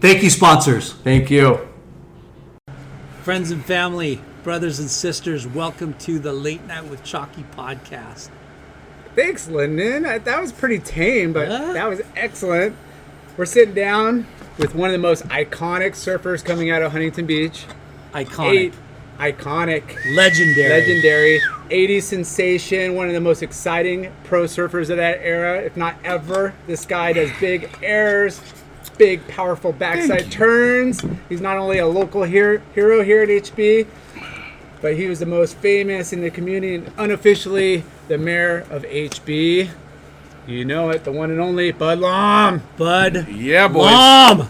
Thank you, sponsors. Thank you. Friends and family, brothers and sisters, welcome to the Late Night with Chalky podcast. Thanks, Lyndon. That was pretty tame, but Yeah. that was excellent. We're sitting down with one of the most iconic surfers coming out of Huntington Beach. Iconic. Eight, iconic, Legendary. legendary, 80s sensation, one of the most exciting pro surfers of that era, if not ever. This guy does big airs, big, powerful backside turns. He's not only a local hero here at HB, but he was the most famous in the community and unofficially the mayor of HB. You know it, the one and only Bud Lom. Bud. Yeah, boys. Mom.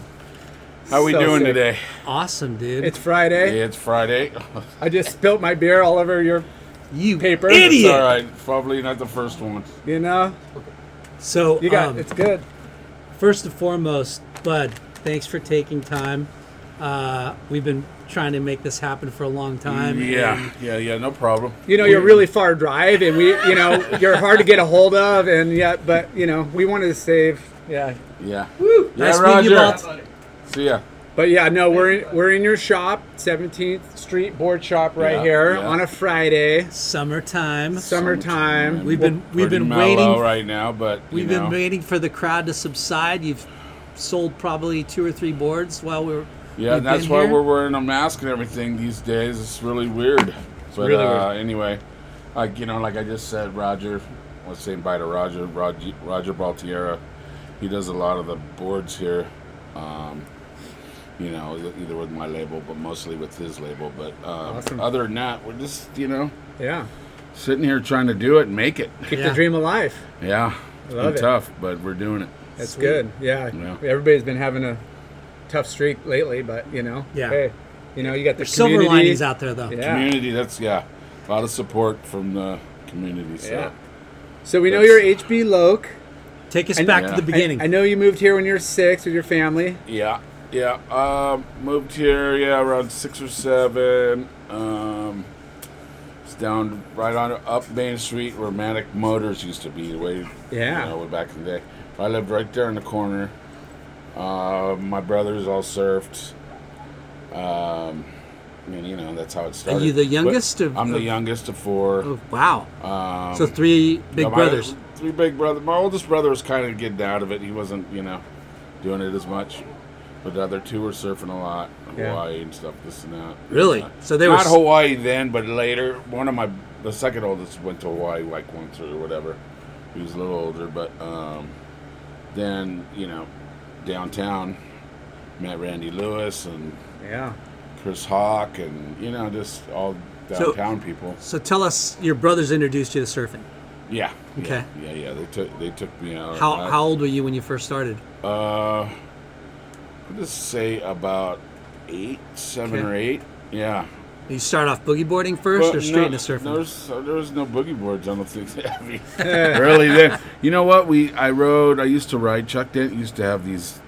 How we So doing sick. today? Awesome, dude. It's Friday. Yeah, it's Friday. I just spilt my beer all over your you paper. Idiot. It's all right. Probably not the first one. You know, So you got um, it's good. First and foremost, Bud, thanks for taking time. Uh, we've been trying to make this happen for a long time. Yeah, yeah, yeah. No problem. You know, you're really far drive, and we, you know, you're hard to get a hold of, and yeah, but you know, we wanted to save. Yeah, Yeah. Woo, Yeah, nice meeting you, Roger. Bud. See ya. But yeah, no, we're in, we're in your shop, 17th Street board shop right Yeah, here yeah. on a Friday, Summertime. summertime. We've been we've Pretty been waiting. right now, but you We've know, been waiting for the crowd to subside. You've sold probably two or three boards while we were. Yeah, we've and that's been why here. we're wearing a mask and everything these days. It's really weird. But really uh, anyway, like you know, like I just said, Roger, let's say bye to Roger, Roger, Roger Baltiera. He does a lot of the boards here. Um, you know, either with my label, but mostly with his label. But um, Awesome. other than that, we're just you know Yeah, sitting here trying to do it and make it. keep Yeah. the dream alive. Yeah, it's Love been it. tough, but we're doing it. That's Sweet. good. Yeah. Yeah. everybody's been having a tough streak lately, but you know, Yeah. hey, you know, you got the There's silver linings out there, though. Yeah. Community, that's yeah, a lot of support from the community. So. Yeah. So we know you're HB Loke. Take us And- back Yeah. to the beginning. I, I know you moved here when you were six with your family. Yeah, yeah. Um, moved here, yeah, around six or seven. Um, it's down right on up Main Street where Manic Motors used to be. Way, Yeah. you know, way back in the day. I lived right there in the corner. Uh, my brothers all surfed. Um, mean, you know that's how it started. Are you the But youngest of- I'm the of- youngest of four. oh, wow. Um, so three big no, my- brothers. Three big brothers. My oldest brother was kind of getting out of it. He wasn't, you know, doing it as much. But the other two were surfing a lot, Yeah. Hawaii and stuff, this and that. Really? Uh, So they were not s- Hawaii then, but later. One of my, the second oldest went to Hawaii like once or whatever. He was a little older, but um, then you know, downtown, met Randy Lewis and Yeah. Chris Hawk, and you know, just all So- downtown people. So tell us, your brothers introduced you to surfing. Yeah. Okay. Yeah, yeah, yeah. They took they took me out. How, I- how old were you when you first started? Uh, let's say about eight, seven Okay. or eight. Yeah. You start off boogie boarding first Well, or straight no, into surfing? There's uh, there was no boogie boards. I don't think. I really, then you know what? We I rode. I used to ride. Chuck Dent used to have these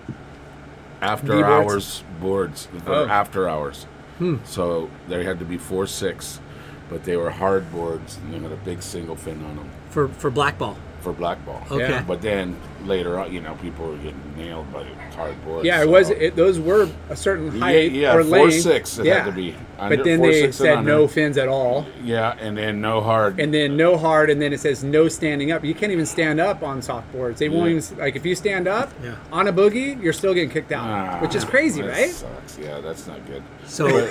after D-boards? hours boards Oh. after hours. Hmm. So they had to be four six, but they were hard boards and they had a big single fin on them for, for blackball. For blackball. Okay. Yeah. But then later on, you know, people were getting nailed by hard boards. Yeah, it was. It, those were a certain height yeah, or four length. six it yeah. had to be. Under, But then four, they said no fins at all, Yeah, and then no hard. and then no hard, and then it says no standing up. You can't even stand up on soft boards. They won't even like if you stand up Yeah. on a boogie, you're still getting kicked out, Ah, which is crazy, that right? Sucks. Yeah, that's not good. So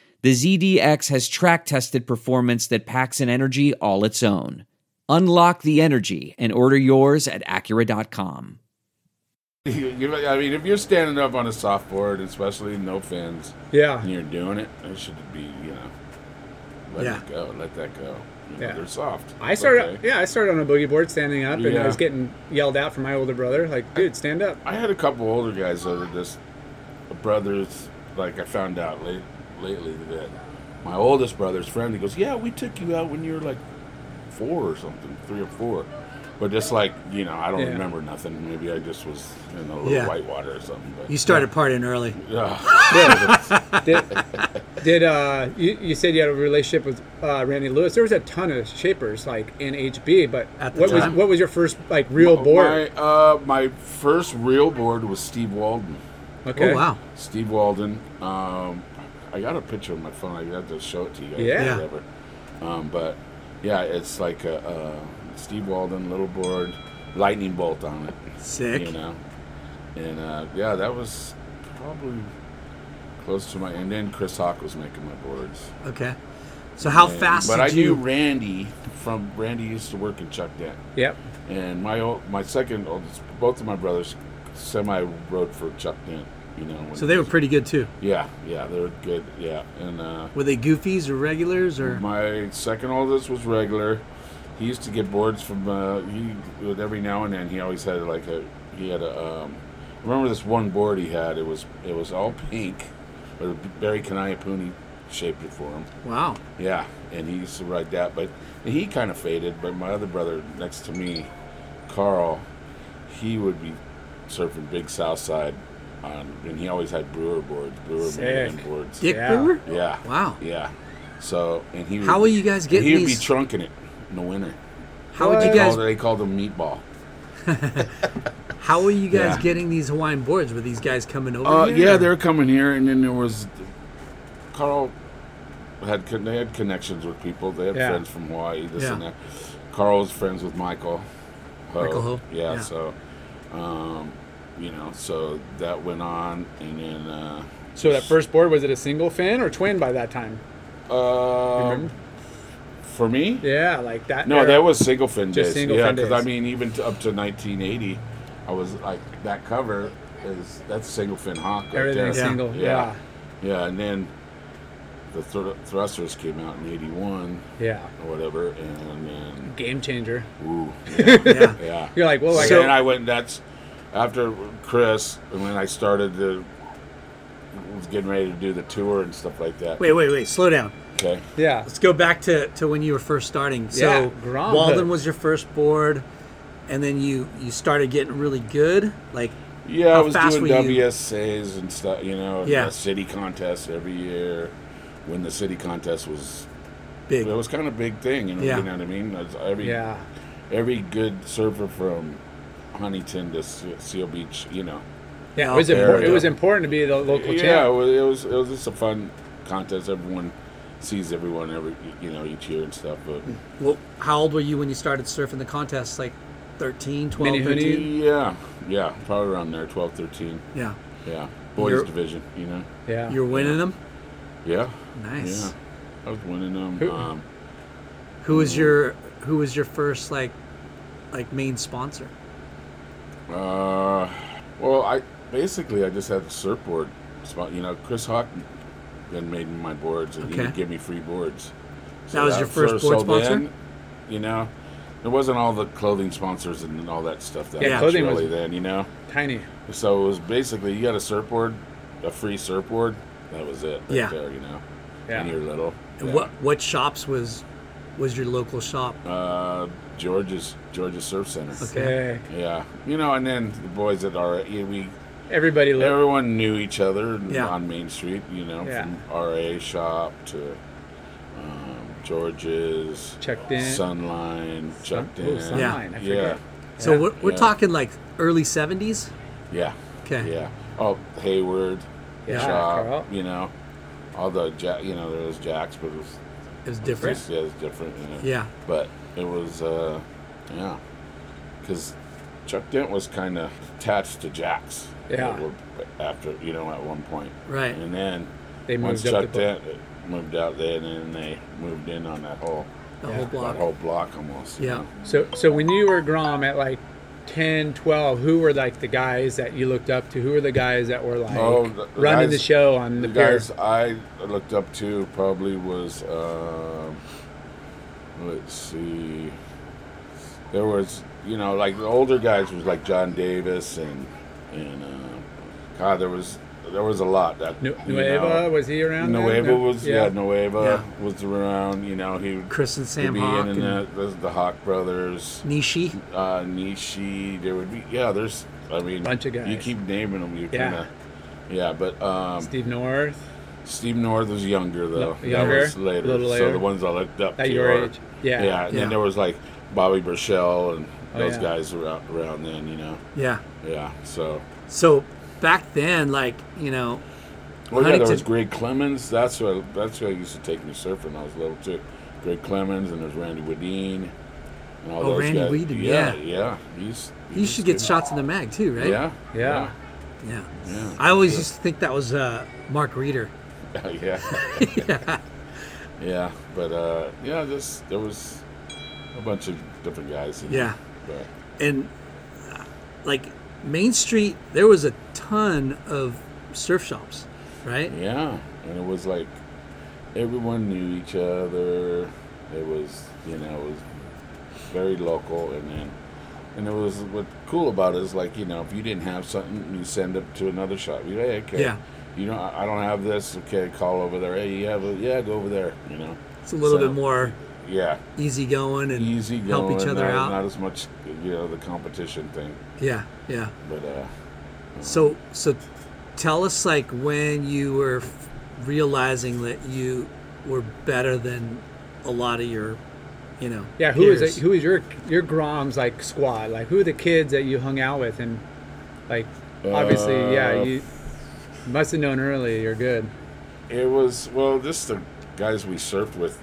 the ZDX has track tested performance that packs an energy all its own. Unlock the energy and order yours at Acura.com. You- you- I mean, if you're standing up on a soft board, especially no fins, Yeah, and you're doing it, it should be, you know, let Yeah. it go, let that go. You know, Yeah. They're soft. I started. Okay. Yeah, I started on a boogie board standing up, and I was getting yelled out from my older brother, like, "Dude, stand up." I had a couple older guys that are just brothers. Like I found out late, lately that my oldest brother's friend. He goes, "Yeah, we took you out when you were like four or something, three or four. But just like you know, I don't Yeah. remember nothing. Maybe I just was in a little Yeah. whitewater or something. But you started partying early. yeah, Did, did uh, you, you said you had a relationship with uh, Randy Lewis? There was a ton of shapers like in HB, but At the what was what was your first like real board? My uh, my first real board was Steve Walden. okay. Oh wow. Steve Walden. Um, I got a picture on my phone. I have to show it to you guys. Yeah. Yeah. Whatever. Um, but yeah, it's like a, uh Steve Walden little board, lightning bolt on it. Sick. You know, and uh, yeah, that was probably close to my. And then Chris Hawk was making my boards. Okay. So how And- fast But did I you? knew Randy from Randy used to work in Chuck Dent, Yep. and my ol- my second oldest, both of my brothers, semi rode for Chuck Dent. You know. So he they were pretty good too. Yeah, yeah, they were good. Yeah, and uh, Were they goofies or regulars or? my second oldest was regular. He used to get boards from uh, he would every now and then. He always had like a he had a. Um, remember this one board he had. It was it was all pink, but Barry Kanaiaupuni shaped it for him. Wow. Yeah, and he used to ride that, but he kind of faded. But my other brother next to me, Carl, he would be surfing Big South Side, on, and he always had Brewer boards, Brewer Sick. man boards. Dick Yeah. Brewer? Yeah. Wow. Yeah. So and he. How would- you guys getting He would these- be trunking it in the winter. How would you What? They guys? called, they called him meatball. How are you guys Yeah. getting these Hawaiian boards? Were these guys coming over? Uh, here, yeah, or- they were coming here, and then there was Carl had con- they had connections with people. They had Yeah. friends from Hawaii, this Yeah. and that. Carl was friends with Michael. Ho. Michael Ho, Yeah, yeah. so um, you know, so that went on, and then uh, So that first board was it a single fin or twin by that time? uh, for me, Yeah, like that. no, era. that was single fin Just days. single yeah, because I mean, even to, up to 1980, I was like that cover is that's single fin hawk. Right everything there. single. Yeah. Yeah. Yeah, and then the thr- thrusters came out in '81 Yeah. or whatever, and then Game changer. ooh, yeah, Yeah. yeah. You're like, well, like, So, and I went. That's after Chris, and when I started to was getting ready to do the tour and stuff like that. Wait, wait, wait. Slow down. Okay. yeah. Let's go back to, to when you were first starting. So Yeah, Grom Walden was your first board, and then you you started getting really good. Like Yeah, How I was fast doing were WSAs and stuff. You know, Yeah. the city contest every year. When the city contest was, big. it was kind of a big thing. You know, Yeah. you know what I mean? Every Yeah. every good surfer from Huntington to Seal Beach, you know. Yeah. It was, Okay. important. it was important to be the local yeah, it champ. was, it was it was just a fun contest. Everyone sees everyone every you know each year and stuff. But Well, how old were you when you started surfing the contest? Like 13, 12, Mini 13? yeah, yeah, probably around there, 12, 13. Yeah. Yeah, boys You're- division, you know. Yeah. You were winning them? Yeah, Nice. yeah. I was winning them. Who- Um, Who was your who was your first like like main sponsor? Uh, well, I basically I just had a surfboard spot. You know, Chris Hawk then made me my boards, and he Okay. would give me free boards. So That was your first board sponsor? Then, you know, there wasn't all the clothing sponsors and all that stuff that Yeah, clothing was- then. You know, Tiny. so it was basically you got a surfboard, a free surfboard. That was it. Right Yeah. There, you know. Yeah. When you're little. Yeah. What what shops was was your local shop? Uh, George's George's Surf Center. Okay. Yeah, you know, and then the boys at RA, yeah, we Everybody lived. everyone knew each other Yeah. on Main Street. You know, Yeah. from RA shop to um, George's, Checked in. Sunline, checked Oh, in. Sunline, Yeah. I yeah, forget. So Yeah. we're, we're Yeah. talking like early 70s? yeah, Okay. yeah. Oh, Hayward, Yeah, shop. Carl. You know, all the jack. You know, there was Jacks, but it was It was different. yeah, it was different. You know? Yeah. but it was uh, yeah, because Chuck Dent was kind of attached to Jack's. Yeah. After you know, at one point, Right. and then They once moved up Chuck the Dent moved out there, and then they moved in on that whole The Yeah. whole that block. whole block almost. you Yeah. know. So, so when you were Grom at like 10, 12, who were like the guys that you looked up to? Who were the guys that were like Oh, the- the running the show on the, The guys I looked up to probably was um let's see. There was you know like the older guys was like John Davis and and uh, God there was there was a lot that Nu- Nueva, know, was he around? Nueva No? was yeah, Nueva was around you know he would Chris and Sam be Hawk in and the, the, the Hawk brothers Nishi. uh, Nishi there would be yeah there's I mean Bunch of guys. you keep naming them you Yeah. kind of yeah but um, Steve North. Steve North was younger though. No, younger? That was later. A little So the ones I looked up At to your are- age. Yeah. Yeah. And Yeah. then there was like Bobby Burchell and Oh, those yeah. guys around, around then, you know. Yeah. Yeah. So So back then, like, you know, well, yeah, there was Greg Clemens. That's what that's who I used to take me surfing. when I was little too. Greg Clemens and there's Randy Wedeen. And all Oh, those Randy guys. Weeden, yeah, yeah. yeah. He's, you should get shots in the mag too, right? Yeah. Yeah. Yeah. Yeah. I always used to think that was uh, Mark Reeder. Yeah. yeah. yeah. Yeah, but uh, yeah, this there was a bunch of different guys. in Yeah. there, And uh, like Main Street, there was a ton of surf shops, right? yeah, and it was like everyone knew each other. It was you know it was very local, and then and it was what cool about it is like you know if you didn't have something, you send it to another shop. You hey, okay, Yeah. You know I don't have this. Okay, call over there. Hey, you have a yeah, go over there. You know. It's a little So, bit more Yeah, easygoing and easy help each other not, out. Not as much, you know, the competition thing. Yeah, yeah. But uh, So, so tell us like when you were f- realizing that you were better than a lot of your, you know. Yeah, who is peers. it? Who is your your Grom's like squad? Like who are the kids that you hung out with and like obviously yeah Uh, you must have known early you're good. it was well, just the guys we surfed with,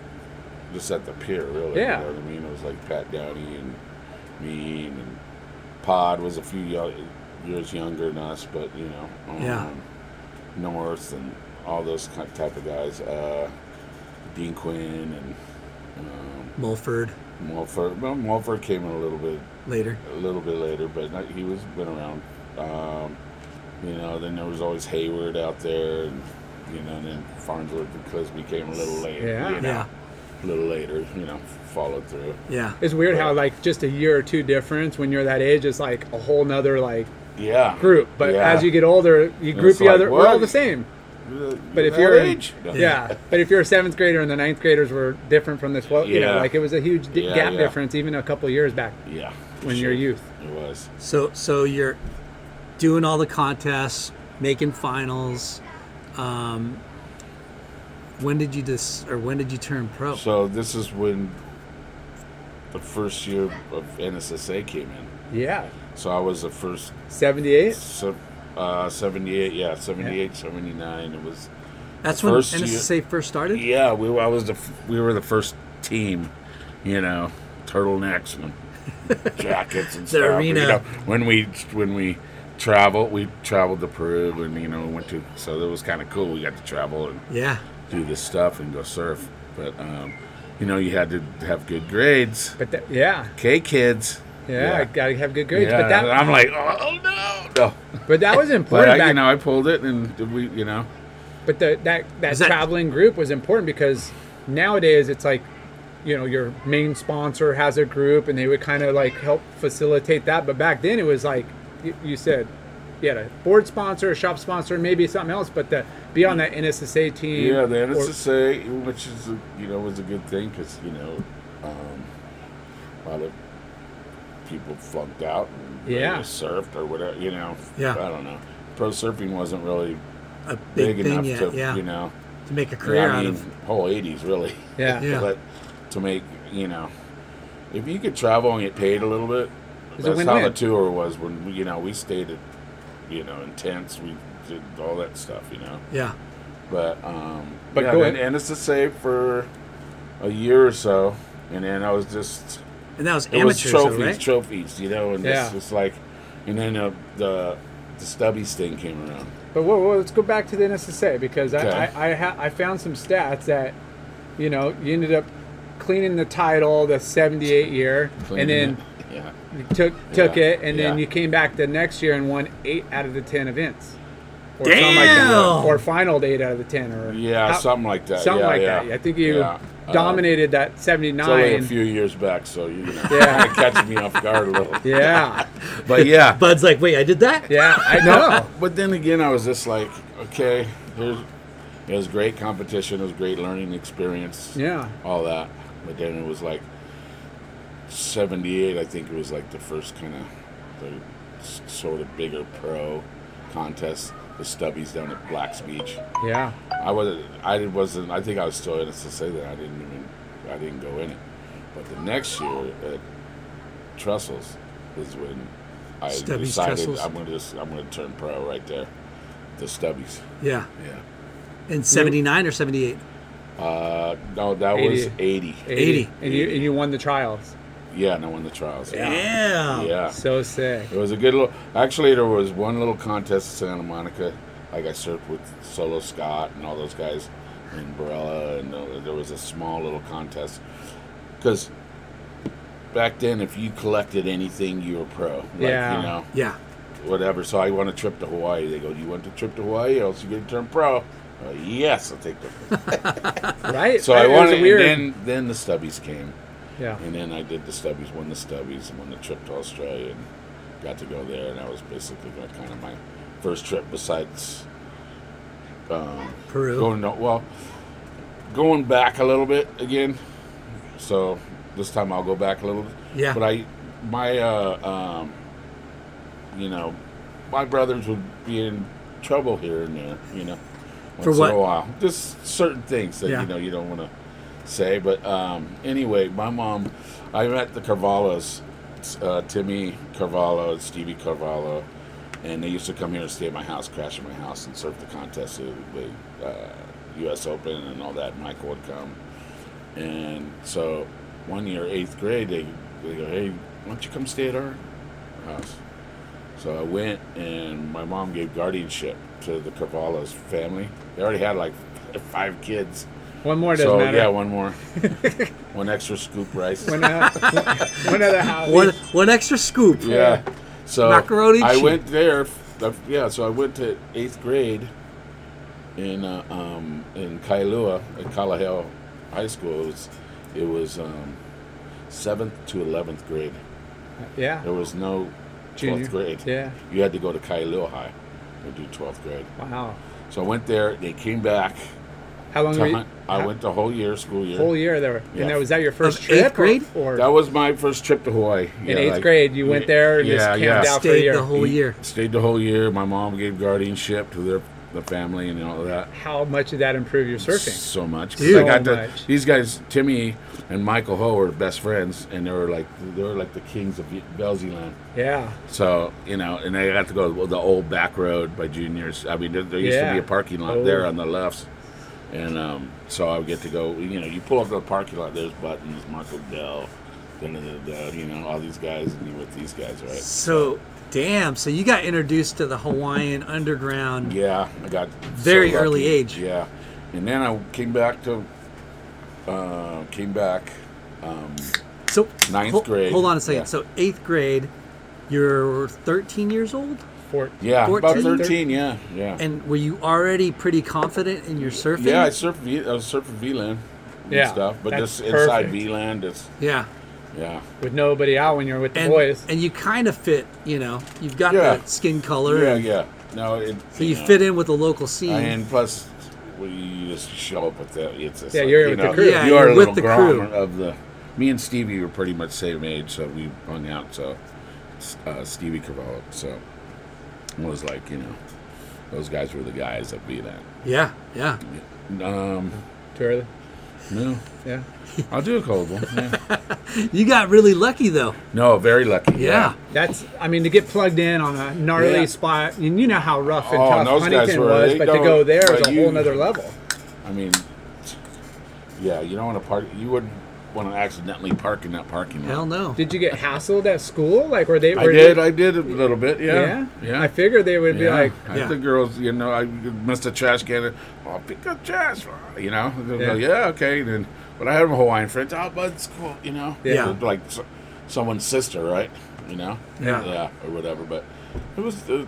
just at the pier, really. Yeah. You know what I mean? It was like Pat Downey and me and Pod was a few years younger than us, but you know, um, Yeah. North and all those kind type of guys. Uh, Dean Quinn and um, Mulford Mulford. Well, Mulford came in a little bit later. a little bit later, but not, he was been around. Um, you know, then there was always Hayward out there, and you know, and then Farnsworth because we came a little later. Yeah. you know, Yeah. A little later. You know, followed through. Yeah. It's weird how like just a year or two difference when you're that age is like a whole nother like Yeah, group. But Yeah. as you get older, you group the like, other. We're all the same. Uh, But if that you're in- age, No. Yeah. But if you're a seventh grader and the ninth graders were different from this, well, you know, like it was a huge di- Yeah, gap yeah. difference even a couple years back yeah, when sure. you're youth. it was. So, so you're doing all the contests, making finals. Um, when did you dis or when did you turn pro? So this is when the first year of NSSA came in. Yeah. So I was the first 78. se- uh, 78, yeah, 78, 79. It was That's when first year- NSSA first started. Yeah, we I was the f- we were the first team, you know, turtlenecks and jackets and The stuff. arena. You know, when we when we traveled, we traveled to Peru and you know we went to so that was kind of cool. We got to travel and Yeah. Do this stuff and go surf, but um, you know you had to have good grades. But that, yeah. Okay, kids. Yeah, I gotta have good grades. Yeah, but that, I'm like, oh no, no. but that was But important I, back you know, I pulled it and we, you know, But the, that that Is that- traveling group was important because nowadays it's like, you know, your main sponsor has a group and they would kind of like help facilitate that. But back then it was like you, you said, you had a board sponsor, a shop sponsor, maybe something else. But to be on that NSSA team, Yeah, the or- NSSA, which is a, you know was a good thing because you know um, a lot of people flunked out and Yeah. surfed or whatever. You know, Yeah. I don't know. Pro surfing wasn't really A big, big, thing enough yet. to yeah. you know. to make a career I out mean, of. whole '80s really. yeah, Yeah. but to make you know, if you could travel and get paid a little bit, It's that's how the tour was. When you know we stayed at you know intense. we did all that stuff. You know. Yeah. But um, But yeah, go then ahead. NSSA for a year or so, and then I was just And that was it was amateurs, though, trophies, right? trophies, you know, and Yeah. it's just like, and then uh, the the Stubbies thing came around. But whoa, whoa, let's go back to the NSSA because Okay. I I, I, ha- I found some stats that, you know, you ended up cleaning the title the '78 year, and then yeah, you took took Yeah, it, and then you came back the next year and won eight out of the ten events, or something like Damn! that, or final eight out of the ten, or yeah, how- something like that. something yeah, like yeah. that. I think you Yeah. Uh, dominated that It's only a few years back, so you know, Yeah. catch me off guard a little. Yeah, But yeah, Bud's like, wait, I did that? yeah, I know. But then again, I was just like, okay, here's it was great competition, it was great learning experience, Yeah, all that. But then it was like '78. I think it was like the first kind of the sort of bigger pro contest, the Stubbies down at Black's Beach. yeah. I wasn't. I wasn't. I think I was still in it to say that I didn't even. I didn't go in it. But the next year at Trestles is when I Stubbies decided Trestles? I'm gonna just I'm gonna turn pro right there. The Stubbies. Yeah. Yeah. In 79 or 78? Uh, no, that 80. was 80. 80. and you and you won the trials. Yeah, and I won the trials. Yeah. Yeah. So sick. It was a good little. Actually, there was one little contest in Santa Monica. Like I surfed with Solo Scott and all those guys. in Barella, and uh, there was a small little contest because back then, if you collected anything, you were pro. Like, Yeah. You know, Yeah. whatever. So I want a trip to Hawaii. They go, "Do you want a trip to Hawaii, or else you get to turn pro?" Uh, yes, I'll take the. Right? So I It was won weird. and then then the stubbies came, yeah. and then I did the stubbies, won the stubbies, and won the trip to Australia, and got to go there, and that was basically kind of my first trip besides um, Peru. going to well, going back a little bit again. So this time I'll go back a little bit. Yeah. But I, my, uh, um, you know, my brothers would be in trouble here and there. You know, once For what? in a while, just certain things that Yeah. you know you don't want to say. But um, anyway, my mom, I met the Carvalhos, uh, Timmy Carvalho and Stevie Carvalho, and they used to come here and stay at my house, crash at my house, and surf the contest, the the, uh, U.S. Open and all that. Michael would come, and so one year, eighth grade, they they go, "Hey, why don't you come stay at our house?" So I went, and my mom gave guardianship to the Carvalho's family. They already had like five kids. One more doesn't So matter. yeah, one more, one extra scoop rice. One, uh, one other house. One, one extra scoop. Yeah. So Macaroni I cheese. went there. Yeah. So I went to eighth grade in uh, um, in Kailua at Kalaheo High School. It was it was um, seventh to eleventh grade. Yeah. There was no Junior. twelfth grade. Yeah. You had to go to Kailua High to do twelfth grade. Wow. So I went there. They came back. How long were you? hunt. I went the whole year, school year. whole year there. Yeah. And that was that your first Of trip? eighth grade? Or, or That was my first trip to Hawaii. in eighth grade, you went there and just camped out for a Stayed year. the whole year. Stayed the whole year. My mom gave guardianship to their the family and all of that. How much did that improve your surfing? So much. 'Cause Dude. I got to, much. these guys, Timmy and Michael Ho, were best friends, and they were like they were like the kings of Velzyland. Yeah. So you know, and I got to go the old back road by juniors. I mean, there, there used to be a parking lot Oh. there on the left, and um, so I would get to go. You know, you pull up to the parking lot. There's Buttons, Marco Dell, da, da, da, da, you know, all these guys, and you're with these guys, right? So, damn. So you got introduced to the Hawaiian underground. Yeah, I got Very so early age. Yeah, and then I came back to uh, came back. Um, So Ninth grade, Hold on a second. yeah. So eighth grade, you're 13 years old, Fort. yeah, about 14? thirteen. Yeah, yeah. and were you already pretty confident in your surfing? yeah, I surfed. V, I was surfing V-Land. and Yeah, stuff, but that's just inside perfect. V-Land, just yeah. yeah, With nobody out when you're with the And boys. and you kind of fit. You know, you've got Yeah. that skin color. yeah, and- yeah. No, it, So you know, fit in with the local scene. And plus, well, you just show up with the. It's just Yeah, like, you're you with the crew. Yeah, you are a with little the crew. of the. Me and Stevie were pretty much same age, so we hung out. So uh, Stevie Carvalho, so was like you know, those guys were the guys that beat that. yeah, yeah. Um, Too early. no, Yeah. I'll do a cold one. Yeah. You got really lucky though. No, very lucky. Yeah. That's, I mean, to get plugged in on a gnarly Yeah. spot, and you know how rough and Oh, tough and those guys Huntington were- was, but to go there is but a you- whole nother level. I mean, yeah, you don't want to park. You wouldn't want to accidentally park in that parking lot. Hell no. Did you get hassled at school? Like, were they? Were I did. They, I did a little bit. Yeah. yeah. Yeah. I figured they would be like, I Yeah. the girls, you know, I missed a trash can. Oh, pick up trash. You know, they'll go, Yeah. yeah, okay. And then, but I had my Hawaiian friends. Oh, but it's cool. You know, Yeah. They're like so, someone's sister, right? You know, Yeah. yeah, or whatever. But it was uh,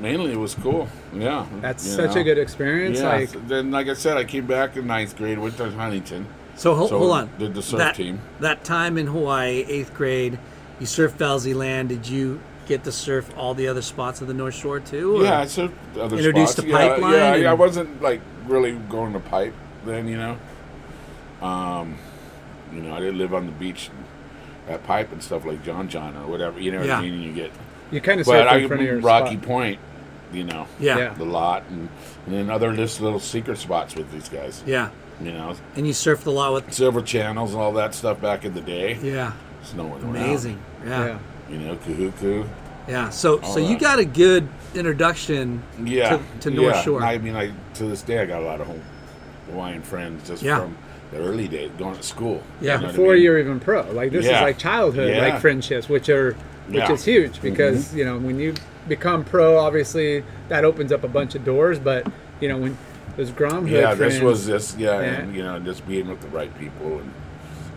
mainly it was cool. Yeah, that's such know. a good experience. Yeah. Like, then, like I said, I came back in ninth grade, went to Huntington. So, ho- So hold on. did the surf that, team. That time in Hawaii, eighth grade, you surfed Velzyland. Did you get to surf all the other spots of the North Shore too? or- Yeah, I surfed other Introduced spots. to yeah, Pipeline Yeah, and- I wasn't like really going to pipe then, you know. Um, you know, I didn't live on the beach at Pipe and stuff like John John or whatever. You know what Yeah. I mean? You get, you kind of but surfed I in front of your Rocky spot. Point, you know, Yeah. Yeah. Yeah. the lot, and, and then other just little secret spots with these guys. You know, And you surfed a lot with. silver channels and all that stuff back in the day. Yeah. It's no one around. Amazing. Yeah. Yeah. You know, Kahuku. Yeah. So, so All you that. got a good introduction. yeah, to- to North yeah. Shore. I mean, I to this day I got a lot of home Hawaiian friends just Yeah. from the early days going to school. Yeah. You know what I Before mean? you're even pro, like this is Yeah. like childhood, Yeah. like friendships, which are which Yeah. is huge because Mm-hmm. you know when you become pro, obviously that opens up a bunch of doors. But you know when Those Grom yeah, Hood this was this. Yeah, Yeah. and you know, just being with the right people and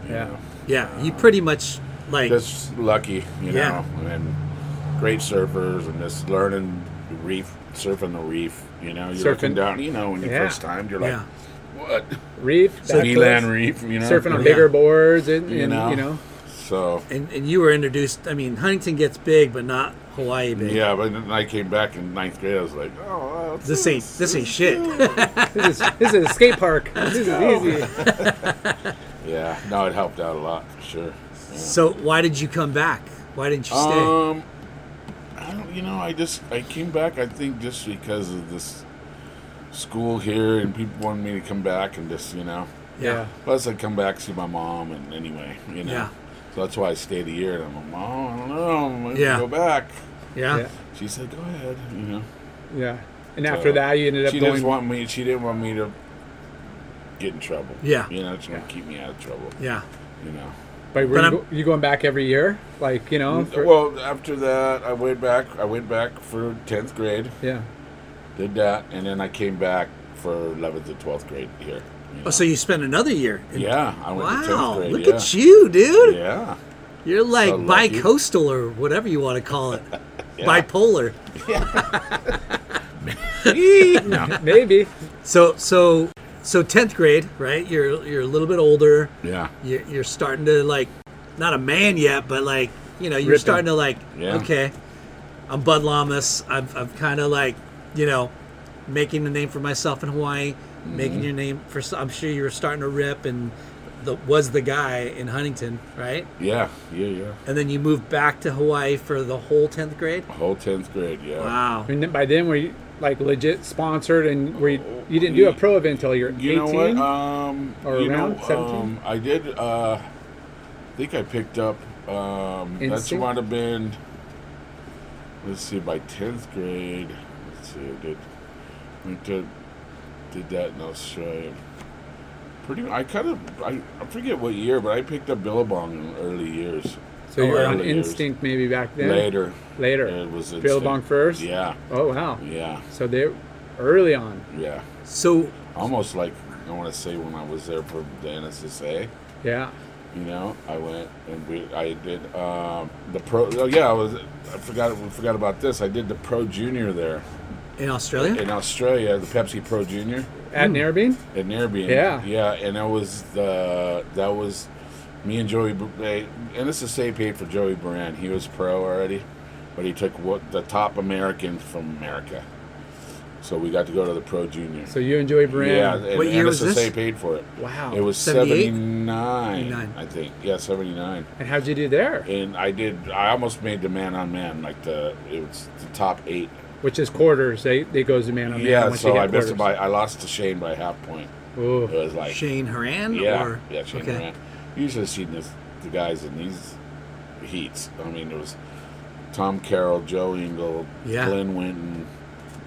Yeah. know, Yeah, you pretty much like just lucky, you Yeah. know, and great surfers and just learning the reef, surfing the reef. You know, you're looking down. You know, when you Yeah. first time, you're like, yeah. what? reef, back Skiland reef. You know, surfing on Yeah. bigger boards, and, You know. you know, So And and you were introduced. I mean, Huntington gets big, but not Hawaii big. yeah, but then I came back in ninth grade. I was like, oh, well, This ain't this ain't shit. this is this is a skate park. This is easy. Yeah, no, it helped out a lot for sure. so why did you come back? Why didn't you stay? Um, I don't, you know, I just I came back. I think just because of this school here, and people wanted me to come back, and just you know, Yeah. plus I come back see my mom, and anyway, you know, Yeah. So that's why I stayed a year. And I'm like, mom, I don't know, I'm Yeah. go back. yeah. Yeah. She said, go ahead, you know. Yeah. And after that, you ended up she going. didn't want me. She didn't want me to get in trouble. Yeah. you know, she wanted to keep me out of trouble. Yeah. You know. but were you, go- you going back every year? Like you know? for- well, after that, I went back. I went back for tenth grade. yeah. Did that, and then I came back for 11th and 12th grade here. You Oh, so you spent another year. in- yeah, I went to 10th Wow. grade. Look yeah. at you, dude. Yeah. You're like So bi-coastal or whatever you want to call it. Bipolar. Maybe. So so so 10th grade, right? You're you're a little bit older. Yeah. You're, you're starting to like not a man yet, but like, you know, you're Ripping. starting to like Yeah. okay. I'm Bud Llamas. I've I've kind of like, you know, making a name for myself in Hawaii, Mm-hmm. making your name for I'm sure you were starting to rip and the was the guy in Huntington, right? Yeah. Yeah. Yeah. And then you moved back to Hawaii for the whole 10th grade? Whole 10th grade. Yeah. Wow. I mean, by then, were you like legit sponsored, and were you, you didn't do a pro event until you're You 18? know what? Um, Or you around know, 17? Um, I did. Uh, I think I picked up. Um, that's Instinct? might have been. Let's see, by tenth grade. Let's see, I did. Went to, did that in Australia. Pretty. I kind of. I, I forget what year, but I picked up Billabong in early years. so you were on early years. instinct maybe back then. Later. Later. It was Billabong first. Yeah. Oh wow. Yeah. So they're early on. Yeah. So Almost like I want to say when I was there for the NSSA. Yeah. You know, I went and we, I did um, the pro. Oh yeah, I was. I forgot. We forgot about this. I did the pro junior there in Australia? in Australia, the Pepsi Pro Junior At hmm. Narrabeen. at Narrabeen. Yeah. yeah, and that was the that was me and Joey. And Br- they- NSSA paid for Joey Buran. He was pro already, but he took what the top American from America. So we got to go to the pro junior. So you and Joey Buran. Yeah, and What year was NSSA this? paid for it. Wow. It was 78? 79, 79. I think. Yeah, 79. And how'd you do there? And I did, I almost made the man on man, like the, it was the top eight. Which is quarters. They they goes to man on man. yeah, once so you I missed it by, I lost to Shane by half point. Ooh. It was like, Shane Horan? yeah, Or, yeah, Shane okay. Moran. You should have seen this, the guys in these heats. I mean, it was Tom Carroll, Joe Engel, Yeah. Glenn Winton,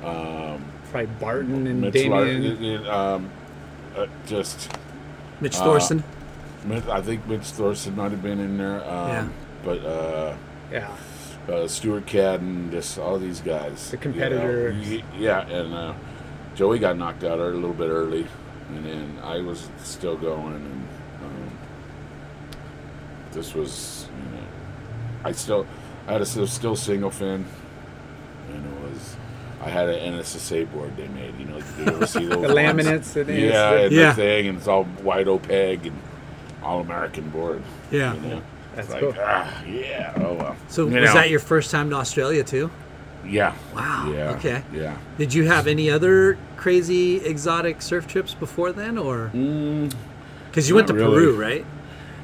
um, Probably Barton and Mitch Lar- Damien. it- it, um, uh, just Mitch Uh, Thorson? Mitch- I think Mitch Thorson might have been in there. Um, Yeah. But uh, yeah. Uh, Stuart Cadden, just all these guys. The you know. competitors. Yeah, and uh, Joey got knocked out a little bit early, and then I was still going, and um, this was, you know, I still, I had a still, still single fin, and it was. I had an NSSA board they made. You know, did you ever see those The ones? laminates and Yeah, it's- and Yeah. the thing, and it's all white opaque and all American board. Yeah. You know? That's It's like, cool. ah, yeah. Oh well. So You was know, that your first time to Australia too? Yeah. Wow. Yeah. Okay. Yeah. Did you have any other crazy exotic surf trips before then, or because you went to Mm, not Peru, right?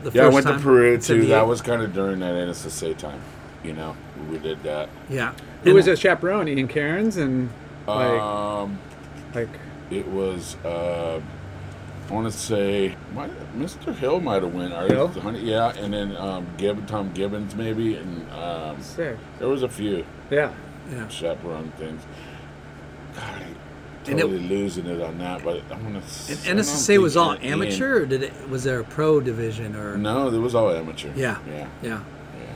The Yeah, I went to time? Peru too. That was kind of during that NSSA time. You know, we did that. yeah. Who was a chaperone? Ian Cairns and like Um, like it was. Uh, I want to say, might, Mr. Hill might have won. Or Hill? Honey- Yeah, and then um, Gibb, Tom Gibbons maybe, and um, sick. there was a few Yeah. Yeah. chaperone things. God, I'm And it- totally losing it on that, but I'm gonna. And NSSA was all amateur, or did it was there a pro division or? No, it was all amateur. Yeah. Yeah. Yeah.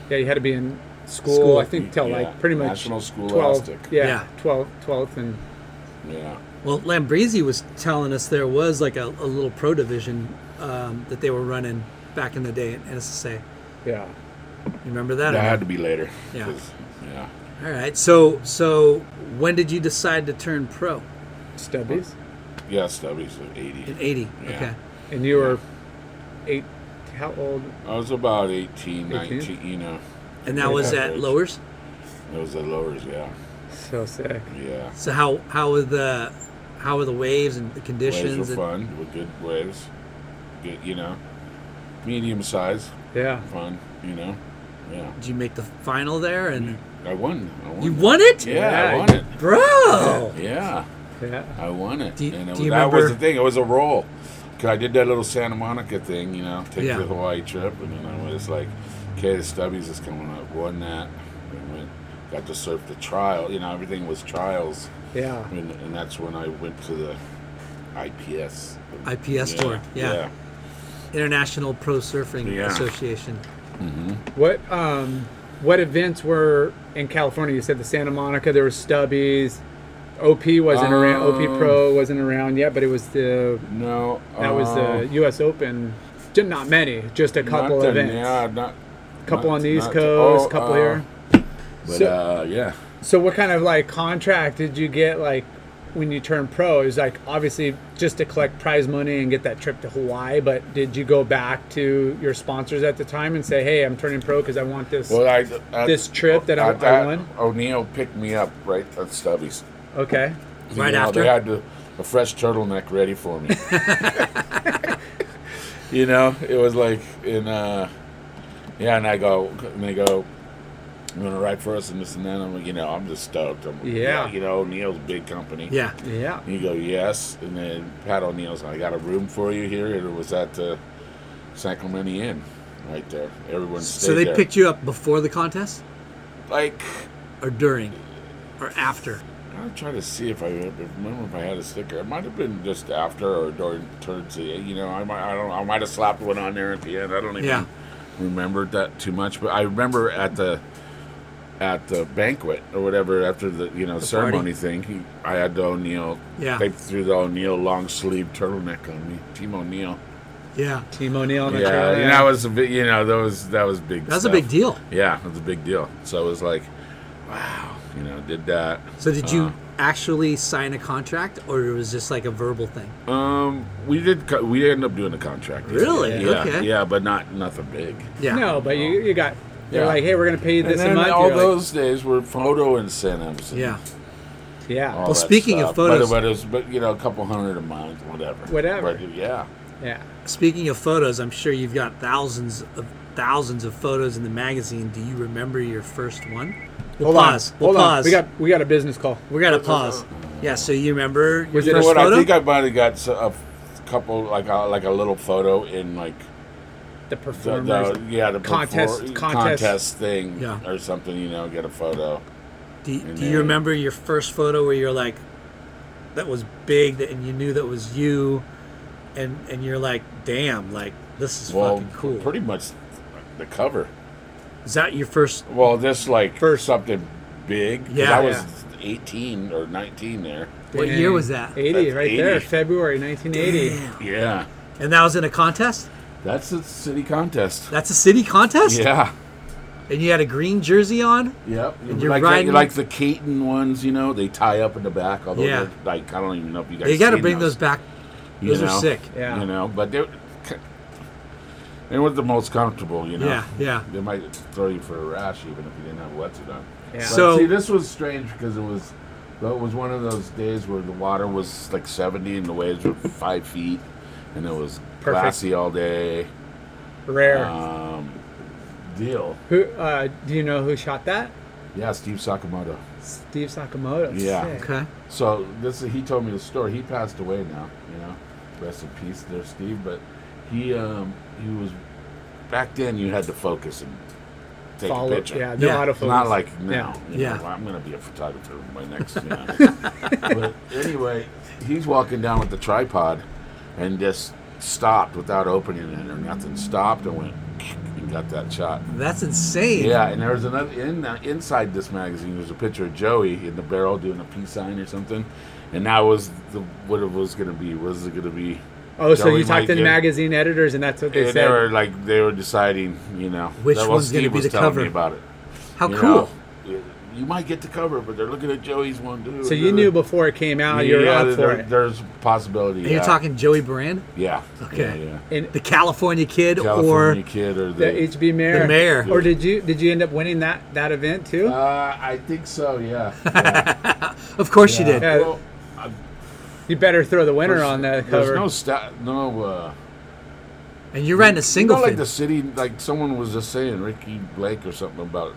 Yeah, you had to be in school, School. I think till Yeah, like pretty much National 12, Scholastic. Yeah, Yeah. 12, 12th and Yeah. Well, Lambrisi was telling us there was like a, a little pro division um, that they were running back in the day at NSSA. Yeah. You remember that? That had to be later. Yeah. 'cause- Yeah. All right. So so when did you decide to turn pro? Stubbies. Yeah, Stubbies of 80. In '80. Yeah. Okay. And you were eight. How old? I was about 18, 18? 19, you know. And that was Yeah. at lowers. It was at lowers, yeah. So sick. Yeah. So how how were the how were the waves and the conditions? Waves were and- fun, with good waves. Good, you know. Medium size, Yeah. fun, you know. Yeah. Did you make the final there? And I won. I won. you won it, Yeah, Yeah. I won it. bro. Yeah. Yeah. I won it. Do you- and it do was, you that was the thing. It was a roll. 'Cause I did that little Santa Monica thing, you know, take Yeah. the Hawaii trip, and then I was like, okay, the Stubbies is coming up. Won that. And went, got to surf the trial. You know, everything was trials. Yeah. And, and that's when I went to the IPS. IPS tour, yeah. International Pro Surfing Yeah. Association. What um, what events were in California? You said the Santa Monica. There was Stubbies. OP wasn't around. OP Um, Pro wasn't around yet, but it was the No. that was uh, the U.S. Open. Ju- Not many, just a couple not the- events. Yeah, not. couple not- on the East not- Coast, oh, couple uh, here. But So- uh, yeah. So what kind of like contract did you get like when you turned pro? It was like obviously just to collect prize money and get that trip to Hawaii, but did you go back to your sponsors at the time and say, "Hey, I'm turning pro because I want this"? Well, I, at, This trip that I- at I won? O'Neill picked me up right at Stubbies. okay. Right you know, after? they had the, a fresh turtleneck ready for me. you know, it was like in uh, yeah, and I go, and they go, "You want to write for us?" And this and that. I'm like, you know, I'm just stoked. I'm, like, Yeah. you know, O'Neill's a big company. Yeah. Yeah. And you go, yes, and then Pat O'Neill's, I got a room for you here. It was at the San Clemente Inn, right there. Everyone stayed So they there. picked you up before the contest, like. or during, or after? I'll try to see if I remember if I had a sticker. It might have been just after or during towards the you know I might I don't I might have slapped one on there at the end. I don't even Yeah. remember that too much, but I remember at the at the banquet or whatever after the you know ceremony thing. He, I had the O'Neill. Yeah. They threw the O'Neill long sleeve turtleneck on me. Team O'Neill. Yeah. Team O'Neill on Yeah, trail. and that was a big you know that was that was big. That was a big deal. Yeah, it was a big deal. So it was like, wow, you know, did that. So did you Uh, actually sign a contract, or it was just like a verbal thing? Um, we did. co- We ended up doing a contract. Really? Yeah, Okay. yeah, but not nothing big. Yeah. No, but you you got. They're Yeah. like, hey, we're gonna pay you And this then amount. all You're like, those days were photo incentives. and Yeah. yeah, all Well, that speaking of photos- but, but it was, but you know, a couple hundred a month, whatever. Whatever. But yeah. yeah. Speaking of photos, I'm sure you've got thousands of thousands of photos in the magazine. Do you remember your first one? We'll Hold pause. on, We'll hold on. We got we got a business call. we got to pause. Yeah. So you remember your Was it know first what? photo? I think I might have got a couple, like a like a little photo in like The the, performers. the yeah the Contest- perfor- contest. contest thing Yeah. or something. You know, get a photo. do, and do you remember your first photo where you're like, that was big, that- and you knew that was you, and and you're like, damn, like this is Well, fucking cool. pretty much the cover. is that your first? Well, this like First. something big. 'cause Yeah. I was Yeah. 18 or 19 there. What year was that? 80, That's right there, February 1980. Yeah, And that was in a contest. That's a city contest. That's a city contest. Yeah. And you had a green jersey on. Yep. And you're like riding- like the Katin ones, you know, they tie up in the back. Although Yeah. like I don't even know if you guys. You got to bring those back. you Those are sick. Yeah. You know, but they they weren't the most comfortable. You know. Yeah, yeah. They might throw you for a rash even if you didn't have a wetsuit on. Yeah. But So- see, this was strange because it was it was one of those days where the water was like 70 and the waves were five feet, and it was Perfect. glassy all day. Rare. Um, deal. who uh, do you know who shot that? Yeah, Steve Sakamoto. Steve Sakamoto. Yeah. Sick. Okay. So this he told me the story. He passed away now, you know. Rest in peace there, Steve. But he um he was back then you had to focus and take Follow. a picture. Yeah, no Yeah. autofocus. Not like now. Yeah. you Yeah. know, I'm gonna be a photographer in my next you know. but anyway, he's walking down with the tripod and just stopped without opening it or nothing. Stopped and went and got that shot. That's insane. Yeah, and there was another in uh, inside this magazine. There's a picture of Joey in the barrel doing a peace sign or something, and that was the what it was going to be. Was it going to be? Oh, so you talked to the magazine editors, and that's what they said. they were like they were deciding, you know, Which that- one's gonna Steve be was the cover? About it. How You cool. know, you might get the cover, but they're looking at Joey's one too. so you knew before it came out, you were yeah, up for there- it. There's a possibility. And yeah. you're talking Joey Buran, Yeah. Okay. Yeah, yeah. And the California kid, California or kid or the the. HB mayor. The mayor. Or did you did you end up winning that that event too? uh, I think so. Yeah. yeah. of course you did. Yeah. Well, I- you better throw the winner on the There's cover. no sta- no. Uh, And you ran a single you know, like the city, like someone was just saying, Ricky Blake or something about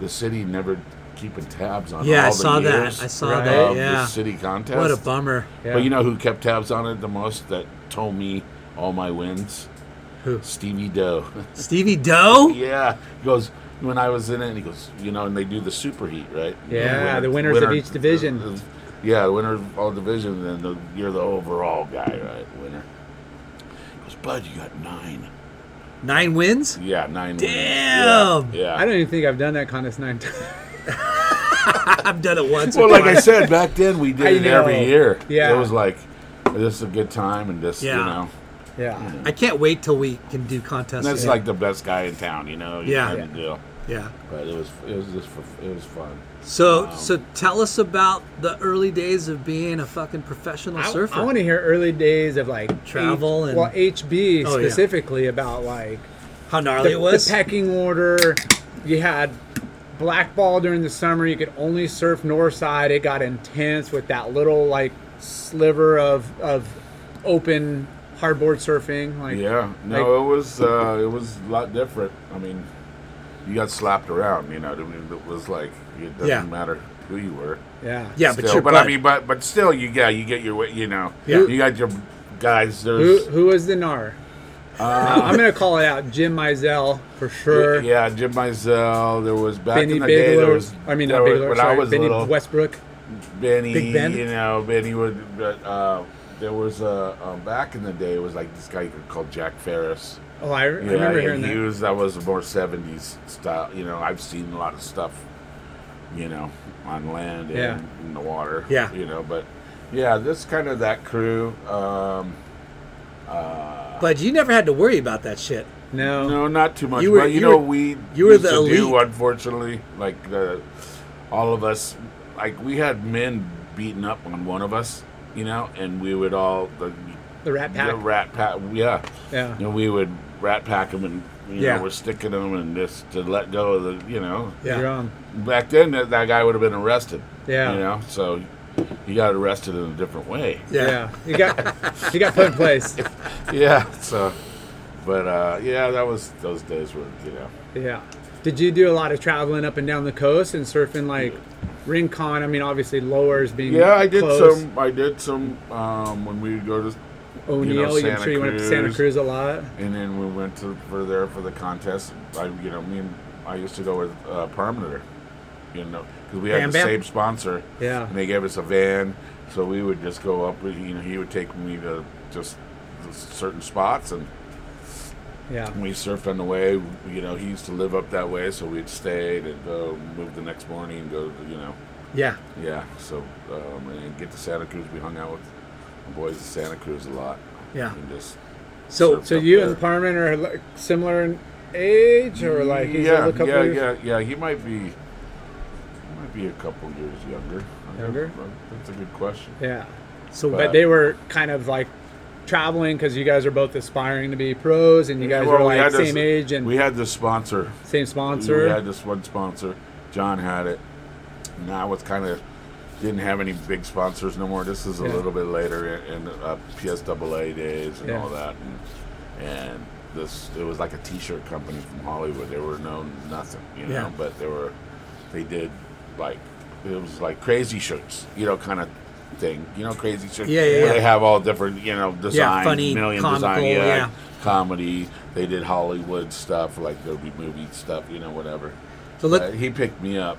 the city never keeping tabs on. Yeah, I all the saw that. I saw Right. that. Yeah. the city contest. What a bummer. Yeah. But you know who kept tabs on it the most? That told me all my wins. Who? Stevie Doe. Stevie Doe. yeah, he goes when I was in it. He goes, you know, and they do the super heat, right? Yeah, the winners of each division. yeah, the winner of all divisions, and the, you're the overall guy, right? Winner. He goes, Bud, you got nine. Nine wins. Yeah, nine. wins. Damn. Yeah. yeah. I don't even think I've done that contest nine times. I've done it once. Well, or like I said back then, we did I it every year. Yeah. it was like this is a good time, and this, Yeah. you know, yeah. I can't wait till we can do contests. that's again. like the best guy in town, you know. You Yeah. kind Yeah. of deal. yeah. But it was, it was just, for, it was fun. So, Um, so tell us about the early days of being a fucking professional I, surfer. I want to hear early days of like Travel H, and- well HB Oh, yeah. specifically about like How gnarly the, it was. the pecking order. You had blackball during the summer. You could only surf north side. It got intense with that little like sliver of of open hardboard surfing. Like Yeah, no, it was uh, it was a lot different. I mean, you got slapped around, you know. I mean, it was like it doesn't Yeah. matter who you were. yeah, yeah, but Still, you're but I mean, but but still, you got you get your way, you know. Yeah. you got your guys. Who There's who was the nar? I'm gonna call it out. Jim Mizell for sure. yeah, Jim Mizell. There was back Benny in the day. There was I mean, not was- when Sorry, I was Benny little. Westbrook. Benny, Big Ben? you know, Benny would. Uh, there was a um, back in the day. It was like this guy called Jack Ferris. Oh, I, I Yeah, remember and hearing he that. was that was more seventies style. You know, I've seen a lot of stuff. You know, on land and Yeah. in the water. Yeah. You know, but yeah, this kind of that crew. Um, but you never had to worry about that shit. no, no, not too much. You were- but you, you know, were- we you were the to do elite. unfortunately like the all of us. Like we had men beating up on one of us. You know, and we would all the, the Rat Pack. the rat pack. Yeah. yeah, you know, we would rat pack them and you Yeah. know we're sticking them and just to let go of the you know Yeah. Back then that, that guy would have been arrested Yeah. you know so he got arrested in a different way Yeah. you got you got put in place. yeah so but uh yeah that was those days were you know Yeah. Did you do a lot of traveling up and down the coast and surfing like Rincon? I mean, obviously lowers being yeah i did close. some i did some um when we would go to O'Neill. you know, I'm Santa sure you went up to Santa Cruz. Cruz a lot. and then we went to for there for the contest i you know me and i used to go with uh permanenter you know because we had Bam the Bam? same sponsor Yeah. and they gave us a van so we would just go up you know he would take me to just certain spots and Yeah. we surfed on the way you know he used to live up that way so we'd stay and go move the next morning and go you know Yeah. yeah so um, and get to santa cruz we hung out with the boys at santa cruz a lot Yeah. and just So, So you there. and Parman are like similar in age, or like he's yeah, a couple yeah, yeah, yeah. He might be, might be a couple years younger. Younger? That's a good question. Yeah. So, but, But- they were kind of like traveling because you guys are both aspiring to be pros, and you guys Well, are like had this- same age and we had this sponsor. same sponsor. We had this one sponsor. John had it. Now it's kind of didn't have any big sponsors no more. This is a Yeah. little bit later in, in uh, PSAA days and Yeah. all that, and, and this it was like a T-shirt company from Hollywood. They were known nothing, you know, Yeah. but they were they did like it was like crazy shirts, you know, kind of thing, you know, crazy shirts. Yeah, yeah, where yeah. They have all different, you know, designs, funny, million comical, design, yeah, yeah. comedy. They did Hollywood stuff, like there'd be movie stuff, you know, whatever. So let- Uh, he picked me up,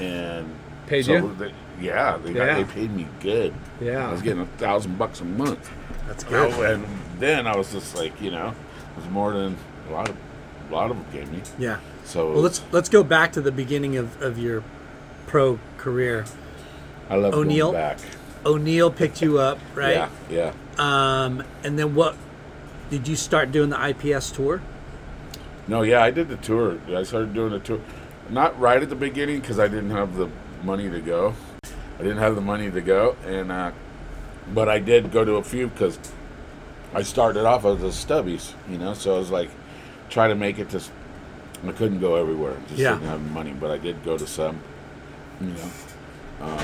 and Paid so you? They, yeah, they, got, Yeah. they paid me good. Yeah. I was getting a thousand bucks a month. that's good. I- and then I was just like, you know, it was more than A lot of, a lot of them gave me. Yeah. So Well, let's let's go back to the beginning of, of your pro career. I love O'Neill? going back. O'Neill picked you up, right? Yeah, yeah. Um, and then what? Did you start doing the IPS tour? No, yeah, I did the tour. I started doing the tour, not right at the beginning because I didn't have the money to go. I didn't have the money to go, and uh, but I did go to a few because I started off as a stubbies, you know. So I was like, try to make it to. I couldn't go everywhere. Just Yeah. didn't have money, but I did go to some. You know,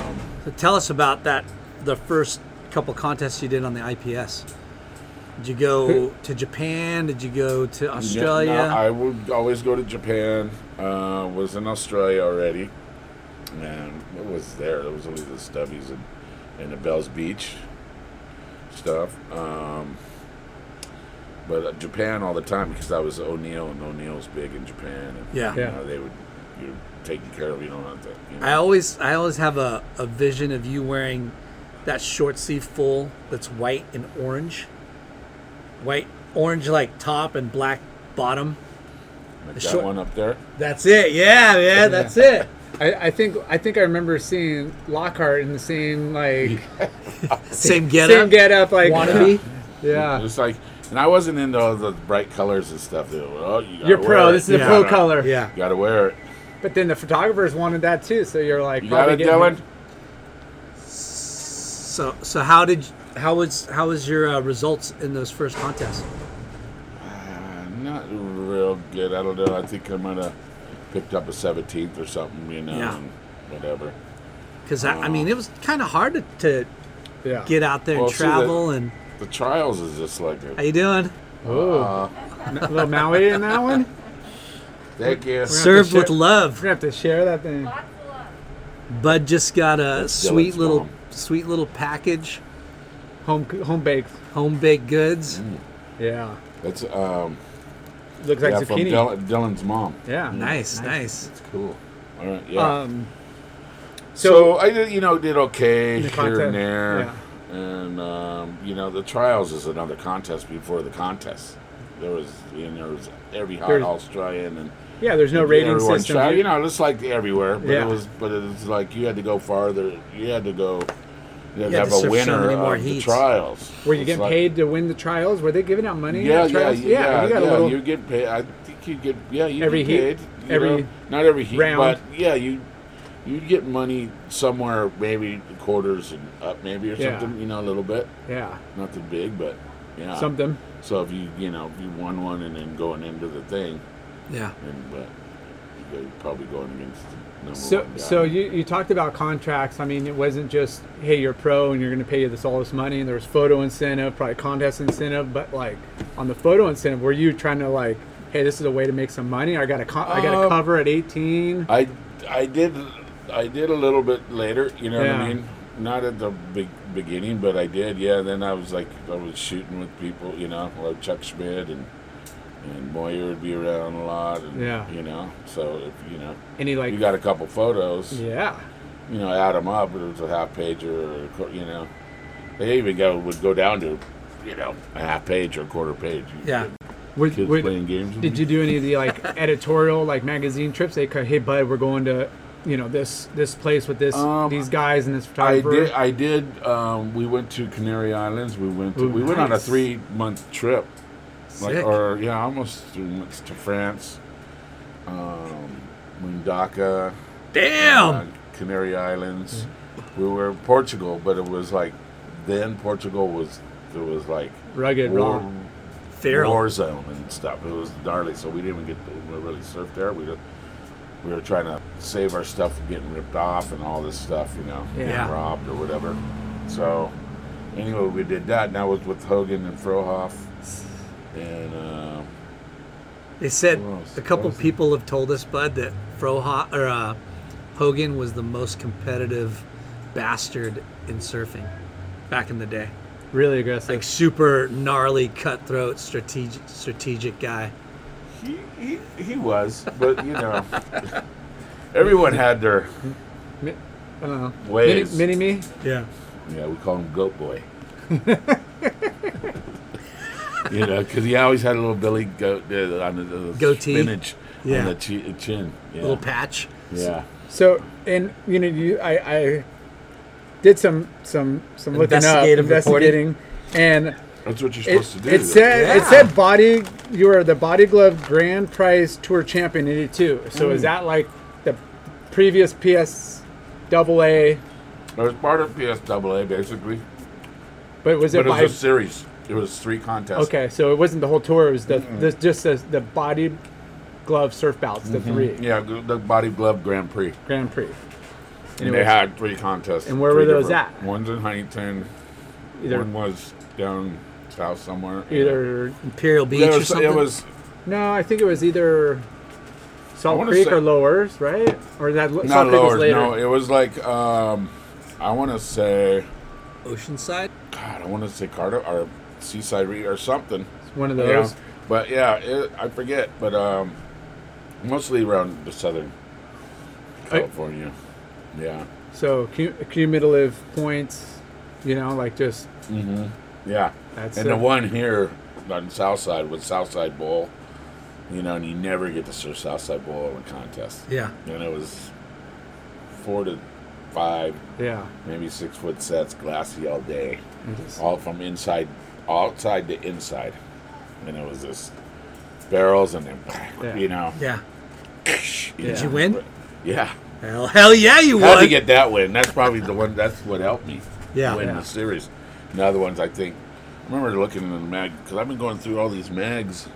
So tell us about that. The first couple contests you did on the IPS. Did you go to Japan? Did you go to Australia? Yeah, no, I would always go to Japan. Uh, was in Australia already, and it was there. It was only the stubbies and, and the Bells Beach stuff. Um, but uh, Japan all the time because I was O'Neill, and O'Neill's big in Japan. And, Yeah. you know, they would you're taking care of. You don't have to. You know. I always I always have a, a vision of you wearing that short sleeve full that's white and orange. White orange like top and black bottom. Like the that short- one up there. That's it. Yeah, yeah, that's it. I, I think I think I remember seeing Lockhart in the same like Same get same up. get up like Wannabe. Yeah, It's like, and I wasn't into all the bright colors and stuff. They were, oh, you you're pro. it. This is a pro color. Yeah. You gotta wear it. But then the photographers wanted that too, so you're like, You got probably it, getting- Dylan? So so how did how was how was your uh, results in those first contests? Uh, not real good. I don't know. I think I might have picked up a 17th or something, you know, Yeah. whatever. Because I, I mean it was kind of hard to, to Yeah. get out there Well, and see, travel and The trials is just like it. how you doing? Oh, a little Maui in that one. Thank you. Served with share- love. We're gonna have to share that thing. Bud just got a That's sweet little mom. sweet little package, Home home baked. home baked goods. Yeah, That's um, looks like yeah, from zucchini. Dylan, Dylan's mom. Yeah, Nice, nice. It's cool. All right, yeah. Um, so, I did, you know, did okay here contest, and there, and um, you know, the trials is another contest before the contest. There was, you know, there was every hot There's- Australian and yeah, there's no rating system. tried- You- know, just like everywhere. But Yeah. it was, but it was like you had to go farther. You had to go. You had You to had have a so winner many more of the trials. Were you It's getting like- paid to win the trials? Were they giving out money? Yeah, at yeah, yeah, you got yeah. a little. You get paid. I think you get. Yeah, you Every get heat? paid. you Every know. not every heat, round? but yeah, you you get money somewhere, maybe quarters and up, maybe or Yeah. something. You know, a little bit. yeah, Nothing big, but yeah, something. So if you you know if you won one and then going into the thing, Yeah. and but you're probably going against the number So, one guy. so you, you talked about contracts. I mean, it wasn't just hey, you're pro and you're going to pay you this all this money. And there was photo incentive, probably contest incentive. But like on the photo incentive, were you trying to like, hey, this is a way to make some money? I got a con- I got a Um, cover at 18. I I did I did a little bit later. You know what I mean? Not at the big beginning, but I did. Yeah. Then I was like I was shooting with people. You know, like Chuck Schmidt and and Moyer would be around a lot. And, Yeah. You know, so if you know Any like, you got a couple photos, yeah, you know, add them up. It was a half page or you know, they even go would go down to you know a half page or a quarter page. Yeah. get Would- Kids would- playing games. did you do any of the like editorial like magazine trips? They could, hey, bud, we're going to, you know, this this place with this Um, these guys and this photographer? I did. I did. Um, we went to Canary Islands. We went. To, Ooh, we went on a three month trip. Like, Sick. or yeah, almost three months to France, um, Mundaka, Damn. uh, Canary Islands. We were in Portugal, but it was like then Portugal was it was like Rugged, war, raw. Feral. war zone and stuff. It was gnarly, so we didn't even get to really surf there. We just, we were trying to save our stuff from getting ripped off and all this stuff, you know, Yeah. getting robbed or whatever. So anyway, we did that, and that was with Hogan and Frohoff, and uh, They said a couple What it? people have told us, Bud, that Frohoff or uh, Hogan was the most competitive bastard in surfing back in the day. really aggressive. Like super gnarly, cutthroat, strategic, strategic guy. He, he he was, but you know, everyone had their Mi- I don't know. Ways. Mini, mini me. Yeah. yeah. We call him Goat Boy. you know, because he always had a little Billy goat uh, on the, the Goatee? spinach Yeah. on the chi- chin. Yeah. Little patch. yeah. So, and you know, you I, I did some some some looking up, Investigative investigating, and That's what you're it, supposed to do. it said it said body you were the Body Glove Grand Prize Tour Champion in '82. So Mm. is that like the previous PS Double A? it was part of PSAA, basically. But was But it it was a series. It was three contests. okay? So it wasn't the whole tour. It was the, the just the, the Body Glove Surf Bouts, the three Mm-hmm. Yeah, the the Body Glove Grand Prix. Grand Prix. And it they was had three contests. And where were those different- at? One's in Huntington. either One was down south somewhere. either Imperial Beach It or was, something. it was no, I think it was either Salt wanna Creek say- or Lowers, right? Or that Salt not Creek was lower. later. No, it was like um, I want to say Oceanside. God, I want to say Carter or Seaside Re or something. It's one of Yeah, those. but yeah, it, I forget. But um, mostly around the southern California. Yeah, So cu- cumulative points, you know, like just yeah. That's and it. the one here on Southside was Southside Bowl. You know, and you never get to surf Southside Bowl in a contest. Yeah. And it was four to five, yeah. maybe six foot sets, glassy all day. all from inside, outside to inside, and it was just barrels and then, Yeah. you know. Yeah. Did you win? Yeah, Hell, hell yeah, you had won. How to get that win. That's probably the one. That's what helped me Yeah. win Yeah. the series. And the other ones, I think, remember looking in the mag because I've been going through all these mags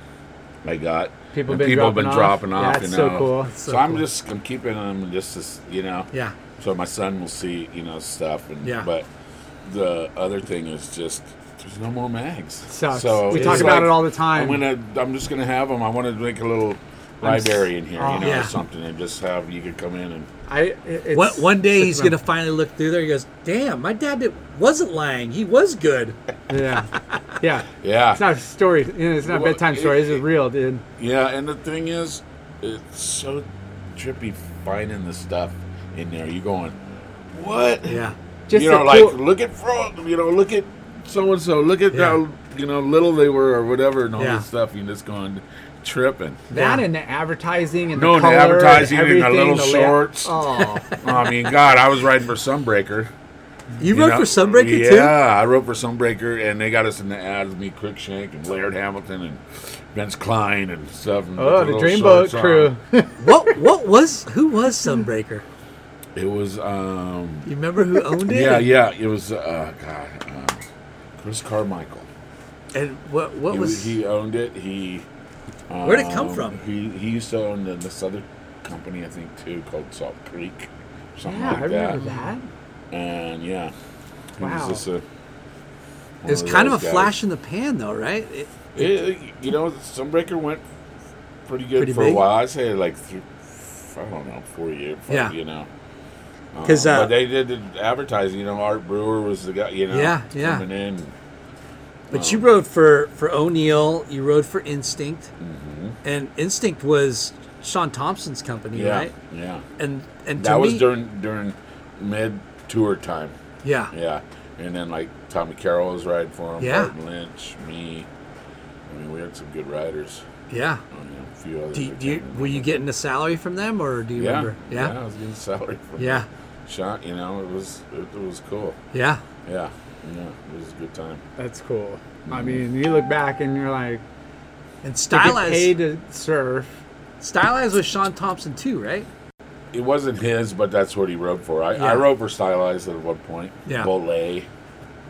I got. People been people have dropping been off. dropping off. it's you so know. cool. So, so I'm cool. just I'm keeping them just as you know. yeah. So my son will see, you know, stuff. And, Yeah. But the other thing is just there's no more mags. Sucks. So We talk about it all the time. I'm gonna. I'm just gonna have them. I want to make a little library in here, oh, you know, yeah. or something, and just have you could come in and. I it's, One, one day he's gonna finally look through there. He goes, "Damn, my dad did, wasn't lying. He was good." yeah, yeah. Yeah. It's not a story. You know, it's not a Well, bedtime story. This it- is real, dude. Yeah, and the thing is, it's so trippy finding the stuff in there. You're going, what? Yeah. Just you the know, like cool- look at frog. You know, look at so and so. Look at Yeah. how you know little they were or whatever, and all Yeah. this stuff. You just going tripping. that Yeah. and the advertising and No, the and the advertising and, and the everything, little layout. shorts. Oh, I mean, God, I was riding for Sunbreaker. You, You wrote know? for Sunbreaker yeah, too. Yeah, I wrote for Sunbreaker, and they got us in the ads, me, Crickshank, and Laird Hamilton, and Vince Klyn, and stuff. And oh, with the little Dreamboat crew. What? What was? Who was Sunbreaker? It was, um, You remember who owned it? yeah, yeah, it was, uh, God, um, Chris Carmichael. And what? What He, was? he owned it. He. Um, Where'd it come from? He he used to own the, this other company, I think, too, called Salt Creek, something Yeah, like I remember that. that. And yeah, he Wow. was just a. one it's kind of a those guys. flash in the pan, though, right? It, It, you know, Sunbreaker went pretty good Pretty for big? a while. I'd say like three, I don't know, four years. Five, Yeah. You know. 'Cause, Um, uh, but they did the advertising. You know, Art Brewer was the guy. You know, Yeah, yeah. coming in. But you rode for for O'Neill. You rode for Instinct, Mm-hmm. and Instinct was Shaun Tomson's company, Yeah, right? yeah. And and to That was during during mid tour time. yeah, Yeah, and then like Tommy Carroll was riding for him. Yeah. Barton Lynch, me. I mean, we had some good riders. yeah. I mean, a few others. Do you, do you, were you getting a salary from them, or do you Yeah, remember? yeah, Yeah, I was getting salary from yeah, Shot, you know, it was it, it was cool. yeah. Yeah, yeah, it was a good time. That's cool. I mm. mean, you look back and you're like, And to paid stylized, to surf. stylized was Shaun Tomson too, right? It wasn't his, but that's what he wrote for. I, Yeah. I wrote for Stylized at one point. Yeah. Bolay.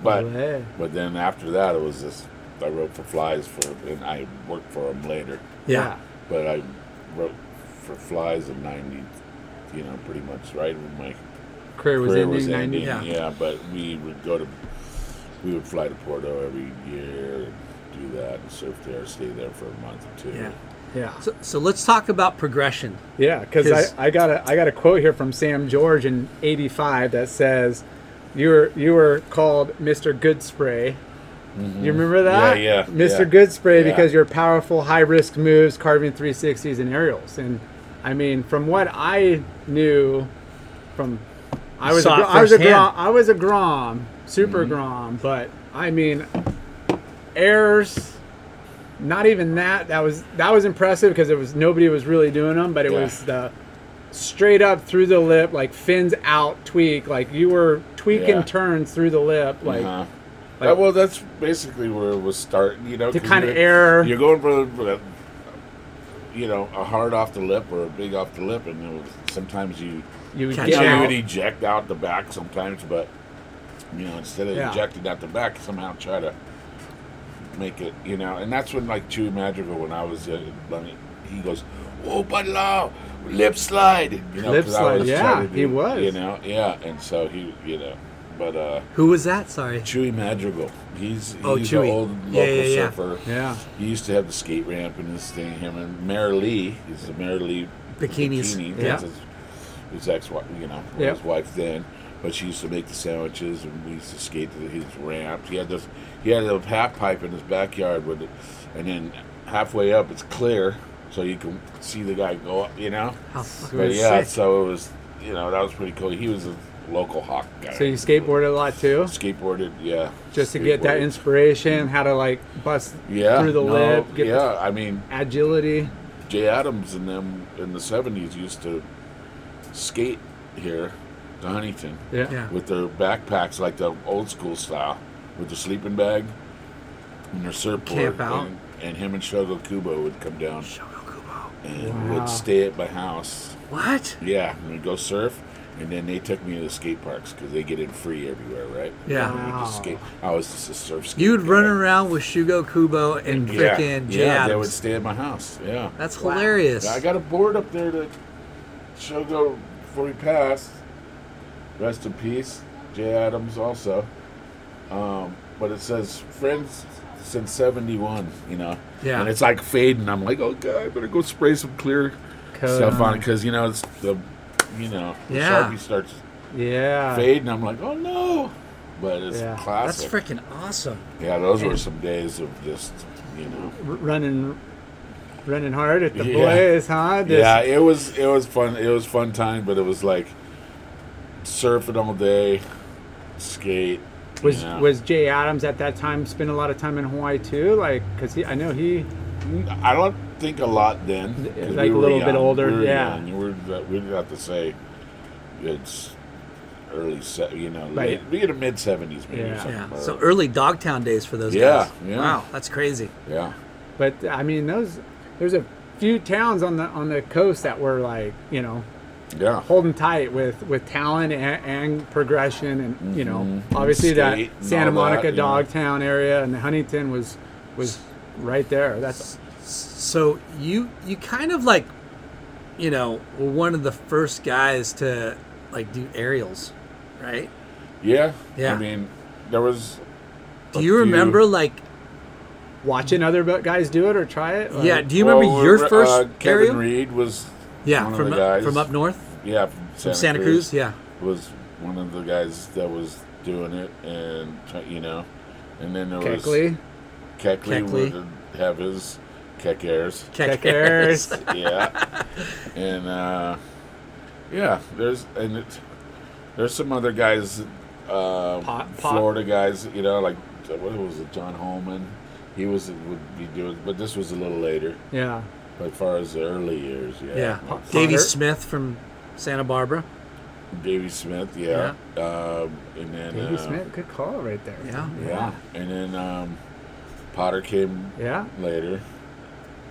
But Olay. but then after that, it was just I wrote for Flies for, and I worked for him later. Yeah, But I wrote for Flies in '90. You know, pretty much right when my Career was career ending. was 90. Yeah. Yeah. but we would go to we would fly to Porto every year and do that and surf there, stay there for a month or two. yeah. Yeah. So, so let's talk about progression. Yeah, because I, I got a I got a quote here from Sam George in '85 that says, "You were you were called Mr. Good Spray." Mm-hmm. You remember that? Yeah, yeah, Mr. yeah. Good Spray Yeah. because your powerful high risk moves, carving 360s and aerials. And I mean, from what I knew, from I was a, I was a grom, I was a grom, super Mm-hmm. grom, but I mean, airs not even that. That was that was impressive because it was nobody was really doing them, but it Yeah. was the straight up through the lip, like fins out tweak, like you were tweaking Yeah. turns through the lip, like Uh-huh. like- Uh, well, that's basically where it was starting. You know, to kind of you're- air. You're going for, for you know, a hard off the lip or a big off the lip, and it was, sometimes you, You would Catch get know, you out. would eject out the back sometimes, but you know, instead of Yeah. ejecting out the back, somehow try to make it, you know, and that's when like Chewy Madrigal when I was, uh, when he goes, "Oh, but law, lip slide," you know, Lip 'cause I slide, yeah, to he was. you know, yeah, and so he, you know, but uh. Who was that? Sorry. Chewy Madrigal. He's Oh, he's Chewy. an old Yeah, local yeah, yeah. surfer. Yeah. He used to have the skate ramp and this thing. Him and Mary Lee. He's the Mary Lee Bikinis. Bikini. Yeah. His, his ex wife, you know, Yep. his wife then. But she used to make the sandwiches, and we used to skate to his ramp. He had this, he had a half pipe in his backyard with it, and then halfway up it's clear, so you can see the guy go up. You know. How fucking But yeah, sick. so it was, you know, that was pretty cool. He was a local hawk guy. So you skateboarded a lot too, skateboarded, yeah. just to get that inspiration, how to like bust yeah, through the no, lip, get yeah, I mean, agility. Jay Adams and them in the '70s used to skate here to Huntington Yeah. Yeah. with their backpacks like the old school style, with the sleeping bag and their surfboard. Camp out. And, and him and Shogo Kubo would come down Shogo Kubo. and Wow. would stay at my house. What? Yeah, and we'd go surf. And then they took me to the skate parks because they get in free everywhere, right? Yeah. And just Wow. skate. I was just a surf. skate You'd run around with Shogo Kubo and Yeah, freaking Jay yeah, they would stay at my house. Yeah, That's hilarious. I got a board up there to show go before we passed. Rest in peace, Jay Adams also. Um, but it says friends since '71. You know, Yeah. and it's like fading. I'm like, oh god, I better go spray some clear Code stuff on it because you know it's the, you know, the Yeah. sharpie starts Yeah. fading. I'm like, oh no, but it's Yeah. That's freaking awesome. yeah, those were some days of just, you know. R- running, running hard at the Yeah. boys, huh? Just- yeah, it was it was fun. It was fun time, but it was like surfing all day, skate. Was you know. was Jay Adams at that time spend a lot of time in Hawaii too? Like, cause he, I know he. I don't think a lot then. 'cause Like we a were little bit older, We yeah. young. We were, we would have to say it's early, se- you know, Right. late, we get a mid seventies maybe. or Yeah. something, Yeah. or- So early Dogtown days for those Yeah, guys. yeah. Wow, that's crazy. yeah, But I mean, those there's a few towns on the on the coast that were like, you know, yeah. holding tight with with talent and, and progression, and you know, Mhm. obviously Skate that Santa all that, Monica you know. Dogtown area and the Huntington was was right there. That's So you you kind of like, you know, were one of the first guys to like do aerials, right? Yeah, Yeah. I mean, there was. Do you few- remember like watching other guys do it or try it. Like, yeah? Do you remember Well, your uh, first Kevin aerial? Reed was yeah, one of from the up, guys. from up north, Yeah, from from Santa, Santa Cruz. Yeah, was one of the guys that was doing it, and you know, and then there Keckley. was Keckley Keckley. would have his Keck airs, Keck airs. yeah, and uh, yeah, there's and it, there's some other guys, uh, Pot- pot- Florida guys, you know, like what was it, John Holman. He was would be doing, but this was a little later. Yeah. But as far as the early years, yeah, yeah. That's- Davey Potter. Smith from Santa Barbara. Davey Smith, yeah, Um, and then Davey uh, Smith, good call right there. Yeah. Yeah, and then um, Potter came Yeah. later.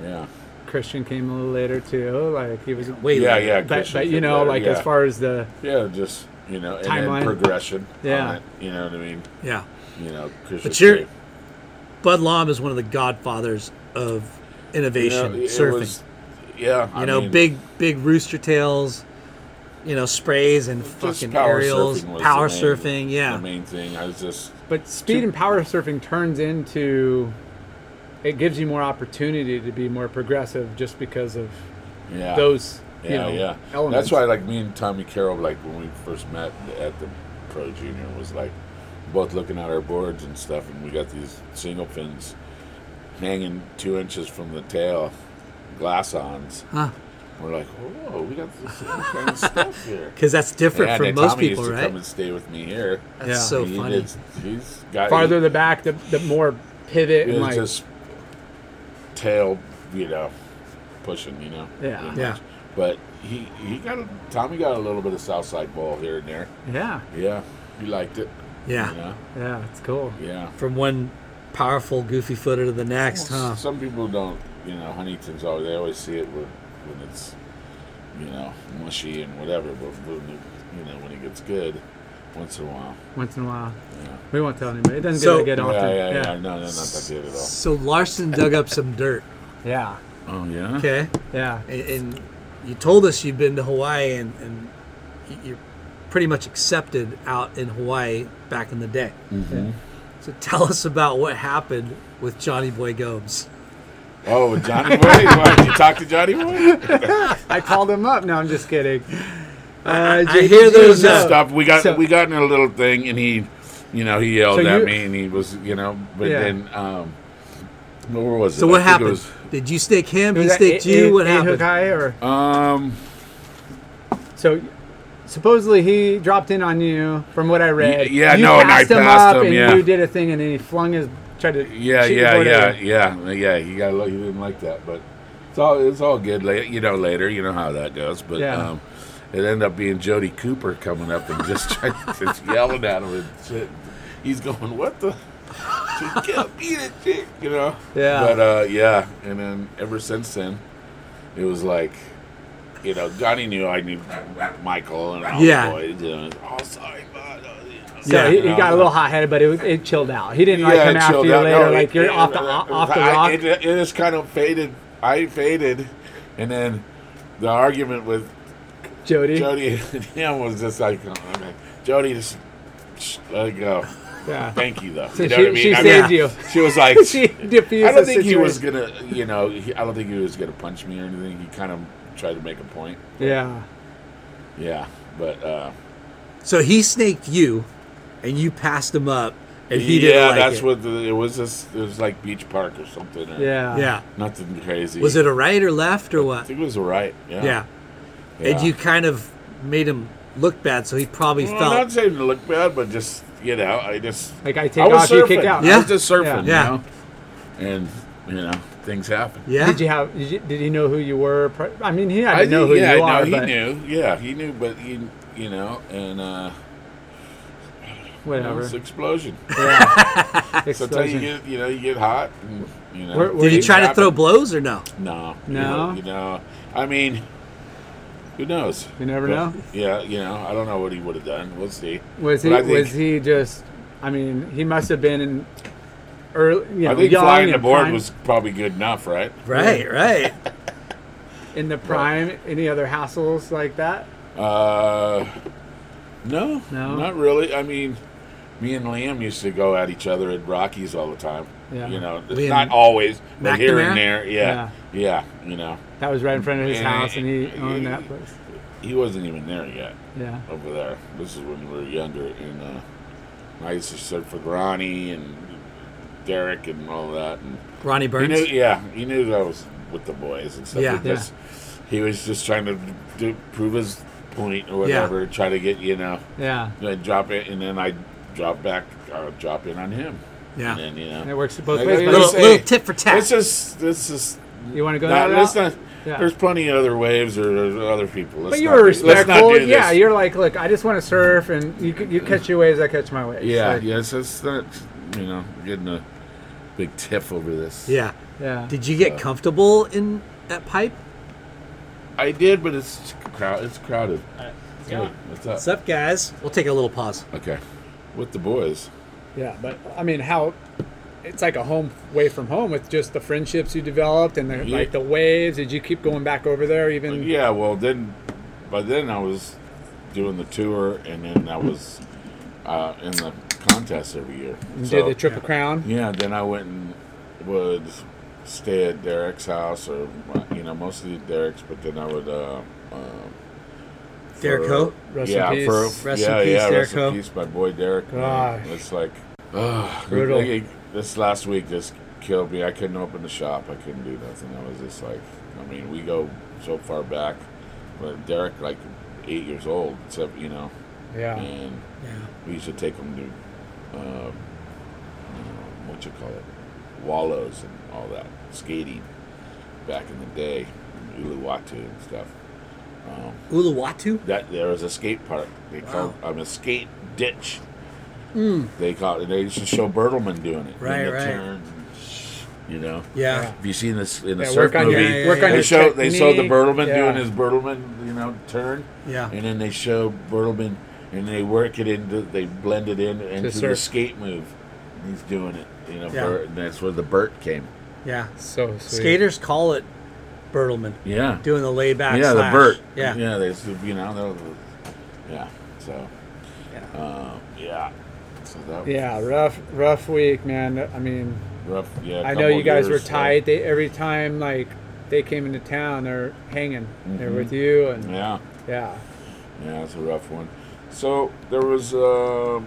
Yeah, Christian came a little later too. Like he was. Way yeah, later. yeah. But, Christian but you know, later, like yeah. as far as the yeah, just you know, and Timeline. then progression. Yeah. on it, you know what I mean. Yeah. You know, Christian. But you're- came- Bud Llamas one of the godfathers of you know, innovation surfing. was- yeah, you I know, mean, big big rooster tails, you know, sprays and just fucking power aerials, surfing was power the main- surfing. Yeah, the main thing. I was just but speed and power surfing turns into it gives you more opportunity to be more progressive just because of yeah those Yeah, you know yeah. elements. That's why, like me and Tommy Carroll, like when we first met at the Pro Junior, was like both looking at our boards and stuff, and we got these single fins hanging two inches from the tail, glass ons. Huh. We're like, whoa, we got this kind of stuff here. because that's different Yeah, from most Tommy people, used to right? come and stay with me here. That's Yeah. so he funny. did- he's got farther the back, the, the more pivot and like just tail, you know, pushing, you know. Yeah. Yeah. much. But he he got a, Tommy got a little bit of Southside Bowl here and there. Yeah. Yeah, he liked it. Yeah. You know? Yeah. It's cool. Yeah. From one powerful goofy footer to the next, huh? Some people don't, you know, Huntington's always they always see it when, when it's, you know, mushy and whatever. But when it, you know when it gets good, once in a while. Once in a while. Yeah. We won't tell anybody. It doesn't So- get that good Yeah, often. yeah, yeah, No, no, not that good at all. So Larson dug up some dirt. Yeah. Oh yeah. Okay. Yeah. And, and you told us you'd been to Hawaii and, and you're pretty much accepted out in Hawaii back in the day. Mm-hmm. So tell us about what happened with Johnny Boy Gomes. Oh, Johnny Boy. Why, did you talk to Johnny Boy? I called him up. No, I'm just kidding. Uh, I J- hear J- there's Stuff. We got So- we got in a little thing, and he, you know, he yelled So at you- me, and he was, you know, but Yeah. then, um, where was it? So I what think happened? was- Did you stake him? Was He that staked you? A- what A- happened? Hokai or um, so? Supposedly he dropped in on you, from what I read. yeah, you no, and I passed him passed up, him, and yeah. you did a thing, and then he flung his tried to yeah, yeah, yeah, yeah, yeah. He got he didn't like that, but it's all it's all good. Later, you know, later, you know how that goes. But Yeah. um, it ended up being Jodie Cooper coming up and just trying, just yelling at him and shit. He's going, "What the." You can't beat it, chick, you know. Yeah. But uh, yeah, and then ever since then, it was like, you know, Johnny knew I knew Michael and all Yeah. the boys. You know, oh, sorry, bud. uh, you know, So Yeah. he, he know, got a little hot headed, but it, was, it chilled out. He didn't like come after you out. later, No, like it- you're it- off the it- off the I- It, it just kind of faded. I faded, and then the argument with Jodie. Jodie and him was just like, oh, okay, Jodie, just sh- let it go. Yeah. Thank you, though. So you know she, what I mean? she I saved mean, you. She was like, she diffused I don't the think he was gonna, you know, he, I don't think he was gonna punch me or anything. He kind of tried to make a point. Yeah. Yeah, but uh, So he snaked you, and you passed him up, and he didn't yeah, like that's it. what the, it was. Just, it was like Beach Park or something. Or Yeah. Yeah. nothing crazy. Was it a right or left or what? I what? think it was a right. Yeah. Yeah. Yeah. And you kind of made him look bad, so he probably Well, felt. I'm not saying to look bad, but just you know, I just Like I take I was off, you kick out. Yeah. I was just surfing, Yeah. you know, and you know things happen. yeah. Did you have? Did, you, did he know who you were? I mean, he had to I know knew, who yeah, you no, are, he but knew. Yeah, he knew, but he, you know, and uh, you know, whatever. it's explosion. Yeah. Sometimes you get, you know, you get hot, and you know. Were- were Did you you try to throw blows or no? No, you No? know, You know, I mean, who knows? You never But, know. Yeah, you know, I don't know what he would have done. We'll see. Was he? But I think- was he just? I mean, he must have been in early. You know, I think young flying the board prime- was probably good enough, right? Right, right. in the prime. Any other hassles like that? Uh, no, No? not really. I mean, me and Liam used to go at each other at Rockies all the time. Yeah. You know, Liam not always, but here and there. Yeah, yeah. You know, That was right in front of his Yeah, house, and he yeah, owned yeah. that place. he wasn't even there yet Yeah. over there. This is when we were younger, and uh, I used to surf for Ronnie and Derek and all that, and Ronnie he Burns. knew. Yeah, he knew that I was with the boys and stuff. Yeah. He just- He was just trying to do, prove his point or whatever. Yeah. Try to get you know. Yeah. I drop it, and then I drop back, uh, drop in on him. Yeah. And then, you know, it works both Like, ways. Little, say- little tit for tat. It's just, this is you want to go not. that route? not. Yeah. There's plenty of other waves or other people. Let's But you were do- let's not respectful. Yeah, you're like, look, I just want to surf, and you you catch your waves, I catch my waves. Yeah, Like, yes, it's not. You know, getting a big tiff over this. yeah. yeah. Did you get comfortable in that pipe? I did, but it's crowd. It's crowded. Hey, what's up? What's up, guys? We'll take a little pause. Okay, with the boys. Yeah, but I mean, how it's like a home away from home with just the friendships you developed and the, Yeah. like the waves. Did you keep going back over there even? Yeah, well then, by then I was doing the tour, and then I was uh, in the contest every year. You So- did the Triple Crown. Yeah, then I went and would stay at Derek's house, or you know, mostly Derek's, but then I would. Uh, uh, Derek for- Ho? Rest in yeah, peace. for Rest in yeah, peace, yeah, Derek rest Ho. in peace, my boy Derek. man. It's like, uh, Brutal. this last week just killed me. I couldn't open the shop. I couldn't do nothing. I was just like, I mean, we go so far back, but Derek like eight years old, except you know, Yeah. and Yeah. we used to take him to, uh, uh, what you call it, wallows and all that skating back in the day, in Uluwatu and stuff. Uluwatu? That there was a skate park. They called um, a skate ditch. They call it. They used to show Bertlemann doing it. Right, right. turn, you know. Yeah. Have you seen this in the Yeah, surf work on movie? your, Yeah, yeah, work yeah. on they your show they show the technique. Bertlemann Yeah. doing his Bertlemann, you know, turn. Yeah. And then they show Bertlemann, and they work it into, they blend it in into the surf. skate move. And he's doing it, you know. Yeah. Bert, and that's where the Bert came. Yeah. So sweet. Skaters call it Bertlemann. Yeah. Doing the layback. back. yeah, the slash. Bert. Yeah. Yeah, they, you know, yeah. So, Yeah. um, yeah. So that Yeah, rough, rough week, man. I mean, rough. Yeah. I know you guys were years, uh, tight. They every time like they came into town, they're hanging. Mm. They're with you, and Yeah. yeah, Yeah, it's a rough one. So there was uh,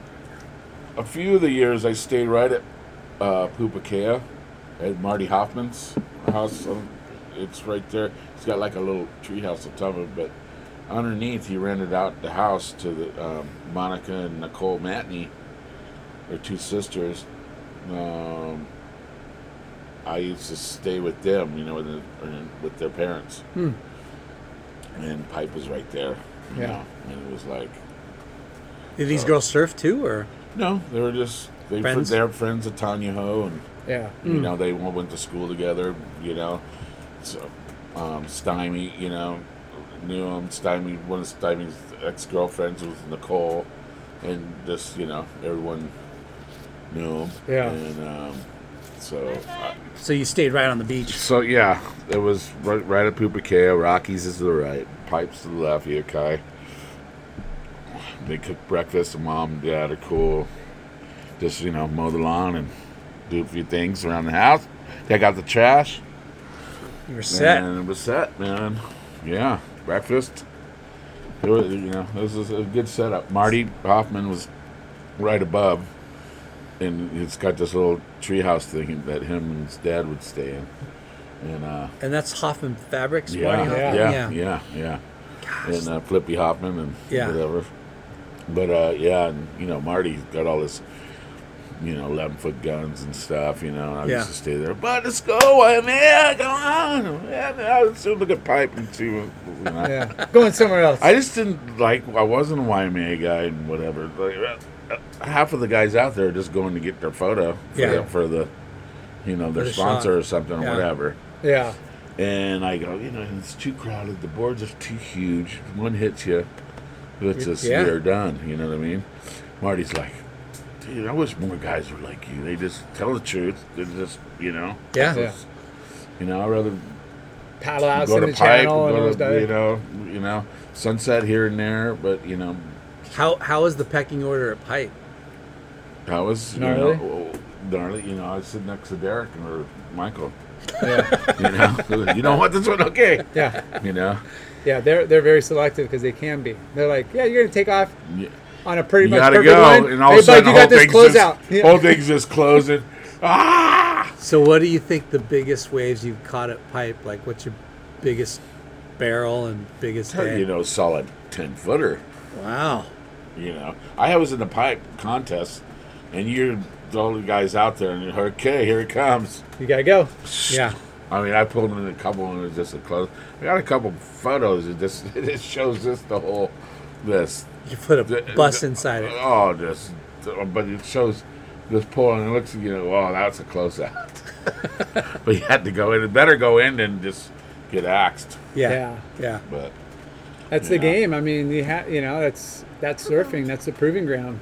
a few of the years I stayed right at uh, Pupukea at Marty Hoffman's house. Um, It's right there. He's got like a little tree house on top of it, but underneath he rented out the house to the um, Monica and Nicole Matney, their two sisters. Um, I used to stay with them, you know, with, the, with their parents. And Pipe was right there. Yeah. know, and it was like, Did these girls surf too, or no, they were just they Friends? they're friends of Tanya Ho, and yeah, you know they all went to school together. You know, so um, Stymie, you know, knew him. Stymie, one of Stymie's ex girlfriends was Nicole, and just you know everyone knew him. Yeah. and um, so I, so you stayed right on the beach? so yeah, it was right, right at Pupukea. Rockies is to the right, Pipes to the left. Ehukai. They cook breakfast. And mom and dad are cool. Just you know, mow the lawn and do a few things around the house. Take out the trash. You were set. And it was set, man. Yeah, breakfast. It was, you know, this is a good setup. Marty Hoffman was right above, and it's got this little treehouse thing that him and his dad would stay in. And uh, And that's Hoffman Fabrics. yeah, Marty yeah, Hoffman? yeah, yeah, yeah, And uh, Flippy Hoffman and Yeah. whatever. But uh, yeah, and you know, Marty's got all this, you know, eleven foot guns and stuff. You know, and I Yeah. used to stay there. But let's go, man, come on, yeah, do look at pipe and see. What, you know. yeah. Going somewhere else. I just didn't like. I wasn't a YMA guy and whatever. Like, uh, half of the guys out there are just going to get their photo for, Yeah. the, for the, you know, their the sponsor shot. or something Yeah. or whatever. yeah, And I go, you know, it's too crowded. The boards are too huge. One hits you, it's just Yeah. you're done. You know what I mean? Marty's like, dude, I wish more guys were like you. They just tell the truth. They just, you know, Yeah. yeah. you know, I'd rather Paddle out go to the pipe, channel go those to, days. you know, you know, sunset here and there. But you know, How how is the pecking order at Pipe? I was, Gnarly? you know, gnarly. You know, I was sitting next to Derek or Michael. Yeah, You know, you don't want this one, okay? yeah, You know, yeah. They're they're very selective because they can be. They're like, yeah, you're gonna take off Yeah. on a pretty you much gotta perfect go, line. and all hey, of a sudden bud, the you whole got this thing's close just, out. Yeah. whole thing's just closing. Ah! So what do you think the biggest waves you've caught at Pipe? Like what's your biggest barrel and biggest head? You know, solid ten footer. Wow. You know, I was in the pipe contest, and you're the only guys out there, and you're okay, here it comes. You gotta go. Yeah. I mean, I pulled in a couple, and it was just a close. I got a couple photos. It just it just shows this the whole this. You put a the- bus the- inside it. Oh, just but it shows this pull, and it looks, you know, oh, that's a close out. but you had to go in. It better go in than just get axed. Yeah. Yeah. Yeah. But That's the Yeah. game. I mean, you ha- you know, that's that's surfing. That's the proving ground.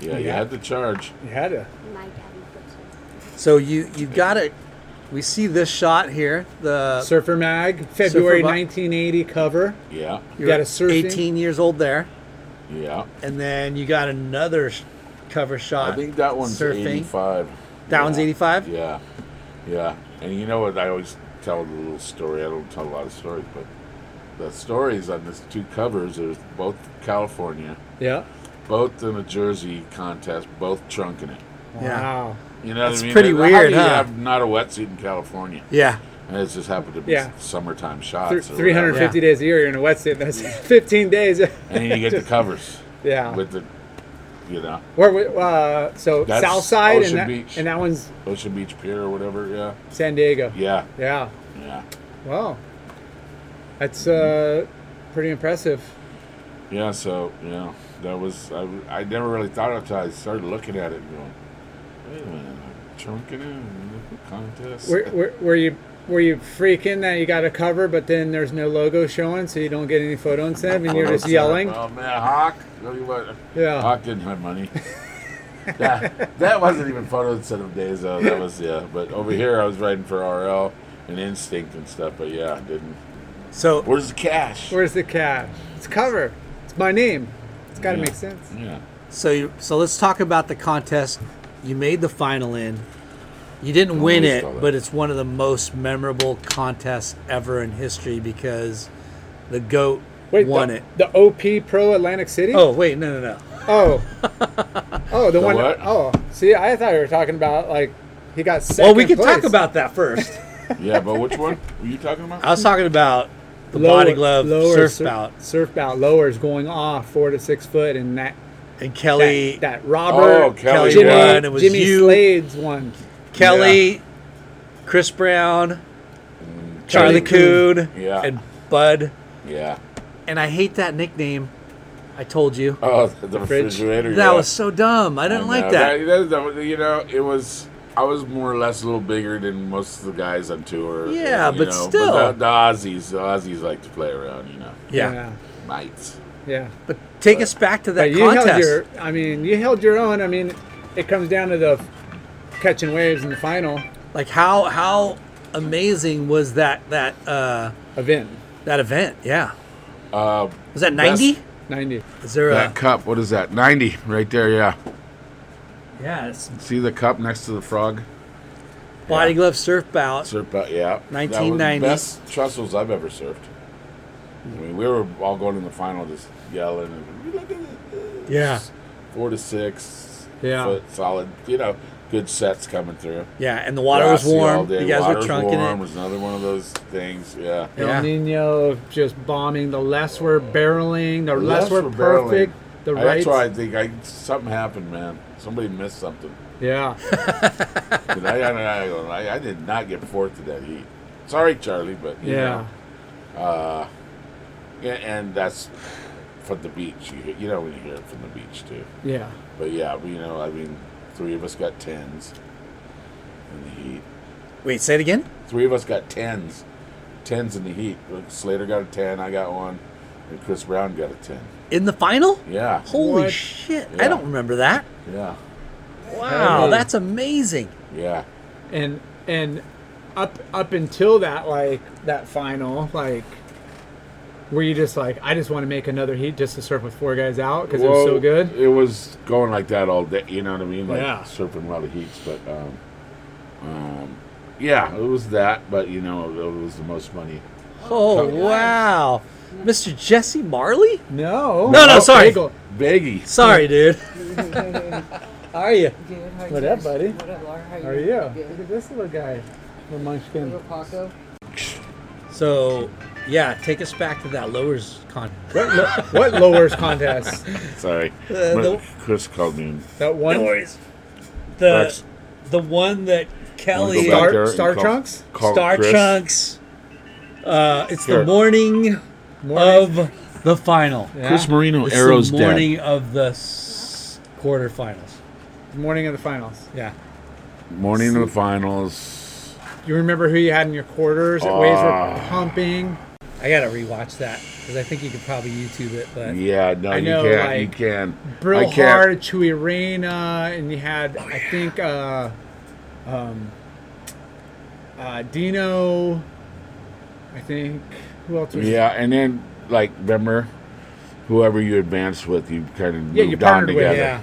yeah, you Yeah. had to charge. You had to. My daddy puts it. So you you've got it. We see this shot here. The Surfer Mag, February Surfer 1980 cover. Yeah, You got a surfing. 18 years old there, yeah. and then you got another sh- cover shot. I think that one's surfing. 85. That one's 85? Yeah, yeah. And you know what? I always tell a little story. I don't tell a lot of stories, but the stories on these two covers are both California, Yeah. both in a Jersey contest, both trunking it. Yeah. Wow. You know what That's I mean? pretty How weird, do you huh? have not a wetsuit in California? Yeah. And it's just happened to be Yeah. summertime shots. Th- or 350 days a year, you're in a wetsuit. That's 15 days. And you get the covers yeah. with the You know, Where? we- Uh, so That's South Side, Ocean and that, Beach. and that one's Ocean Beach Pier or whatever. Yeah, San Diego. yeah, Yeah. yeah, Wow. That's uh, pretty impressive. yeah. So yeah, that was I. I never really thought of it until I started looking at it and going, wait a minute, trunking in contest. Were, were, were you were you freaking that you got a cover, but then there's no logo showing, so you don't get any photo incentive, and you're just yelling? Oh man, Hawk! Tell you what, Yeah. Hawk didn't have money. that, that wasn't even photo incentive days though. That was yeah. But over here, I was writing for RL and Instinct and stuff. But yeah, I didn't. So Where's the cash? Where's the cash? It's cover. It's my name. It's got to Yeah. make sense. Yeah. so you, so let's talk about the contest. You made the final in. You didn't win Always it, but it's one of the most memorable contests ever in history because the goat Wait, won the, it. The OP Pro Atlantic City. Oh wait, no, no, no. Oh. oh, the, one. what? Oh, see, I thought you were talking about like he got second. Well, we can place. talk about that first. Yeah, but which one were you talking about? I was talking about the Lower- body glove lower surf bout Surf bout lowers going off four to six foot, and that and Kelly, that, that oh, Robert Oh, Kelly, Jimmy, yeah. won. It was Jimmy you. Slade's one. Kelly, Chris Brown, mm. Charlie Coon, Yeah. and Bud. Yeah. And I hate that nickname. I told you Oh, the refrigerator. that yeah. was so dumb. I didn't I like know. that. that- that- You know, it was. I was more or less a little bigger than most of the guys on tour. Yeah, you but know. still. the, the Aussies, the Aussies like to play around. You know, Yeah. yeah. mites. yeah. but take us back to that But you held contest. your. I mean, you held your own. I mean, it comes down to the catching waves in the final like how how amazing was that that uh, event. that event? Yeah, Uh, was that ninety? Ninety. Is there a that cup, what is that? Ninety, right there. Yeah. yeah? See the cup next to the frog. body glove surf bout. Surf out, yeah. That was the 1990s. Best Trestles I've ever surfed. I mean, we were all going in the final just yelling. And, Look at this. Yeah. Four to six. Yeah. Foot solid. You know, good sets coming through. Yeah, and the water was Glassy all warm. day. You guys Water were was trunking warm it. was another one of those things. Yeah. El Yeah. Nino just bombing. The less we're barreling, the less, we're Less barreling. perfect. The right. That's why I think I, something happened, man. Somebody missed something. Yeah. I, I, I, I did not get fourth to that heat. Sorry, Charlie, but you Yeah. know, uh, yeah, and that's from the beach. You, hear- you know when you hear it from the beach too. Yeah. But yeah, we, you know, I mean, three of us got tens in the heat. Wait, say it again. Three of us got tens, tens in the heat. Slater got a ten, I got one, and Chris Brown got a ten. In the final? Yeah, Holy What? shit! Yeah. I don't remember that. yeah, Wow, Hey. that's amazing. yeah. And and up up until that like that final like. Were you just like, I just want to make another heat just to surf with four guys out because it was so good? It was going like that all day. You know what I mean? Like Yeah. surfing a lot of heats, but um, um, yeah, it was that. But you know, it was the most money. Oh wow, Mr. Jesse Marley. No. No, no, sorry. Bagel. Baggy. Sorry, dude. How are you? Good. How you What up, buddy? What up, Laura? How you? How are doing? you? Look at this little guy. Little munchkin. Little Paco. So, yeah, take us back to that lowers con. What, lo- what lowers contest? Sorry, Uh, But the- Chris called me. That one? No worries. The Rex. the one that Kelly Wanna back Star- there and Star call- Trunks? call Star Chris? Trunks. Uh, it's Here. the morning Morning? of the final. Yeah. Chris Marino, It's Arrows the dead. morning of the s- quarterfinals. Morning of the finals. Yeah. Morning of the finals. You remember who you had in your quarters? That waves were Ah. pumping. I gotta rewatch that because I think you could probably YouTube it. But Yeah, no, I you can't. you can. Brill I can't. Hard, Chewy Reyna, and you had, Oh, I think, uh, um, uh, Dino. I think. Who else was Yeah, and then like remember, whoever you advanced with, you kind of Yeah, you moved on partnered with, together. yeah.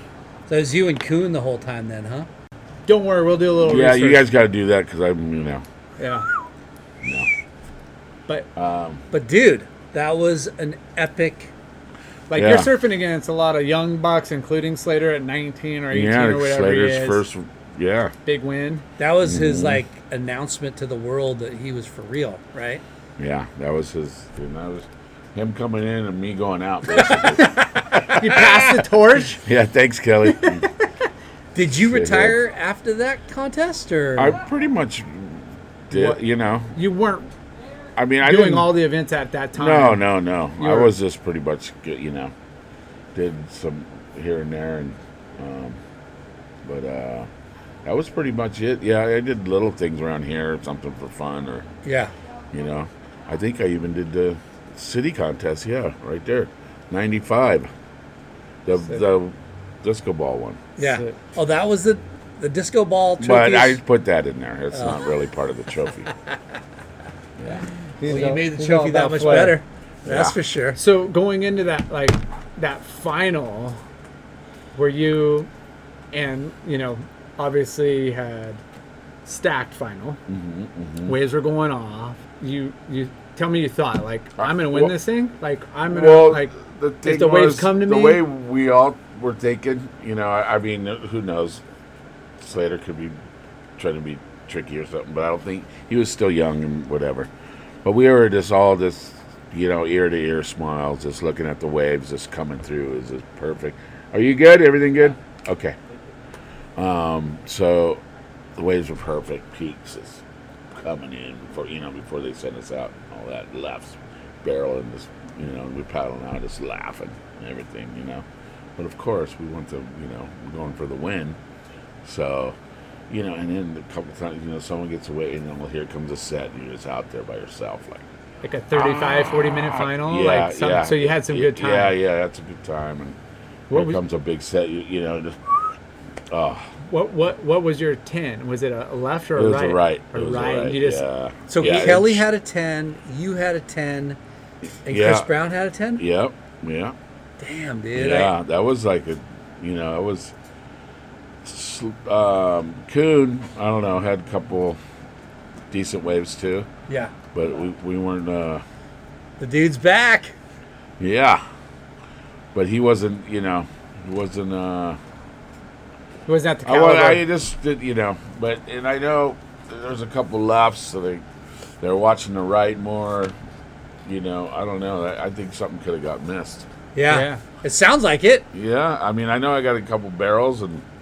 So it was you and Coon the whole time then, huh? Don't worry, we'll do a little Yeah, research. you guys got to do that because I'm, you know. Yeah. But But dude, that was an epic. like Yeah. you're surfing against a lot of young bucks, including Slater at 19 or 18 Yeah, or whatever Slater's he is. first. Yeah, Big win. That was Mm-hmm. his like announcement to the world that he was for real, right? yeah, that was his. And that was him coming in and me going out. Basically. You passed the torch. yeah, thanks, Kelly. Did you retire after that contest, or I pretty much did. What? You know, You weren't I mean, I doing all the events at that time. no, no, no. I You're- was just pretty much, you know, did some here and there, and um, but uh, that was pretty much it. Yeah, I did little things around here, something for fun, or yeah? you know, I think I even did the city contest. Yeah, right there, ninety five, the the disco ball one. Yeah. Sick. Oh, that was the the disco ball trophy. But I put that in there. It's not really part of the trophy. well, you made the trophy that much flair. better. That's Yeah. for sure. So going into that like that final, were you, and you know, obviously had stacked final. Mm-hmm, Waves were going off. You you tell me you thought like I'm gonna win well- this thing. Like I'm gonna well, like the thing the waves was, come to the me? The way we all were thinking, you know, I, I mean, who knows? Slater could be trying to be tricky or something, but I don't think he was still young and whatever. But we were just all just, you know, ear to ear smiles, just looking at the waves just coming through. Is this perfect? Are you good? Everything good? Okay. Um, so the waves were perfect. Peaks is coming in before you know before they send us out. All that left barrel and just you know we paddling out just laughing and everything you know. But of course we want to you know going for the win. So you know, and then a couple times you know someone gets away and then well here comes a set and you're just out there by yourself like. like a 35, 40 minute final. Ah, Yeah, like some, yeah. So you had some good time. Yeah, yeah, that's a good time. And What here was- comes a big set. You, you know, just oh, What what what was your ten? Was it a left or it a was right? a right. A It was a right. right. You just yeah. So yeah, Kelly had a ten, you had a ten, and Yeah. Chris Brown had a ten. Yep. Yeah. Damn, dude. Yeah, that was like a, you know, it was. Sl- Um, Coon, I don't know, had a couple decent waves too, yeah. but we, we weren't. Uh, The dude's back. yeah, but he wasn't. You know, he wasn't. Uh, it was not at the I, caliber. I just did, you know, but and I know there's a couple lefts, so they they're watching the right more. You know, I don't know. I, I think something could have got missed. Yeah. Yeah. It sounds like it. Yeah, I mean, I know I got a couple barrels and a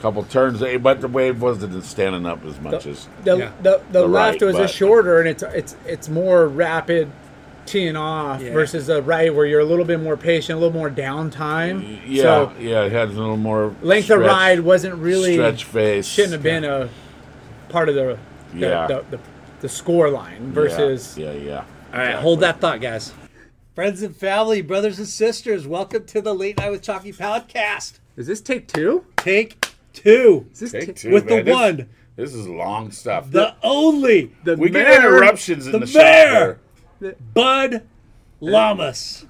couple turns, eh, but the wave wasn't standing up as much as. the Yeah. the, the, The left right, was a shorter and it's it's it's more rapid teeing off Yeah. versus the right where you're a little bit more patient, a little more downtime. Yeah, So yeah, it had a little more length of ride wasn't really stretch face. shouldn't have been a part of the the, Yeah. the, the, the score line versus Yeah, yeah, yeah. All right, hold that thought, guys. Friends and family, brothers and sisters, welcome to the Late Night with Chalky podcast. is this take two? Take two Is this Take two, with man. the This- one, This is long stuff. the only, the we get interruptions in the the, shop mayor. here. Bud Llamas.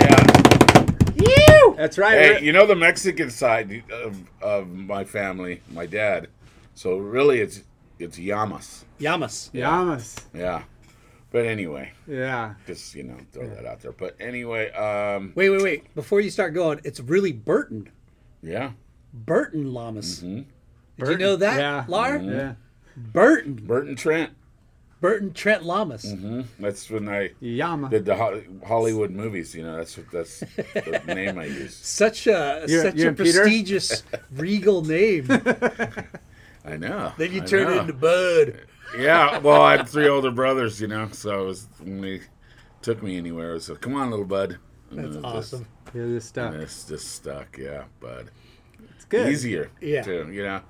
Yeah. That's right. Hey, you know the Mexican side of, of my family, my dad. So really, it's it's Llamas. Yamas. Yamas. Yeah. But anyway, Yeah. just you know, throw that out there. But anyway, um, Wait, wait, wait. Before you start going, it's really Burton. yeah, Burton Llamas. Mm-hmm. Did you know that, Yeah. Lar? Yeah. Burton. Burton Trent. Burton Trent Llamas. hmm That's when I Yama. did the Ho- Hollywood movies. You know, that's what that's the name I use. Such a You- such you a prestigious regal name. I know. then you I turn it know. into Bud. Yeah, well, I had three older brothers, you know, so it was, when they took me anywhere, it was come on, little bud. And That's it was just- awesome. Yeah, this stuff. and it's just stuck, yeah, bud. It's good. Easier, Yeah. too, you know.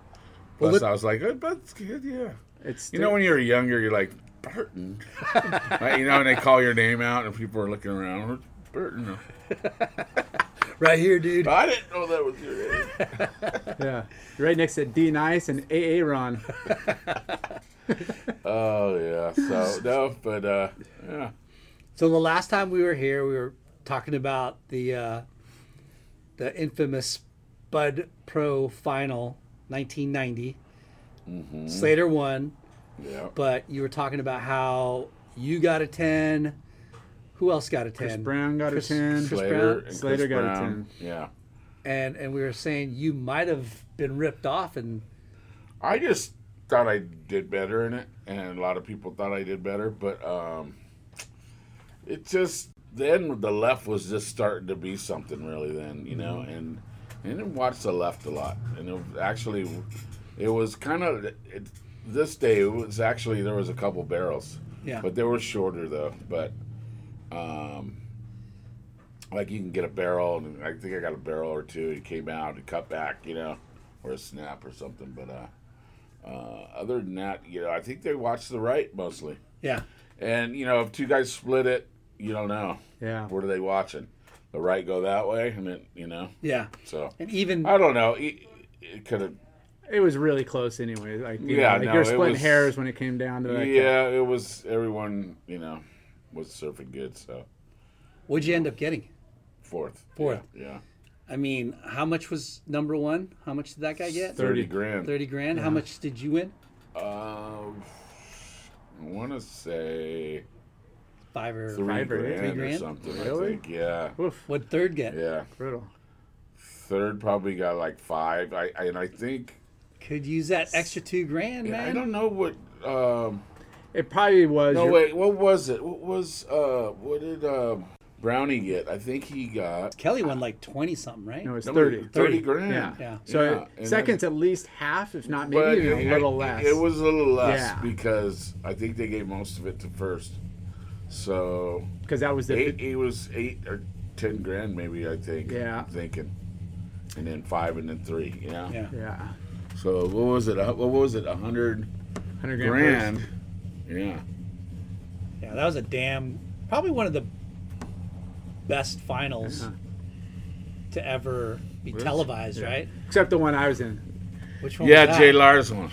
Well, Plus, let- I was like, oh, it's good, yeah. It's You know, when you're younger, you're like, Burton. You know, and they call your name out, and people are looking around, "Where's Burton. Right here, dude. I didn't know that was your name. yeah, right next to D Nice and AA Ron. Oh, yeah, so, no, but, uh, yeah. So the last time we were here, we were talking about the uh, the infamous Bud Pro Final 1990. Mm-hmm. Slater won, Yeah. but you were talking about how you got a 10. Who else got a 10? Chris Brown got Chris- a ten. Chris Slater Brown? Chris Slater got a Brown, Yeah. And and we were saying you might have been ripped off and I just thought I did better in it, and a lot of people thought I did better. But um, it just then the left was just starting to be something really then you know and and then watch the left a lot and it was actually it was kind of this day it was actually there was a couple barrels Yeah. but they were shorter though but um like you can get a barrel and i think i got a barrel or two it came out and cut back you know or a snap or something but uh uh other than that you know i think they watch the right mostly Yeah. and you know, if two guys split it, you don't know. Yeah. What are they watching? The right go that way, and then you know. Yeah. So And even I don't know. It, it could have. It was really close anyway. Like you Yeah, know, like no, you're it splitting was- hairs when it came down to that. yeah, it was everyone. You know, was surfing good. So what'd you end up getting? fourth. Fourth. Yeah. I mean, how much was number one? How much did that guy get? Thirty grand. Thirty grand. How much did you win? Um, I want to say Five or three Five or grand, eight? Three or grand? something. I Really? think. Yeah. Oof, what third get? Yeah. brutal. Third probably got like five. I, I and I think Could use that extra two grand, man. I don't know what. Um, It probably was. No, your- wait. What was it? What was uh? What did uh, Brownie get? I think he got Kelly won like twenty something, right? No, it's no, thirty. 30 grand. Yeah. Yeah. So Yeah, and seconds at least half, if not maybe But even it- a little less. It was a little less Yeah. because I think they gave most of it to first. So because that was the eight, it was eight or ten grand, maybe. I think. Yeah. I'm thinking, and then five, and then three. Yeah. Yeah. yeah So what was it? What was it? A hundred. hundred hundred grand. grand. Yeah. Yeah, that was a damn probably one of the best finals Uh-huh. to ever be televised, right? Except the one I was in. Which one? Yeah, was Jay that? Lars one.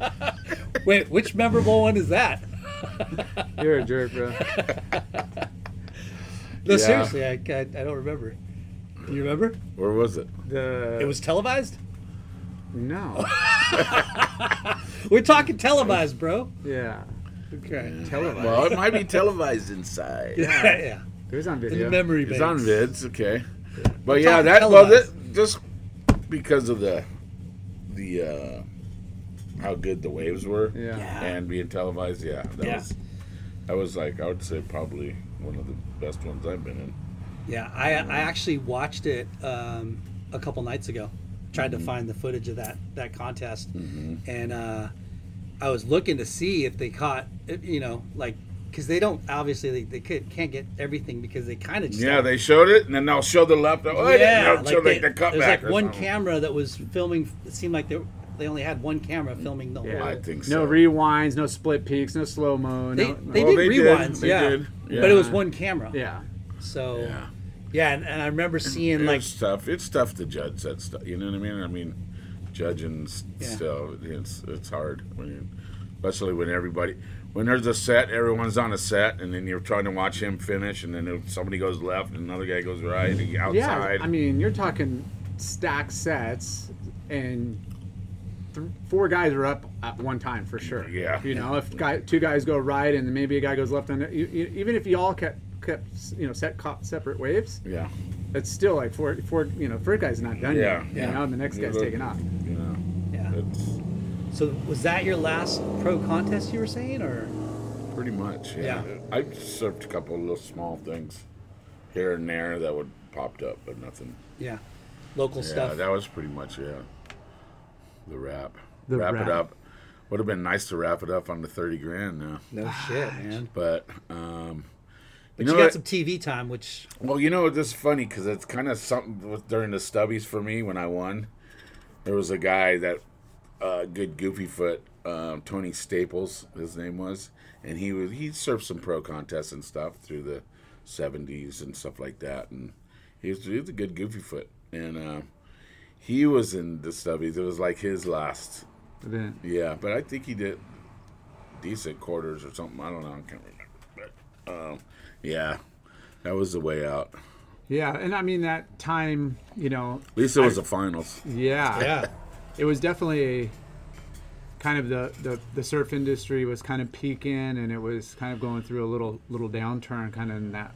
Wait, which memorable one is that? You're a jerk, bro. No, Yeah. seriously, I, I, I don't remember. Do you remember? Where was it? The It was televised. no. We're talking televised, bro. Yeah. Okay. Televised. Well, it might be televised inside. Yeah, yeah. It was on In the memory It's banks. on vids, okay. But I'm yeah, talking that well, that, televised. just because of the the uh, how good the waves were, Yeah. Yeah. and being televised, yeah, that Yeah. was that was like I would say probably one of the best ones I've been in. Yeah, I I actually watched it um, a couple nights ago. Tried to find the footage of that that contest, and uh, I was looking to see if they caught, you know, like because they don't obviously they, they could, can't get everything because they kind of just Yeah, they showed it, and then they'll show the left. Oh, yeah, yeah, they'll show like they, like the cutback. there's like or one something. camera that was filming. It seemed like they they only had one camera filming the Yeah. whole. I think so. No rewinds, no split peaks, no slow mo. They, No, they Well, did oh, they did, rewinds, they yeah. did, but it was one camera. yeah. So yeah, Yeah. and, and I remember seeing like it's tough. It's tough to judge that stuff. You know what I mean? I mean, judging s- Yeah. still, it's it's hard when, you, especially when everybody, when there's a set, everyone's on a set, and then you're trying to watch him finish, and then somebody goes left, and another guy goes right, and Yeah. outside. I mean, you're talking stack sets, and th- four guys are up at one time for sure. Yeah. You know, if guy, two guys go right, and maybe a guy goes left on it, you, you, even if you all kept kept you know set caught separate waves, yeah, it's still like four four. You know, first guy's not done Yeah. yet. Yeah. You know, and the next Yeah, guy's look- taking off. you know, yeah. it's So was that your last pro contest you were saying, or pretty much. Yeah, Yeah. I surfed a couple of little small things here and there that would popped up, but nothing. yeah, local Yeah, stuff? that was pretty much yeah. The wrap. The wrap, wrap. it up. Would have been nice to wrap it up on the thirty grand now, no shit, man. but um, But you you, got what? some TV time, which Well, you know, this is funny because it's kind of something with, during the stubbies for me when I won. There was a guy that, uh, good goofy foot, um, Tony Staples, his name was, and he was he served some pro contests and stuff through the '70s and stuff like that, and he was, he was a good goofy foot, and uh, he was in the stubbies. It was like his last, Event. yeah, but I think he did decent quarters or something. I don't know, I can't remember, but um, yeah, that was the way out. Yeah, and I mean that time, you know, At least it was the finals. yeah, yeah, it was definitely a kind of the, the the surf industry was kind of peaking and it was kind of going through a little little downturn kind of in that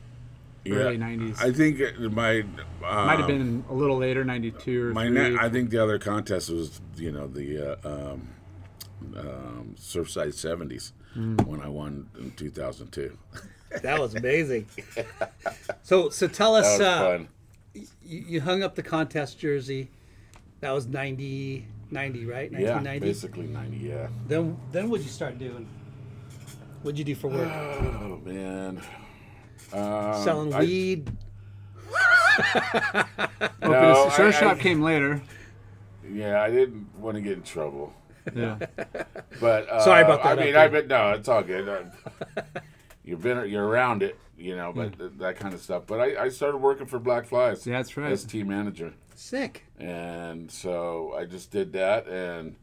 early 90s I think it- my uh, might have been a little later 92 or my. three. Ne- I think the other contest was you know the uh, um, um, Surfside Seventies Mm. when I won in two thousand two. That was amazing. So, so tell us, That was uh, fun. you, you hung up the contest jersey. That was 90, 90 right? Yeah, 1990. basically 90, yeah. Then, then what'd you start doing? What'd you do for work? Oh, man. Um, Selling I- weed. No, Sure I- Shop I- came later. Yeah, I didn't want to get in trouble. Yeah. But uh, Sorry about that, I mean, I there. bet no, it's all good. Uh, You've been you're around it, you know, but th- that kind of stuff. But I, I started working for Black Flys. Yeah, that's right. As team manager, Sick. and so I just did that, and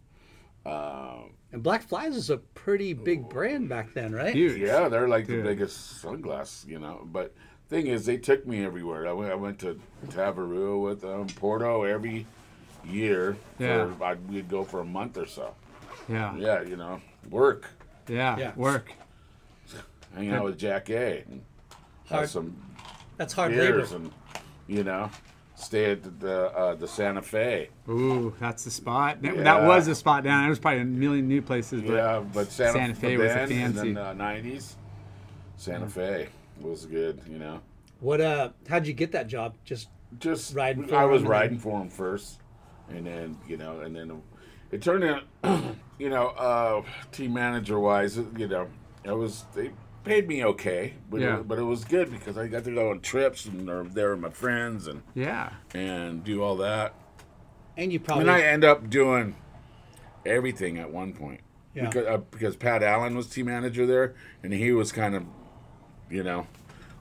um, And Black Flys was a pretty big brand back then, right? Huge. yeah, they're like Dude. the biggest sunglass, you know. But thing is, they took me everywhere. I went I went to Tavarua with them, Porto every year. Yeah. For, I'd, we'd go for a month or so. Yeah. Yeah, you know, work. Yeah. Yeah. Work. Hanging out with Jack A. And have Hard- some That's hard labor. and you know stay at the the, uh, the Santa Fe. Ooh, that's the spot. That, Yeah. that was the spot down. There was probably a million new places, but yeah, but Santa, Santa Fe was a then, fancy- in the nineties. Santa Fe was good, you know. What? Uh, how'd you get that job? Just Just Riding for I him was and riding for him first, and then you know, and then it turned out, you know, uh, team manager wise, you know, it was they paid me okay, but Yeah. it, but it was good because I got to go on trips and they're there with my friends and yeah. and do all that. and you probably And I end up doing everything at one point Yeah. because uh, because Pat Allen was team manager there, and he was kind of, you know,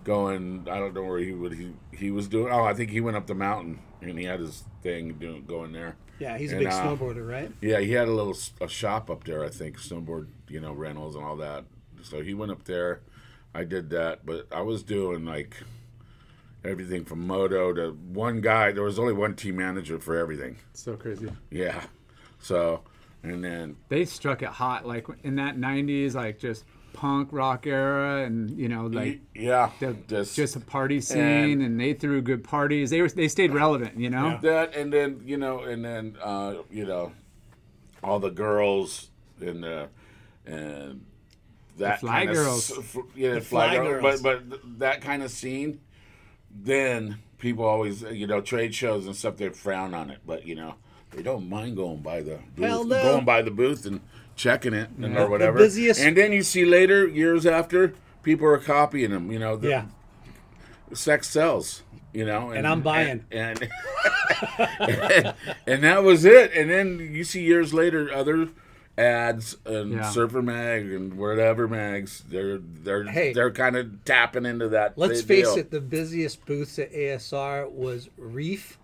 going. I don't know where he would he he was doing. Oh, I think he went up the mountain and he had his thing doing going there. yeah, he's a big uh, snowboarder, right? Yeah, he had a little s- a shop up there. I think snowboard, you know, rentals and all that. So he went up there. I did that, but I was doing like everything from moto to one guy. There was only one team manager for everything. So crazy. Yeah. So, and then They struck it hot, like in that '90s, like just punk rock era, and you know, like yeah, the, just, just a party scene, and, they threw good parties. They were they stayed relevant, you know. that, and then you know, and then uh, you know, all the girls and the and that fly kind girls. Of, yeah, The fly, fly girls. girls. But but that kind of scene, then people always uh, you know trade shows and stuff they frown on it, but you know they don't mind going by the booth, no. going by the booth and checking it and or whatever. busiest- And then you see later years after people are copying them. You know, the, Yeah. sex sells. You know, and, I'm buying. And and, and that was it. And then you see years later other ads and Yeah. Surfer Mag and whatever mags. They're they're Hey. they're kind of tapping into that. Let's deal. face it, the busiest booths at ASR was Reef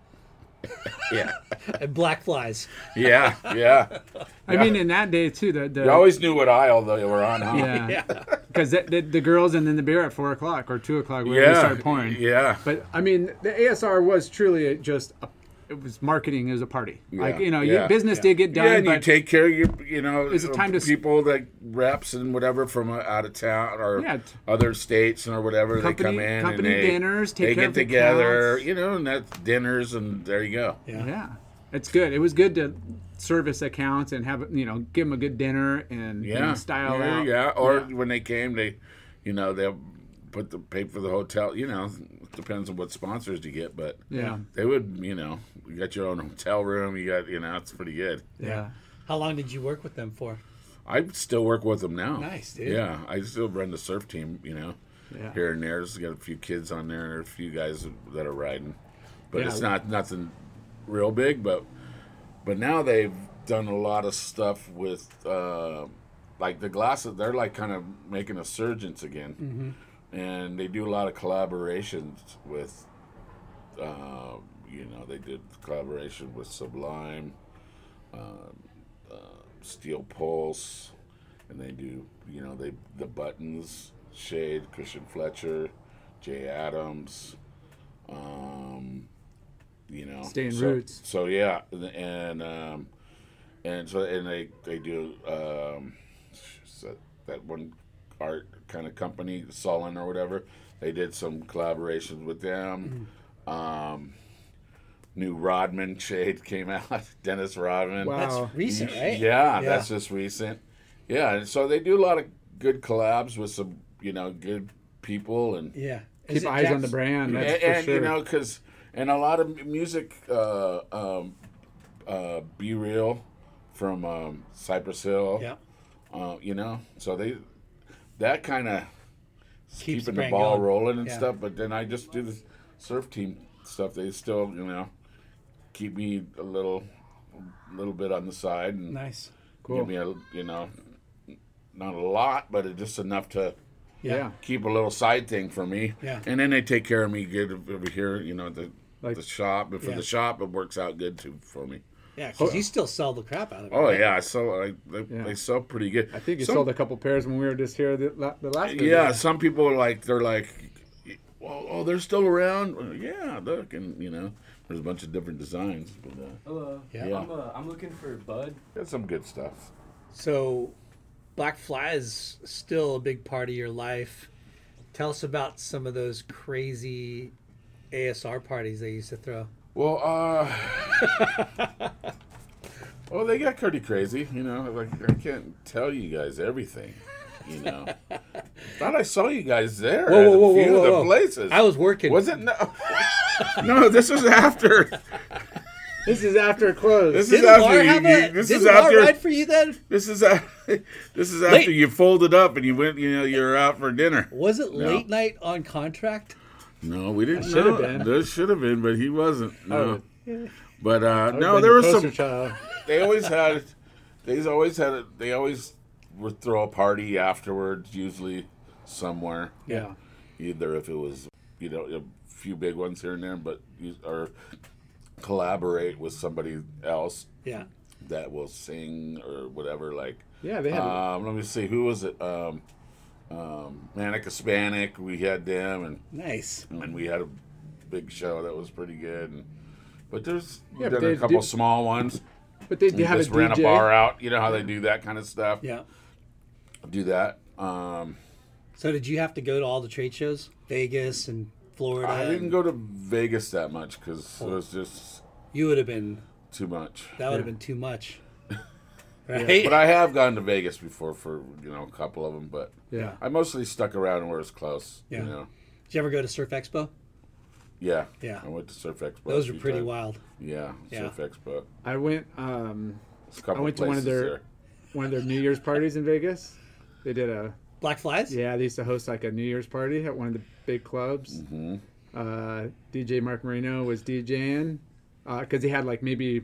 Yeah, and Black Flys. yeah, yeah. I mean, in that day too, the, the You always knew what aisle they were on. Huh? yeah, because the, the, the girls and then the beer at four o'clock or two o'clock when yeah. they start pouring. Yeah, But I mean, the ASR was truly just a, it was marketing as a party. like you know, yeah. you, business did get done, yeah, and you take care of your, you know, It's a time to people that reps and whatever from uh, out of town or Yeah, other states or whatever. Company- they come in company and they, dinners, take they get together, accounts. you know, and that's dinners, and there you go. yeah, it's good. It was good to service accounts and have you know give them a good dinner and you know, Yeah, style yeah, out. yeah. Or Yeah. when they came, they, you know, they'll put the pay for the hotel. You know, depends on what sponsors you get, but Yeah. they would, you know, you got your own hotel room. You got, you know, it's pretty good. yeah. How long did you work with them for? I still work with them now. Nice, dude. Yeah, I still run the surf team. You know, Yeah. here and there. Just got a few kids on there, and a few guys that are riding, but Yeah. it's not nothing real big. But but now they've done a lot of stuff with uh, like the glasses. They're like kind of making a surgence again, and they do a lot of collaborations with. Uh, you know, they did collaboration with Sublime, uh, Steel Pulse, and they do you know they the buttons shade Christian Fletcher, Jay Adams, um, you know Staying so, roots. So yeah, and um, and so and they they do um, so that one art kind of company Sullen or whatever. They did some collaborations with them. Um, new Rodman shade came out. Dennis Rodman. Wow. That's recent, right? Yeah, that's just recent. Yeah, and so they do a lot of good collabs with some, you know, good people and Yeah. Is Keep it eyes on the brand. That's and, for and, sure. you know because and a lot of music uh, um, uh, B-Real from um, cypress hill Yeah. uh, you know so they that kind of Keeps keeping the the, ball going. rolling and Yeah. stuff but then i just do the surf team stuff they still you know keep me a little little bit on the side and Nice. Cool. give me a you know not a lot but it's just enough to yeah. keep a little side thing for me. Yeah. And then they take care of me good over here, you know, the Like- the shop. But for Yeah. the shop, it works out good too for me. Yeah, because you still sell the crap out of it. Oh right? yeah, I sell. I, they, Yeah. they sell pretty good. I think you Some- sold a couple pairs when we were just here the, the last. visit. Yeah, some people are like they're like, well, oh, they're still around. Well, yeah, look, and you know, there's a bunch of different designs. But uh, Hello. Yeah. Yeah. I'm, uh, I'm looking for Bud. got some good stuff. So, Black Fly is still a big part of your life. Tell us about some of those crazy ASR parties they used to throw. Well, uh, well, they got pretty crazy. You know, like I can't tell you guys everything. You know, thought I saw you guys there Whoa, at whoa, whoa, a few whoa, of the whoa. places. I was working. Was it no? no, this was after. This is after it closed. This is Didn't after Lar you. have you- a, this is after. ride for you then? This is a, This is after you folded up and you went. You know, you're out for dinner. Was it No. late night on contract? No, we didn't. should have been. There should have been, but he wasn't. No. Oh. But uh, no, there the was some. child. They always had. They always had. A, they always would throw a party afterwards, usually somewhere. Yeah. Either if it was, you know, a few big ones here and there, but or collaborate with somebody else Yeah. that will sing or whatever. Like, Yeah, they had. um, let me see, who was it? Um, um, Manic Hispanic. We had them, and Nice. and we had a big show that was pretty good. And, but there's Yeah, but a couple do- small ones. but they, they have a just ran a bar out. You know how they do that kind of stuff. Yeah. Do that. Um, So did you have to go to all the trade shows? Vegas and Florida? I didn't and- go to Vegas that much because it was just You would have been, too much. that would have been too much. Right? But I have gone to Vegas before for you know a couple of them, but Yeah. I mostly stuck around where it's close. Yeah. You know. Did you ever go to Surf Expo? Yeah. Yeah. I went to Surf Expo. Those are pretty times. wild. Yeah. Yeah. Surf Expo. I went. Um, a couple I went to one of their there. one of their New Year's parties in Vegas. They did a Black Flys? yeah. They used to host like a New Year's party at one of the big clubs. Mm-hmm. Uh, DJ Mark Marino was DJing because he had like maybe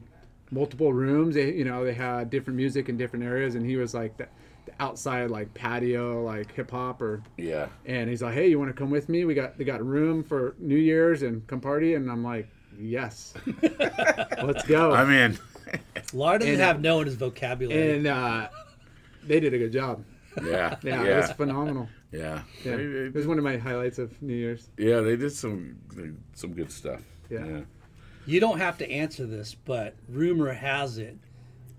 multiple rooms. They, you know, they had different music in different areas, and he was like the, the outside like patio, like hip hop or Yeah. and he's like, "Hey, you want to come with me? We got they got room for New Year's and come party." And I'm like, "Yes, let's go." I'm in. Lar doesn't And- have no in his vocabulary. and uh, they did a good job. Yeah. Yeah, Yeah. it was phenomenal. Yeah. Yeah, it was one of my highlights of New Year's. yeah, they did some some good stuff. Yeah. You don't have to answer this, but rumor has it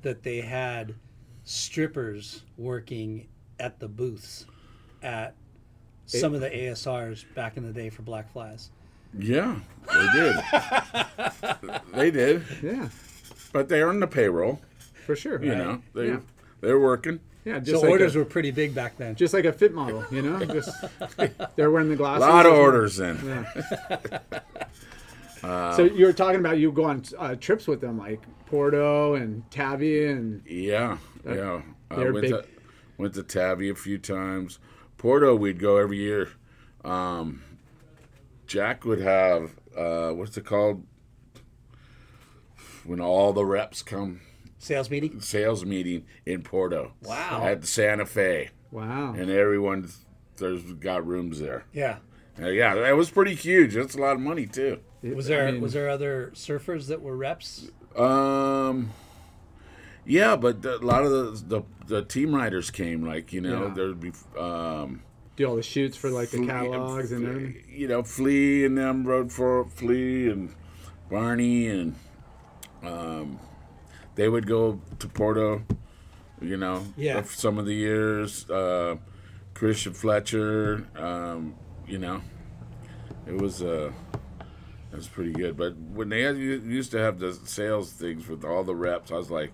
that they had strippers working at the booths at some of the ASRs back in the day for Black Flys. Yeah, they did. they did, Yeah, but they earned the payroll. for sure. You know, they Yeah. they're working. yeah, So just like orders a, were pretty big back then. just like a fit model. You know, just they're wearing the glasses. A lot of orders in. So you were talking about you go on uh, trips with them, like Porto and Tavi, and Yeah, yeah. I went big- to went to Tabby a few times. Porto, we'd go every year. Um, Jack would have uh, what's it called when all the reps come Sales meeting? sales meeting in Porto. Wow. At the Santa Fe, wow, and everyone there's got rooms there. Yeah. Uh, yeah, that was pretty huge. That's a lot of money too. Was there I mean, was there other surfers that were reps? Um, yeah, but the, a lot of the, the the team riders came. Like you know, Yeah. there'd be um, do all the shoots for like the Flea- catalogs and Flea- everything. You know, Flea and them rode for Flea and Barney and um, they would go to Porto. You know, Yeah. of some of the years. Uh, Christian Fletcher. Um, you know, it was uh, it was pretty good. But when they had, used to have the sales things with all the reps, I was like,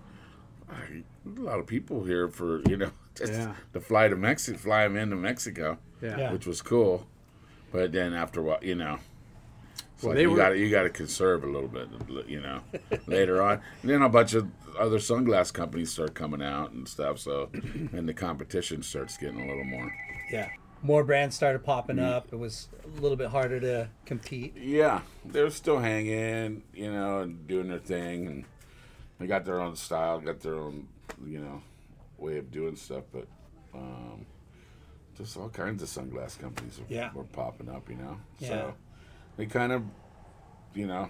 I, a lot of people here for you know just Yeah. to fly to Mexico, fly them into Mexico Yeah. Yeah. which was cool. But then after a while, you know, it's Well, like they you were- got you got to conserve a little bit, you know, later on. And then a bunch of other sunglass companies start coming out and stuff. So, and the competition starts getting a little more. Yeah. More brands started popping Mm. up. It was a little bit harder to compete. Yeah, they're still hanging, you know, and doing their thing, and they got their own style, got their own, you know, way of doing stuff. But um, just all kinds of sunglass companies were, Yeah. were popping up, you know. Yeah. So they kind of, you know,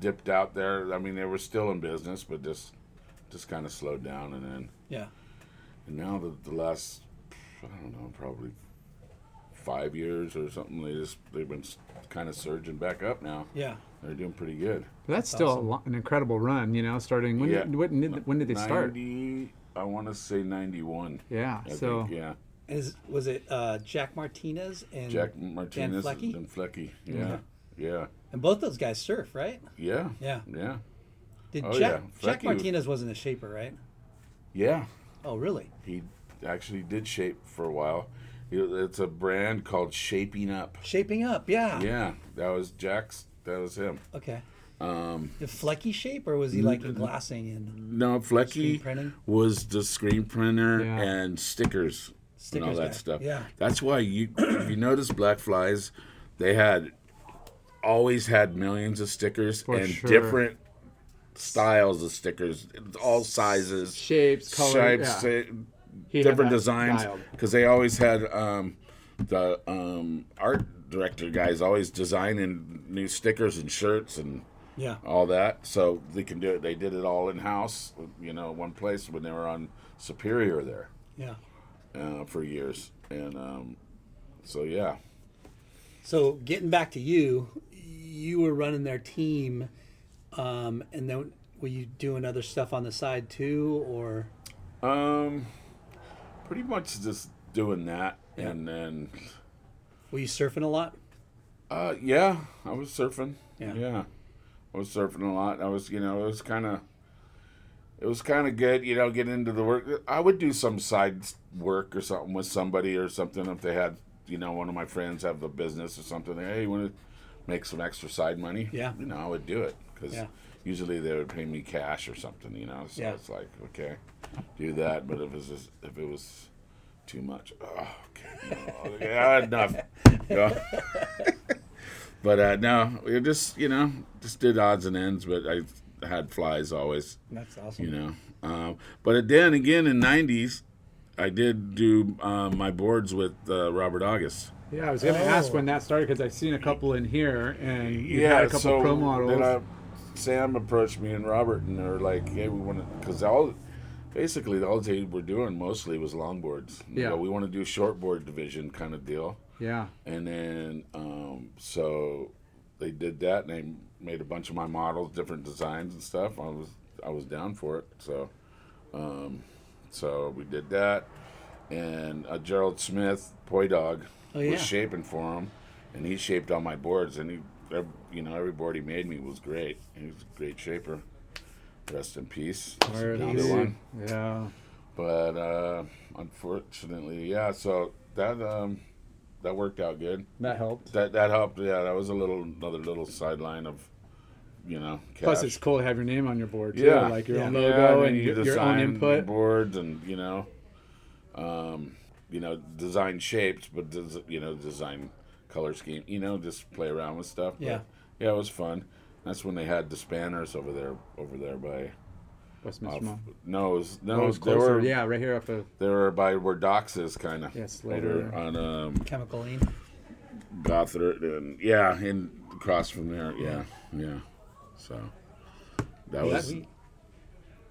dipped out there. I mean, they were still in business, but just just kind of slowed down, and then Yeah. and now the, the last, I don't know, probably five years or something, they just they've been kind of surging back up now. Yeah. They're doing pretty good. But that's still a lo- an incredible run, you know. Starting when Yeah. did, when, did, when did they start? 90, I want to say 91. Yeah, I so think, yeah. Is was it uh, Jack Martinez and Jack Martinez Flecky? and Flecky. Yeah. Yeah. and both those guys surf, right? Yeah. Yeah. Yeah. Did Oh, Jack yeah. Jack Flecky- Martinez wasn't a shaper, right? Yeah. Oh, really? He actually did shape for a while. He- It's a brand called Shaping Up. Shaping up, yeah. Yeah. That was Jack's. That was him. Okay. Um, The flecky shape, or was he like in glassing and no, Flecky printing? was the screen printer Yeah. and stickers, and all that guy. stuff. Yeah. That's why you, if you notice Black Flys, they had always had millions of stickers For and sure. different styles of stickers, all sizes, shapes, color, shapes, yeah. He different designs because they always had um, the um, art director guys always designing new stickers and shirts and yeah, all that. So they can do it. They did it all in house you know one place when they were on superior there. Yeah. uh, for years. And um, so yeah. So getting back to you, you were running their team, um, and then were you doing other stuff on the side too, or? Um pretty much just doing that and then were you surfing a lot? uh yeah i was surfing Yeah. yeah i was surfing a lot i was you know it was kind of it was kind of good, you know, getting into the work. I would do some side work or something with somebody or something if they had, you know, one of my friends have a business or something. Hey, you want to make some extra side money? Yeah. You know, I would do it because Yeah. Usually they would pay me cash or something, you know. So Yeah. it's like, okay, do that. But if it was just, if it was too much, oh, okay, no, okay, enough. No. but uh, no, we just, you know, just did odds and ends. But I had flies always That's awesome. you know. Um, but then again, in '90s, I did do um, my boards with uh, Robert August. Yeah, I was going to ask Oh. when that started because I've seen a couple in here, and you had a couple so pro models. Sam approached me and Robert, and they're like, "Hey, we want to," because all basically all they were doing mostly was longboards. You Yeah. know, we want to do shortboard division kind of deal. yeah, And then, um, so they did that, and they made a bunch of my models, different designs and stuff. I was I was down for it. So, um, so we did that, and uh, Gerald Smith, Poi Dog, Oh, yeah. was shaping for him, and he shaped all my boards, and he, you know, every board he made me was great. He was a great shaper. Rest in peace. That's another easy. one. yeah. But uh, unfortunately, yeah. So that um, that worked out good. That helped. That that helped. Yeah, that was a little another little sideline of, you know, cash. Plus, it's cool to have your name on your board too, Yeah. like your Yeah. own Yeah, logo I and mean, your, you your own input. boards and you know, um, you know, design shapes, but des- you know, design color scheme. You know, just play around with stuff. But, Yeah. yeah, it was fun. That's when they had the spanners over there, over there by. Westminster off- Mall. no, it was, no, Oh, it's they closer. were yeah, right here up of they were by where Docs is, kind of. Yes, later later. on um, Chemical lean. Gothard and yeah, and across from there, yeah, yeah. So that Yeah, was we-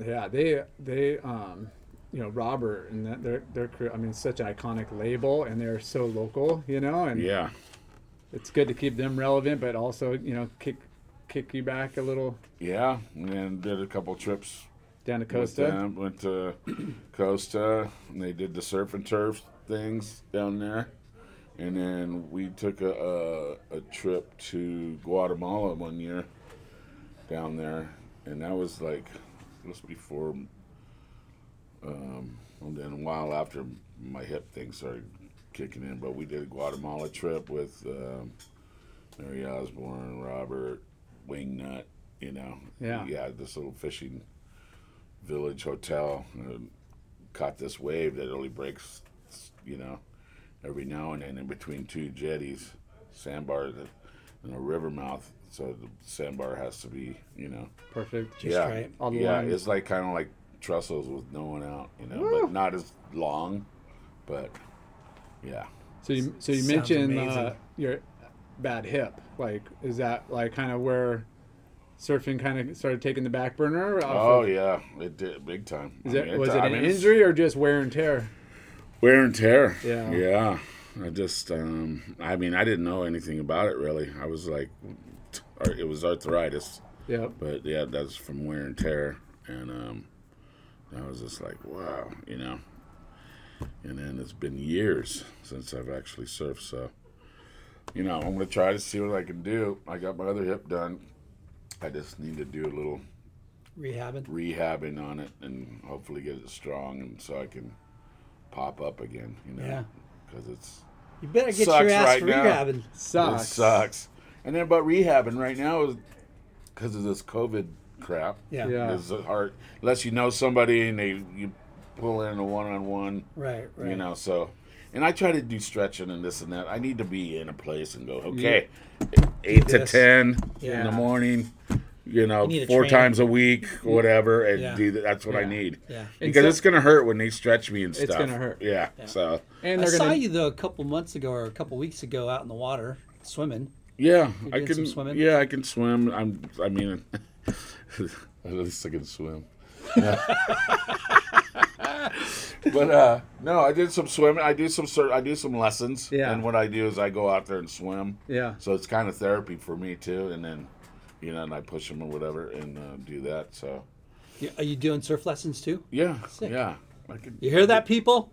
Yeah, they they um, you know Robert and that their their crew. I mean, such an iconic label, and they're so local, you know, and yeah, it's good to keep them relevant, but also you know kick kick you back a little yeah, and did a couple trips down to Costa. them. Went to Costa, and they did the surf and turf things down there. And then we took a, a, a trip to Guatemala one year down there, and that was like just before, um, and then a while after my hip thing started kicking in. But we did a Guatemala trip with um, Mary Osborne, Robert, Wingnut. You know, Yeah. yeah, this little fishing village hotel. And caught this wave that only breaks, you know, every now and then in between two jetties, sandbars, and a river mouth. So the sandbar has to be, you know, Perfect. yeah, right. All the yeah. lines. It's like kind of like trestles with no one out, you know, but not as long, but yeah. So you so you Sounds mentioned uh, your bad hip. Like, is that like kind of where surfing kind of started taking the back burner? off Oh of- yeah, it did big time. Is I it, mean, was it I an mean, injury or just wear and tear? Wear and tear. Yeah. Yeah. I just, um, I mean, I didn't know anything about it really. I was like, it was arthritis. Yep. But yeah, that's from wear and tear, and um, I was just like, wow, you know. And then it's been years since I've actually surfed, so you know, I'm gonna try to see what I can do. I got my other hip done. I just need to do a little Rehabbing. rehabbing on it and hopefully get it strong, and so I can pop up again. You know, Yeah. because it's You better get Sucks your ass right now. rehabbing. Sucks. it sucks. And then about rehabbing right now is because of this COVID crap. Yeah. Yeah. It's hard unless you know somebody and they you pull in a one on one. Right. Right. You know, so and I try to do stretching and this and that. I need to be in a place and go, okay, eight to this. ten in the morning. You know, need a four trainer. times a week, or whatever, and Yeah. do that. That's what I need. Yeah. Because so- it's gonna hurt when they stretch me and stuff. It's gonna hurt. Yeah. So And I they're saw you though a couple months ago or a couple weeks ago out in the water swimming. yeah, I doing can. some swimming? Yeah, I can swim. I'm. I mean, at least I can swim. but uh no, I did some swimming. I do some cer- I do some lessons. Yeah. And what I do is I go out there and swim. Yeah. So it's kind of therapy for me too. And then, you know, and I push them or whatever and uh, do that. So You- Are you doing surf lessons too? yeah, Sick. yeah. I can. You hear that, people?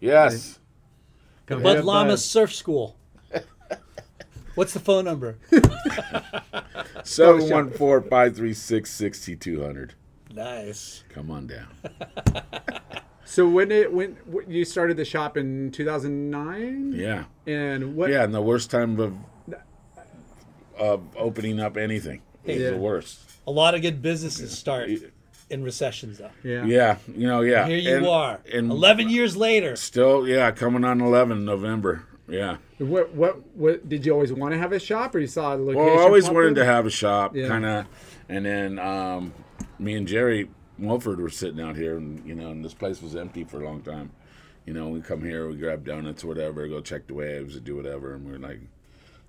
Yes. Come Bud hit Llama Surf School. What's the phone number? Seven one four five three six sixty two hundred. Nice. Come on down. So when it when, when you started the shop in 2009, Yeah. and what? Yeah, and the worst time of of opening up anything. It was Yeah. the worst. A lot of good businesses start in recessions though. yeah. Yeah, you know, yeah. Here you And- are, And 11 years later. still, yeah, coming on 11 November. Yeah. What what what did you always want to have a shop, or you saw a location? Well, I always wanted up? to have a shop, Yeah. kind of, and then um, me and Jerry Wolford were sitting out here, and you know, and this place was empty for a long time. You know, we come here, we grab donuts, or whatever, go check the waves, or do whatever, and we're like,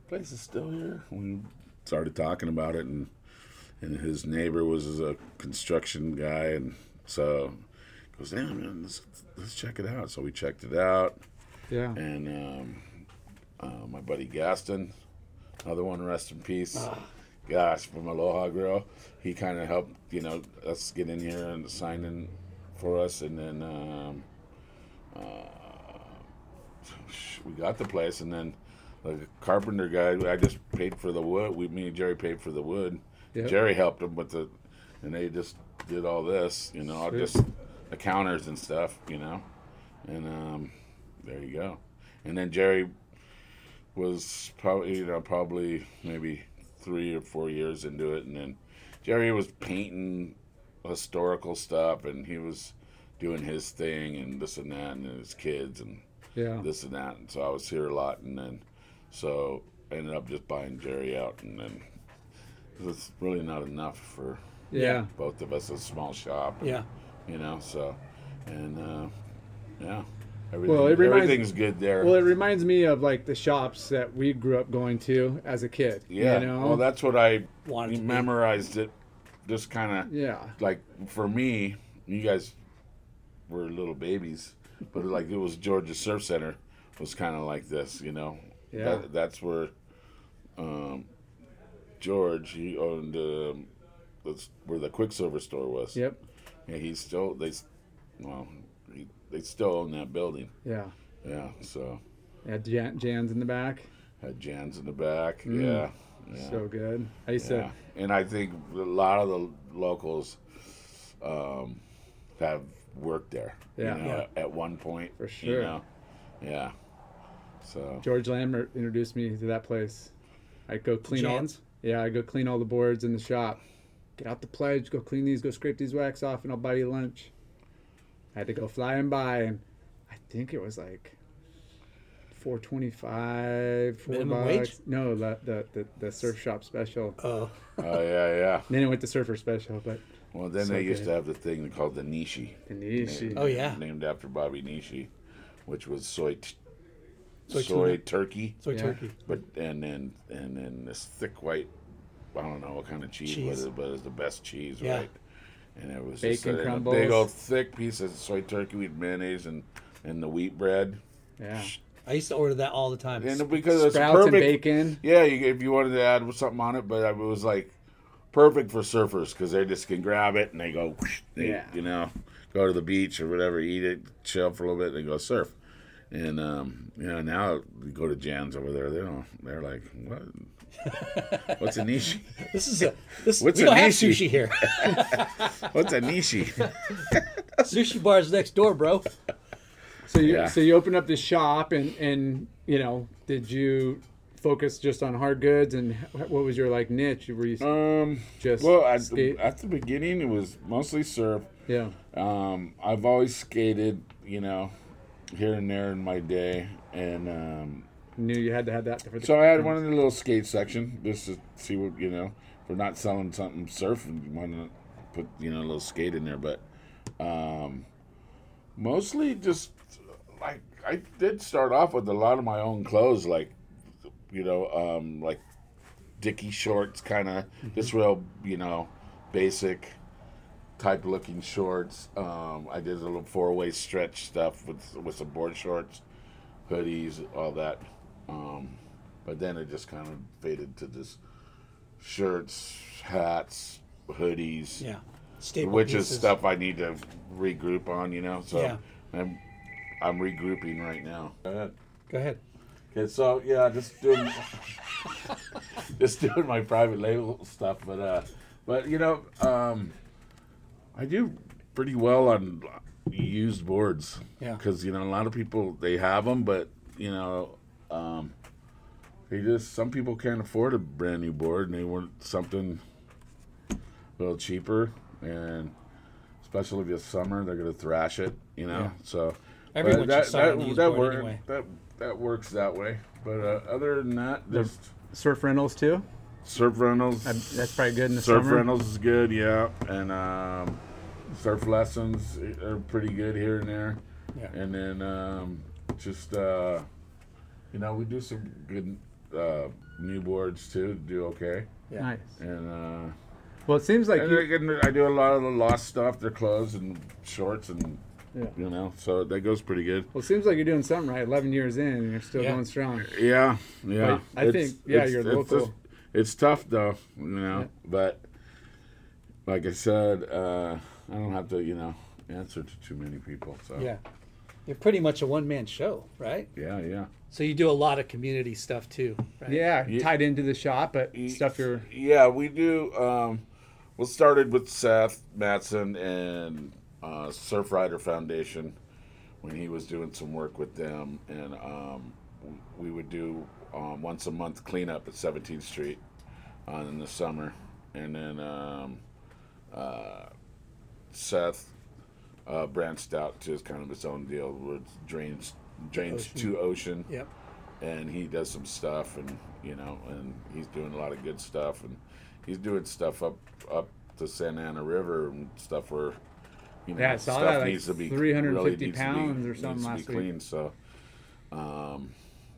place is still here. We started talking about it, and and his neighbor was a construction guy, and so he goes, damn man, let's, let's check it out. So we checked it out Yeah. and um, uh, my buddy Gaston, another one, rest in peace. Gosh, from Aloha Grill, he kind of helped, you know, us get in here and sign in for us, and then um, uh, we got the place, and then the carpenter guy, I just paid for the wood. We, me and Jerry paid for the wood. Yep. Jerry helped him with the, and they just did all this, you know, Sweet. just the counters and stuff, you know, and um, there you go. And then Jerry was probably, you know, probably maybe three or four years into it, and then Jerry was painting historical stuff, and he was doing his thing and this and that, and his kids and Yeah. this and that. And so I was here a lot, and then so I ended up just buying Jerry out, and then it's really not enough for Yeah. both of us. A small shop, Yeah. you know. So and uh, yeah, everything, Well, it reminds- everything's good there. Well, it reminds me of like the shops that we grew up going to as a kid. yeah, You know? well, that's what I Wanted to be. memorized it. Just kind of yeah. like for me, you guys were little babies, but like it was George's Surf Center was kind of like this, you know. Yeah. That, that's where um, George he owned um, that's where the Quiksilver store was. Yep. Yeah, he's still they, s- well, he, they still own that building. Yeah. Yeah, so Yeah. Jan, Jan's in the back. had Jan's in the back. Mm. Yeah, yeah. So good. I used Yeah, and I think a lot of the locals um, have worked there. Yeah. you know, Yeah. At one point, For You sure. know? Yeah. So George Lambert introduced me to that place. I go clean all. Yeah, I go clean all the boards in the shop. Get out the pledge, go clean these, go scrape these wax off, and I'll buy you lunch. I had to go flying by, and I think it was like four twenty-five, four Minimum bucks. wage? No, the, the the the surf shop special. Oh, oh yeah, yeah. then it went to surfer special, but Well, then So they used to have the thing called the nishi. the niche. Oh, yeah. named after Bobby Nishi, which was soy t- Soy soy, turkey, soy Yeah. turkey. but and then and then this thick white. I don't know what kind of cheese, Cheese. was it, but it was the best cheese, Yeah. right? And it was Bacon just a, a big old thick piece of soy turkey with mayonnaise and and the wheat bread. Yeah, I used to order that all the time. And because it's sprouts and perfect, bacon. Yeah, you, if you wanted to add something on it, but it was like perfect for surfers because they just can grab it and they go, whoosh, they, Yeah. you know, go to the beach or whatever, eat it, chill for a little bit, and go surf. And um, you know, now you go to Jan's over there, they don't. They're like, what? What's a nishi? This is a this. What's we a don't have sushi here. What's a nishi? sushi bar's next door, bro. So you Yeah. so you opened up the shop and and you know did you focus just on hard goods and what was your like niche? Were you Um, just well, at, skate? at the beginning, it was mostly surf. yeah. Um, I've always skated, you know, here and there in my day, and um, Knew you had to have that for the so I had one in the little skate section just to see what you know. If we're not selling something surf, and want to put you know a little skate in there, but um, mostly just like I did start off with a lot of my own clothes, like you know, um, like dicky shorts, kind of just real, you know, basic type looking shorts. Um, I did a little four way stretch stuff with with some board shorts, hoodies, all that. Um, but then it just kind of faded to just shirts, hats, hoodies, Yeah, staple which is stuff I need to regroup on. You know, so Yeah. I'm I'm regrouping right now. Go ahead. Go ahead. Okay, so yeah, just doing just doing my private label stuff, but uh, but you know, um, I do pretty well on used boards. Yeah. Because you know a lot of people they have them, but you know, um, they just some people can't afford a brand new board, and they want something a little cheaper, and especially if it's summer, they're gonna thrash it. You know, Yeah. so. Everyone but should start on a work- anyway. that that works that way. But uh, other than that, just surf rentals too. surf rentals. Um, That's probably good in the surf summer. rentals is good, yeah, and um, surf lessons are pretty good here and there. Yeah. And then um, just uh, you know we do some good uh, new boards too. Do okay, Yeah. Nice. and uh, Well, it seems like and you, again, I do a lot of the lost stuff. Their clothes and shorts and Yeah. you know, so that goes pretty good. well, it seems like you're doing something right. Eleven years in, and you're still Yeah. going strong. Yeah, yeah. I think, yeah, you're it's, local. just- it's tough though, you know. Yeah. But like I said, uh, I don't have to, you know, answer to too many people. So Yeah, you're pretty much a one man show, right? yeah, yeah. So you do a lot of community stuff too, right? Yeah, Ye- tied into the shop, but Ye- stuff you're Yeah, we do. Um, we started with Seth Matson and uh, Surfrider Foundation when he was doing some work with them, and um, we we would do um, once a month cleanup at 17th Street uh, in the summer, and then um, uh, Seth uh, branched out to his kind of his own deal, with drains drains to ocean. Yep. and he does some stuff and you know and he's doing a lot of good stuff. And he's doing stuff up up the Santa Ana River and stuff where you know Yeah, I saw stuff that, like needs to be 350 needs to be- pounds or something needs to last week. cleaned. So um,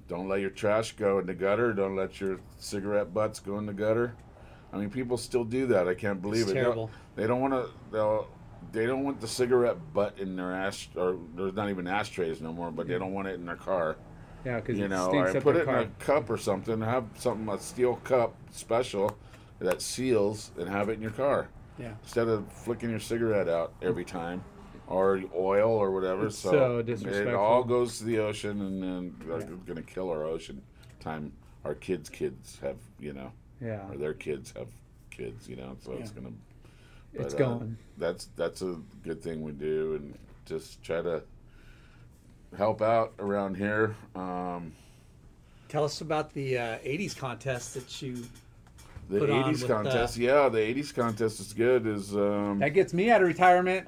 don't let your trash go in the gutter. Don't let your cigarette butts go in the gutter. I mean people still do that. I can't believe It's it. They don't- terrible. they don't want to they'll they don't want the cigarette butt in their ash or there's not even ashtrays no more but they don't want it in their car yeah, because you know, or put it car. in a cup or something. Have something a steel cup special that seals, and have it in your car Yeah. instead of flicking your cigarette out every time, or oil or whatever. It's so so it all goes to the ocean, and then it's going to kill our ocean. Time our kids' kids have, you know, yeah, or their kids have kids, you know. So it's going to. It's going. That's that's a good thing we do, and just try to help out around here. Um, Tell us about the uh, '80s contest that you. The put on '80s with, uh, contest, yeah, the '80s contest is good. Is um, That gets me out of retirement.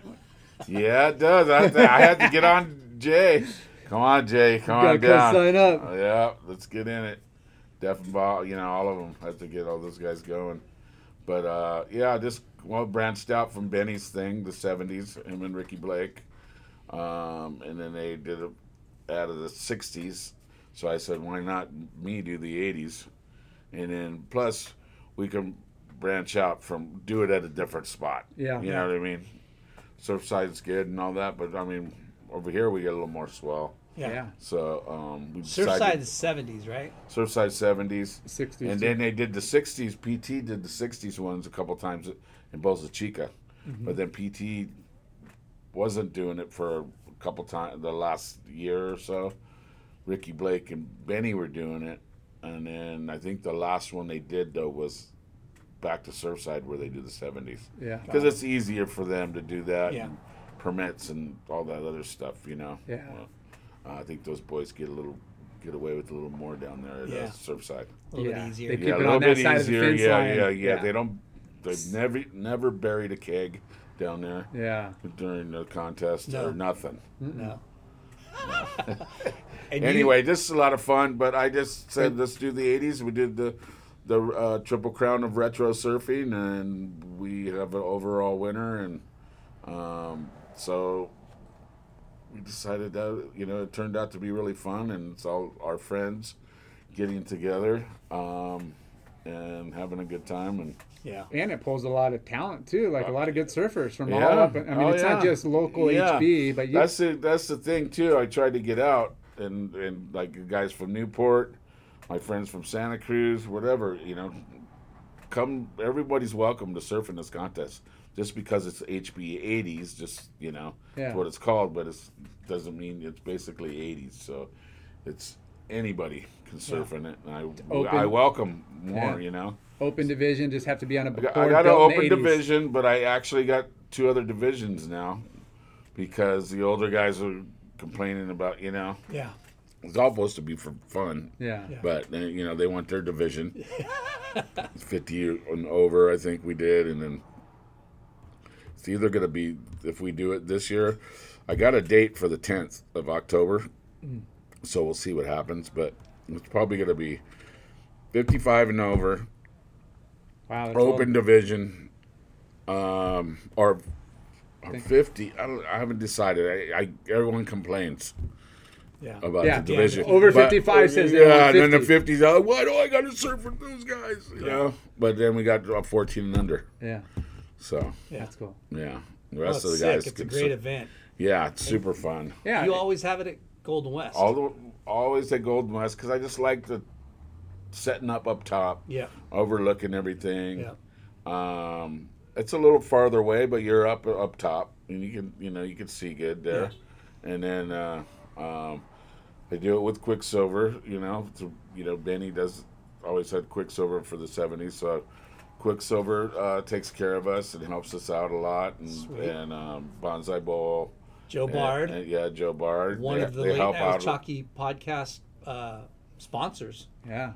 yeah, it does. I, I had to get on Jay. Come on, Jay. Come Gotta on down. come sign up. Oh, yeah, let's get in it. Def and Bob, you know, all of them have to get all those guys going. But uh, yeah, just well branched out from Benny's thing, the '70s, him and Ricky Blake, um, and then they did it out of the '60s. So I said, why not me do the '80s? And then plus, we can branch out from do it at a different spot. Yeah. you know what I mean. Surfside's good and all that, but I mean, over here we get a little more swell. Yeah. So um, we Surfside is '70s, right? Surfside seventies, 60s. and then they did the sixties. PT did the sixties ones a couple times in Bolsa Chica, Mm-hmm. but then PT wasn't doing it for a couple times the last year or so. Ricky Blake and Benny were doing it, and then I think the last one they did though was back to Surfside where they do the seventies yeah. because it's easier for them to do that. Yeah. and permits and all that other stuff, you know. Yeah. Well, uh, I think those boys get a little get away with a little more down there at Yeah. uh, Surfside. A little Yeah. bit easier. They keep yeah, it a little on that bit side of the easier. fence yeah, line. yeah, yeah, Yeah. They don't. They've never never buried a keg down there Yeah. during the contest No. or nothing. No. And you- Anyway, this is a lot of fun. But I just said let's do the '80s. We did the the uh, triple crown of retro surfing, and we have an overall winner. And um, so we decided that you know it turned out to be really fun, and it's all our friends getting together um, and having a good time. And yeah. And it pulls a lot of talent too, like a lot of good surfers from all Yeah. up. I mean, Oh, it's not just local Yeah. HB, but you, that's the that's the thing too. I tried to get out, and and like guys from Newport, my friends from Santa Cruz, whatever, you know, come. Everybody's welcome to surf in this contest. Just because it's HB 80s, just you know, Yeah. it's what it's called, but it doesn't mean it's basically 80s. So it's anybody can surf in it, and I Open. I welcome more. Yeah. You know. open division just have to be on a I board got, I got an open 80s. division, but I actually got two other divisions now because the older guys are complaining about, you know, Yeah. it's all supposed to be for fun. Yeah. But uh, you know they want their division, fifty and over. I think we did, and then it's either going to be if we do it this year. I got a date for the tenth of October, so we'll see what happens. But it's probably going to be fifty-five and over, Wow. Open old. division, um, or, or fifty. I, don't, I haven't decided. I, I everyone complains Yeah. about Yeah, the yeah, division. over 55 says yeah, want and then the 50. 50s, oh, why do I got to surf with those guys? You know, but then we got uh, 14 and under. Yeah. So Yeah, That's cool. yeah, the Oh, rest it's of the sick. guys. It's a great surf. event. Yeah, it's super fun. Yeah. You always have it at Golden West. All the always at Golden West because I just like the setting up up top, yeah. overlooking everything. Yeah. Um, it's a little farther away, but you're up up top, and you can you know you can see good there. Yeah. And then uh, um, they do it with Quiksilver. You know, to, you know Benny does always had Quiksilver for the '70s, so Quiksilver uh, takes care of us and helps us out a lot. And, Sweet. and um, Bonsai Bowl. Joe Bard, and- yeah, Joe Bard. one they, of the they Late help Night out. Chalky podcast uh, sponsors. Yeah.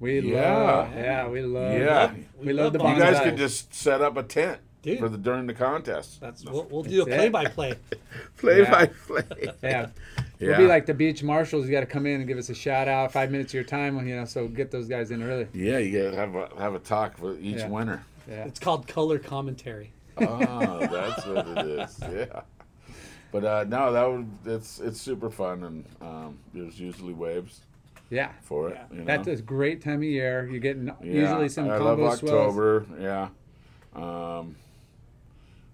We Yeah. love. Yeah, we love. Yeah. We, love the Bonsai. You guys could just set up a tent Dude. for the during the contest. That's we'll, we'll do a That's it. play by play. Play by play. Yeah. Yeah. We'll be like the beach marshals. You got to come in and give us a shout out, five minutes of your time, you know. So get those guys in early. Yeah, you gotta have a have a talk for each Yeah. winner. Yeah. It's called color commentary. Oh, that's what it is. Yeah. But uh, no, that would it's it's super fun, and um, there's usually waves Yeah. for it. You know? That's a great time of year. You're getting yeah, usually some I love combo swells. October. Yeah. Um,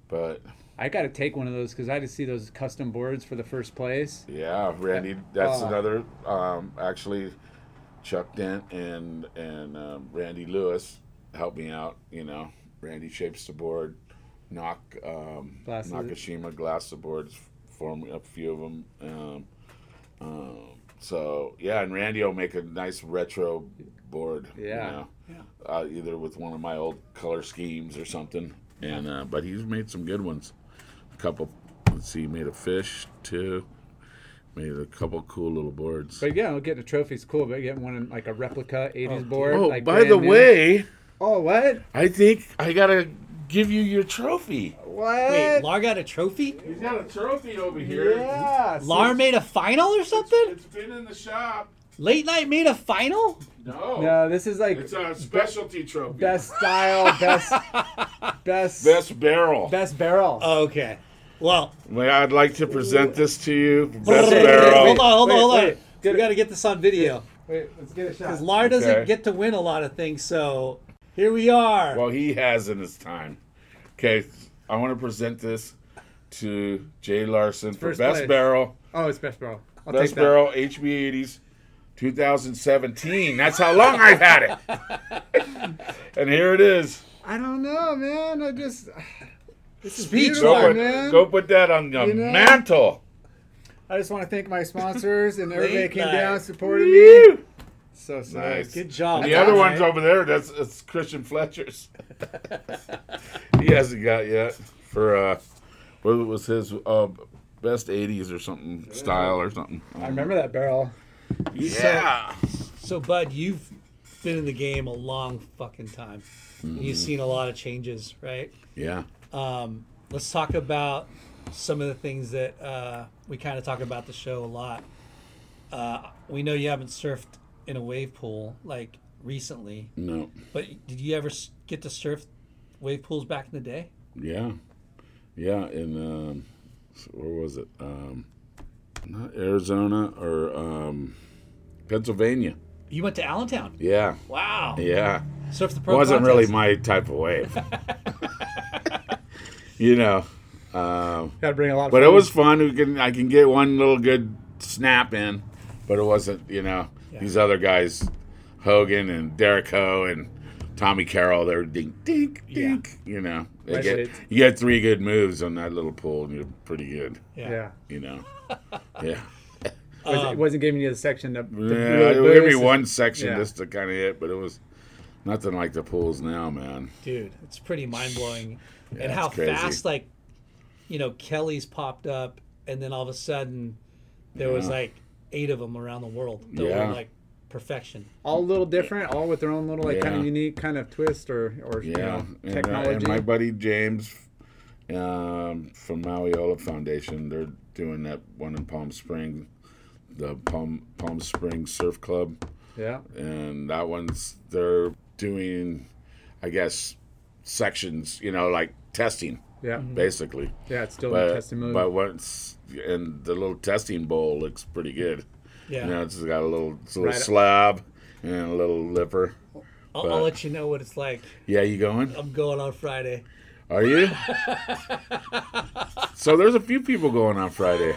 but I got to take one of those because I just see those custom boards for the first place. yeah, Randy, that's Oh. another. Um, actually, Chuck Dent and and um, Randy Lewis helped me out. You know, Randy shapes the board. Knock um, Glasses. Nakashima glass the boards for me, a few of them. Um, um, so yeah, and Randy will make a nice retro board. you Yeah. Uh, either with one of my old color schemes or something. And uh, but he's made some good ones. A couple. Let's see, he made a fish too. Made a couple cool little boards. But yeah, getting a trophy's cool, but getting one in like a replica '80s board. Oh, like by the new- way, Oh what? I think I gotta give you your trophy. What? Wait, Lar got a trophy? He's got a trophy over here. yeah. Lar made a final or something? It's been in the shop. Late night made a final? No, No, this is like it's a specialty trophy. best style, best, best, Best barrel. best barrel. Okay. Well, Well, I'd like to present this to you. Best hold barrel. on, hold on, hold on. wait. we got to get this on video. Wait, let's get a shot. Because Lar doesn't Okay. get to win a lot of things, so here we are. Well, he has in his time. Okay, I want to present this to Jay Larson for First best place. barrel. Oh, it's best barrel. I'll Best take that. barrel HB80s 2017. That's how long I've had it. and here it is. I don't know, man. I just. This is Speech, Go put, man. go put that on the You know? mantle. I just want to thank my sponsors and everybody that came night. down and supported me. So so Nice. Good job. The other one's over there. That's, that's Christian Fletcher's. he hasn't got yet for uh, what was his uh, best '80s or something style or something. I remember that barrel. Yeah. So, Bud, you've been in the game a long fucking time. Mm-hmm. You've seen a lot of changes, right? Yeah. Um, let's talk about some of the things that uh, we kind of talk about the show a lot. Uh, we know you haven't surfed in a wave pool like recently, No. but did you ever get to surf wave pools back in the day? Yeah. Yeah. In um, where was it? Um, not Arizona or um, Pennsylvania. You went to Allentown. Yeah. Wow. Yeah. Surf the pro. wasn't really my type of wave. you know. Um, Got to bring a lot. Of but it was fun. We can I can get one little good snap in, but it wasn't. You know these other guys, Hogan and Derek Ho and Tommy Carroll. they're dink dink Yeah. dink. You know they get you get three good moves on that little pool, and you're pretty good. Yeah. Yeah. You know. Yeah. Was, Um, it wasn't giving you the section to. to Yeah, really it gave me one section yeah. just to kind of hit, but it was nothing like the pools now, man. dude it's pretty mind-blowing Yeah, and how crazy. fast like you know kelly's popped up and then all of a sudden there was like eight of them around the world. That Yeah. were like perfection. All a little different, all with their own little like kind of unique kind of twist or or you Yeah, know, and, uh, technology. and my buddy James um, from Maui Olive Foundation, they're doing that one in Palm Springs, the Palm Palm Springs Surf Club, yeah, and that one's they're doing, I guess, sections, you know, like testing yeah, basically. yeah. It's still in But testing mode. but once and the little testing bowl looks pretty good. yeah You know, it's got a little, it's a little Right. slab and a little lipper. I'll, but- I'll let you know what it's like Yeah, you going? i'm going on friday Are you? so there's a few people going on Friday.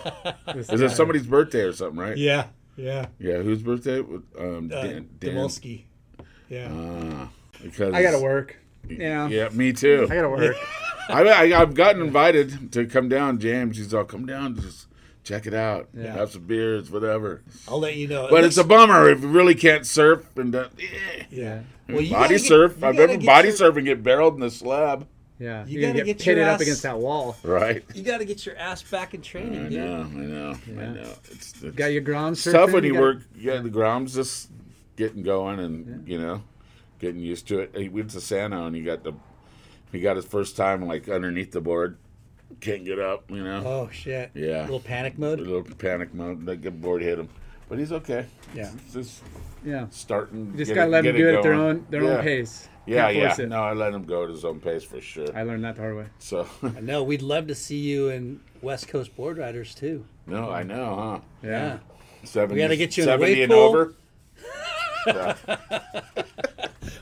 This Is it somebody's birthday or something, right? yeah yeah Yeah, whose birthday? Um, uh, Dan. Dan. Demolsky. yeah Ah, because I gotta work. Yeah, Yeah, me too. I gotta work. I, I, I've gotten invited to come down. James, he's all come down, just check it out, Yeah. have some beers, whatever. i'll let you know It But it's a bummer if you really can't surf and uh. Yeah, well, you body gotta get- surf. you I've gotta get body your- surfing, get barreled in the slab. yeah. You You're gotta get, get your pitted up against that wall. Right. you got to get your ass back in training I dude. know, I know, I know. It's, it's Got your ground it's tough when you got- work. Yeah, the ground's just getting going, and you know, getting used to it. He went to Sano, and he got the he got his first time like underneath the board, can't get up. You know, oh shit Yeah. little panic mode. a little panic mode. That good board hit him, but he's okay. Yeah. It's just Yeah, starting. you just gotta it- let them do it it at their own their yeah. own pace. Yeah, yeah. it. No, I let him go at his own pace for sure. I learned that the hard way. So, I know we'd love to see you in west coast board riders too no, I know, huh? Yeah, Seventy, We gotta get you in the 70 wave and pool. over.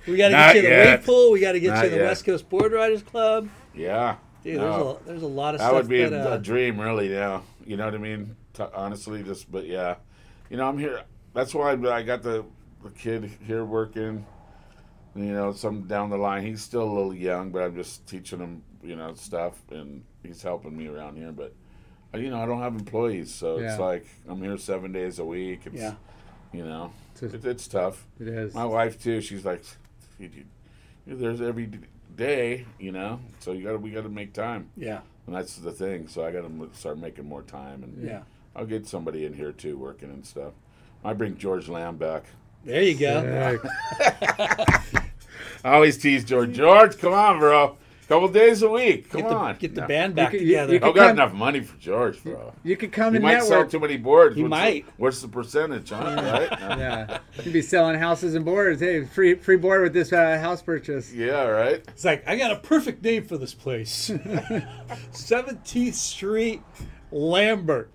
We got to get you in the wave pool. We got to get Not you in the yet. West Coast Board Riders Club. Yeah. Dude, No. there's a there's a lot of That stuff would be that, a, uh, a dream, really. Yeah, you know what I mean. T- honestly, just but yeah, you know, I'm here. That's why I got the, the kid here working. You know, some down the line. He's still a little young, but I'm just teaching him, you know, stuff, and he's helping me around here. But uh, you know, I don't have employees, so Yeah. it's like I'm here seven days a week. It's, Yeah. You know, It's it's tough. it is. My wife too. She's like, "You- you- there's every day, you know. So you got to we got to make time yeah, and that's the thing. So I got to start making more time and yeah. I'll get somebody in here too working and stuff. I bring George Lamb back. There you go. I always tease George. George, come on, bro. Couple days a week. Come Get the, on. get the No. band back you- together. you I don't got come- enough money for George, bro. You could come He and might sell too many boards. He What's the- might. what's the percentage, huh? Right? Yeah, you'd be selling houses and boards. Hey, free free board with this uh, house purchase. Yeah, right. It's like I got a perfect name for this place. Seventeenth Street, Lambert.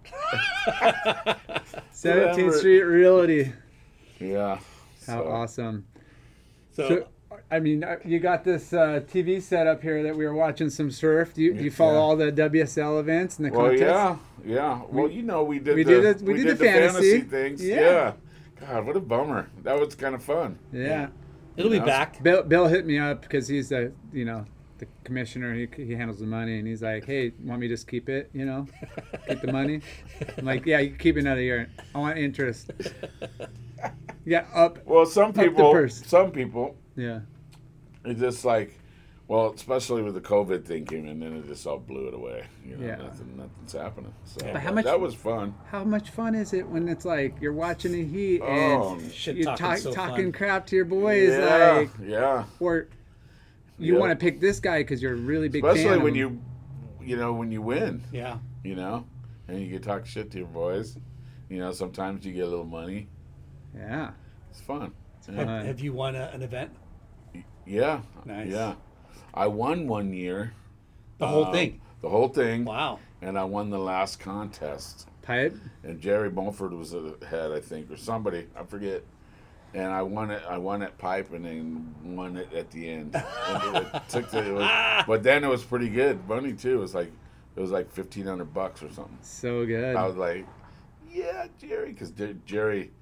Seventeenth Street Realty. Yeah. How So, awesome! So, So, I mean, uh, you got this uh, TV set up here that we were watching some surf. Do you, do you follow Yeah. all the WSL events and the Well, contests? yeah, yeah. Well, you know, we did we the, did it- we did the fantasy. things. Yeah. Yeah. God, what a bummer. That was kind of fun. Yeah. it'll be Yeah. back. Bill, Bill hit me up because he's the you know the commissioner. He, he handles the money, and he's like, "Hey, want me to just keep it? You know, keep the money." I'm like, "Yeah, you can keep it another year. I want interest." Yeah, up. Well, some the people, purse. some people, Yeah, it's just like, well, especially with the COVID thing came in, then it just all blew it away. You know, Yeah. nothing, nothing's happening. So But how much- that was fun. how much fun is it when it's like you're watching the heat Oh, and Shit you're talking talk, so talking crap to your boys, yeah, like, yeah. or you Yeah. want to pick this guy because you're a really big Especially fan. of when him. you, you know, when you win. Yeah. You know, and you can talk shit to your boys. You know, sometimes you get a little money. yeah, It's fun. Have, have you won a, an event? Yeah. Nice. Yeah. I won one year. The whole um, thing. The whole thing. Wow. And I won the last contest. pipe. and Jerry Mulford was the head, I think, or somebody, I forget. And I won it. I won at pipe, and then won it at the end. It, took the, it was, but then it was pretty good money too. It was like it was like fifteen hundred bucks or something. So good. I was like, yeah, Jerry, because Jerry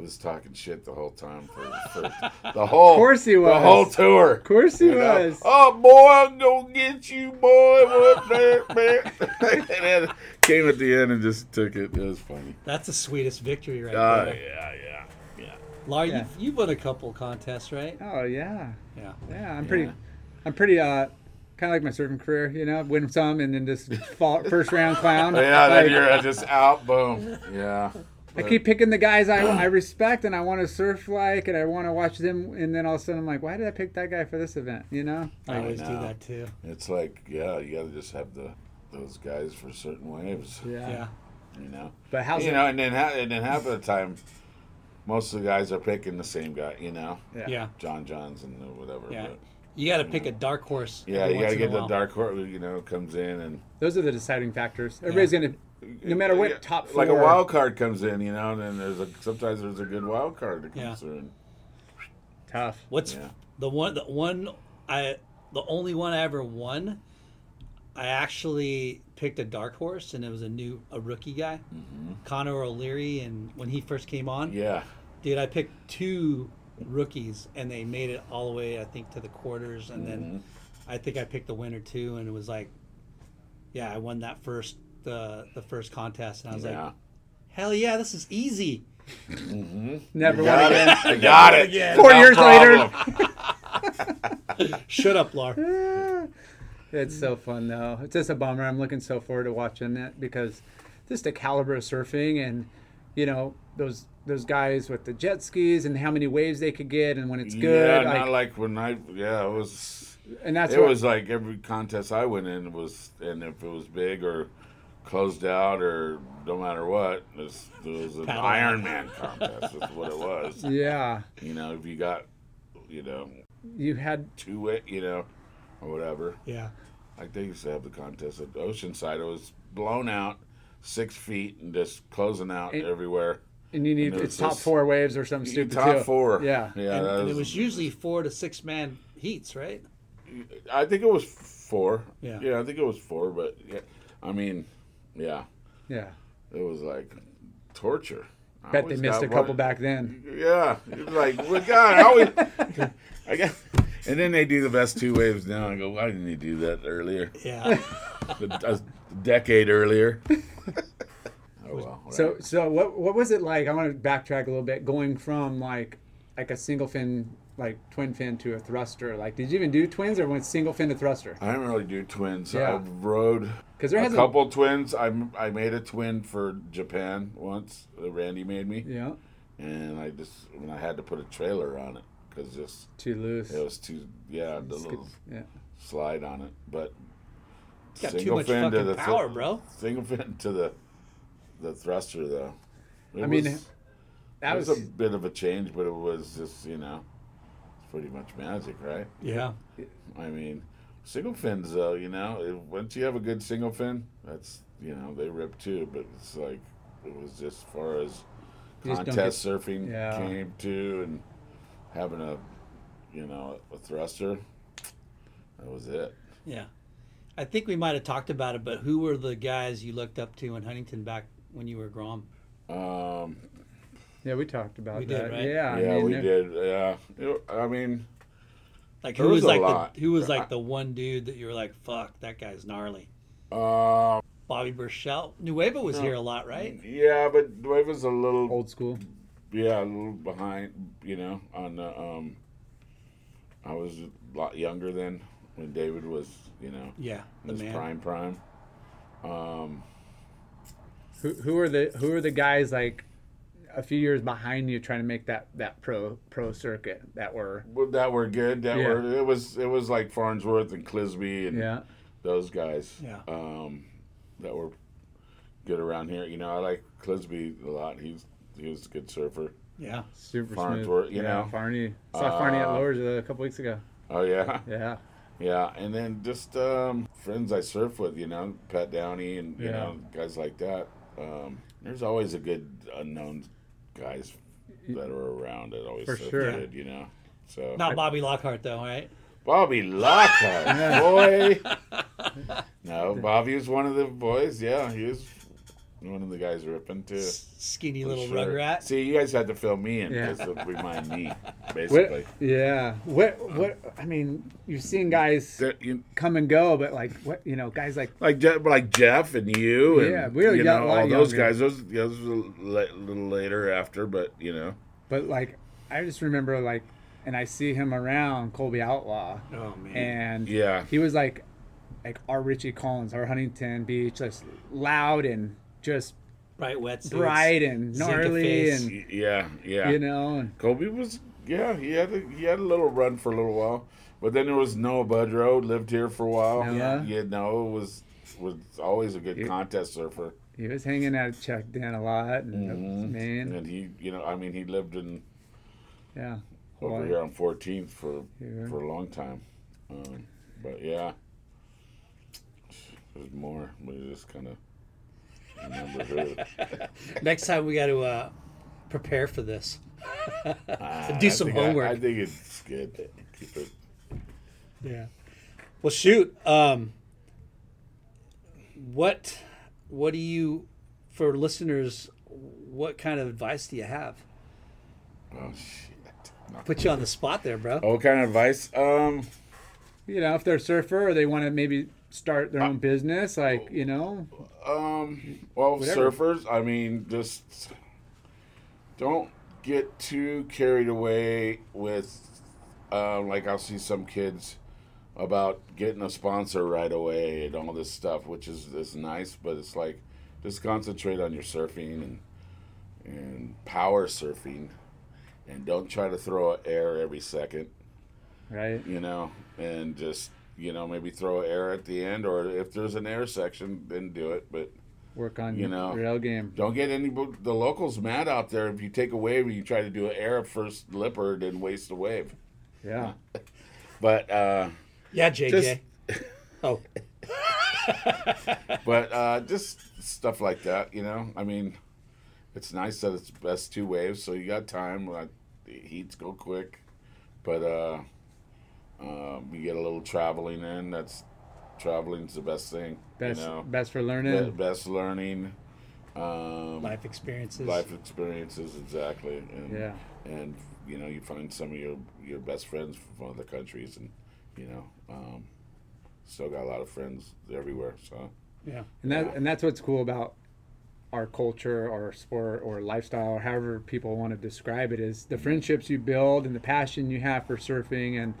was talking shit the whole time for, for the whole. Of course he The whole tour. Of course he was. Oh boy, I'm gonna get you, boy. What there, man? and then came at the end and just took it. It was funny. That's the sweetest victory right Oh there. yeah, yeah, yeah. Laura, Yeah. you've, you've won a couple contests, right? oh yeah, Yeah. yeah. I'm pretty. Yeah. I'm pretty. Uh, kind of like my surfing career. You know, win some and then just fall first round clown. Yeah, Like, then you're uh, just out. Boom. Yeah. I keep picking the guys I, I respect and I want to surf like and I want to watch them and then all of a sudden I'm like, why did I pick that guy for this event? You know? I always do know. that too. It's like, yeah, you got to just have the those guys for certain waves. Yeah. Yeah. You know. But how's you it? know, and then ha- and then half of the time, most of the guys are picking the same guy. You know, Yeah. Yeah. John Johns and whatever. Yeah. But You got to pick a dark horse. yeah, you got to get the dark horse. You know, comes in and Those are the deciding factors. Everybody's gonna, no matter what Yeah, top four. like a wild card comes in. You know, and then there's a sometimes there's a good wild card that comes Yeah. through. And, Tough. What's Yeah. the one? The one I, the only one I ever won. I actually picked a dark horse, and it was a new, a rookie guy, Connor O'Leary. And when he first came on, Mm-hmm. yeah. dude, I picked two rookies, and they made it all the way, I think, to the quarters, and then Mm-hmm. I think I picked the winner too, and it was like, yeah, I won that first, the the first contest, and I was Yeah. like, hell yeah, this is easy. Mm-hmm. Never won Got again. it. I got it. again. Four No years later. Shut up, Lar. It's so fun though. It's just a bummer. I'm looking so forward to watching it because just the caliber of surfing and you know those those guys with the jet skis and how many waves they could get and when it's good. Yeah, like, not like when I. Yeah, it was. and that's it what, was like every contest I went in was, and if it was big or closed out or no matter what, it was, an Paddle. Ironman contest. That's what it was. yeah. You know, if you got, you know, You had two it, you know, or whatever. Yeah. Like they used to have the contest at Oceanside. It was blown out, six feet, and just closing out It- everywhere. and you need And it's top just- four waves or something stupid top too. four. Yeah. yeah. and, that and it was usually four to six man heats, right? I think it was four. Yeah. Yeah, I think it was four, but yeah, I mean, yeah, Yeah. it was like torture. I Bet they missed a couple one- back then. Yeah, like, well, God, I always, I got, and then they do the best two waves now. I go, why didn't you do that earlier? Yeah. A, a decade earlier. oh well. So so what what was it like? I want to backtrack a little bit, going from like like a single fin like twin fin to a thruster? Like, did you even do twins or went single fin to thruster? I didn't really do twins. Yeah. I've rode 'Cause there a hasn't- couple twins. I I made a twin for Japan once. Randy made me, Yeah, and I just when I had to put a trailer on it because just too loose. it was too yeah the Skip- little yeah. slide on it, but Got too much fucking power, bro. Single fin to the the thruster though. It I mean, that it was, was a bit of a change, but it was just you know, it's pretty much magic, right? Yeah. I mean, single fins though, you know, if, once you have a good single fin, that's you know they rip too. But it's like it was just as far as You just don't contest surfing Yeah. came to, and having a you know a thruster, that was it. Yeah. I think we might have talked about it, but who were the guys you looked up to in Huntington back when you were Grom? Um, yeah, we talked about We did, that. right? Yeah, I yeah, mean, we there- did. Yeah, It- I mean, Like There who was was, a like lot. the who was I- like the one dude that you were like, fuck, that guy's gnarly. um, Bobby Burchell. Nueva was here a lot, right? yeah, but Dwayne was a little Old school. Yeah, a little behind, you know, on the, um, I was a lot younger then when David was, you know, Yeah, the his man. prime prime. Um, Who, who are the who are the guys like a few years behind you trying to make that that pro pro circuit that were that were good. That Yeah. were it was it was like Farnsworth and Clisby and yeah those guys. Yeah. Um, that were good around here. You know, I like Clisby a lot. He's he was a good surfer. Yeah. super Farnsworth, smooth. you yeah, know. Farney saw Farney at Uh, Lowers a couple weeks ago. Oh yeah. Yeah, Yeah, and then just um, friends I surf with, you know, Pat Downey and you Yeah. know guys like that. Um, there's always a good unknown guys that are around that always For surf sure. good, you know. So Not Bobby Lockhart though, right? Bobby Lockhart, boy. no, Bobby was one of the boys. Yeah, he was one of the guys ripping too. Skinny little sure. rugrat. See, you guys had to fill me in Yeah. because of remind me, what, basically. yeah. What what I mean, you're seeing guys That- you- come and go, but like what you know, guys like like Je- like Jeff and you and Yeah, we were you young- know a lot all those younger. guys. Those those was a little later after, but you know, But like, I just remember like, and I see him around Colby Outlaw, Oh man. and Yeah. he was like, like our Richie Collins, our Huntington Beach, just loud and just bright wetsuits. bright and Zinc gnarly, and yeah, yeah. you know, and Kobe was yeah. He had a, he had a little run for a little while, but then there was Noah Budroe lived here for a while. Noah. Yeah, Noah was was always a good He- contest surfer, he was hanging out at Chuck Dent a lot, and Mhm. man, and he you know I mean he lived in yeah, over Hawaii. here on 14th for Yeah. for a long time, um, but yeah. There's more, but you just kind of remember who. Next time we got to uh, prepare for this. Do some think I- homework. I, think it's good. Keep it. Yeah. Well, shoot. Um, what What do you, for listeners, what kind of advice do you have? Oh shit. No. Put you on the spot there, bro. What kind of advice? Um, you know, if they're a surfer or they want to maybe start their own business, like you know, um, well, Whatever. surfers. I mean, just don't get too carried away with, um, like I'll see some kids about getting a sponsor right away and all this stuff, which is is nice, but it's like just concentrate on your surfing and and power surfing, and don't try to throw air every second. right? you know, and just you know maybe throw air at the end, or if there's an air section, then do it. But Work on You know, your L game. don't get any the locals mad out there if you take a wave and you try to do an air first lipper, then waste the wave. Yeah, But uh, Yeah, JJ. oh, but uh, just stuff like that, you know. I mean, it's nice that it's best two waves, so you got time. Uh, the heats go quick, but uh, um, you get a little traveling in. That's traveling's the best thing. best you know, best for Be- learning. best learning, um, life experiences. life experiences exactly, and Yeah. and you know you find some of your your best friends from other countries, and you know, um, still got a lot of friends everywhere. So Yeah. And that Yeah. and that's what's cool about our culture or sport or lifestyle or however people want to describe it is the friendships you build and the passion you have for surfing and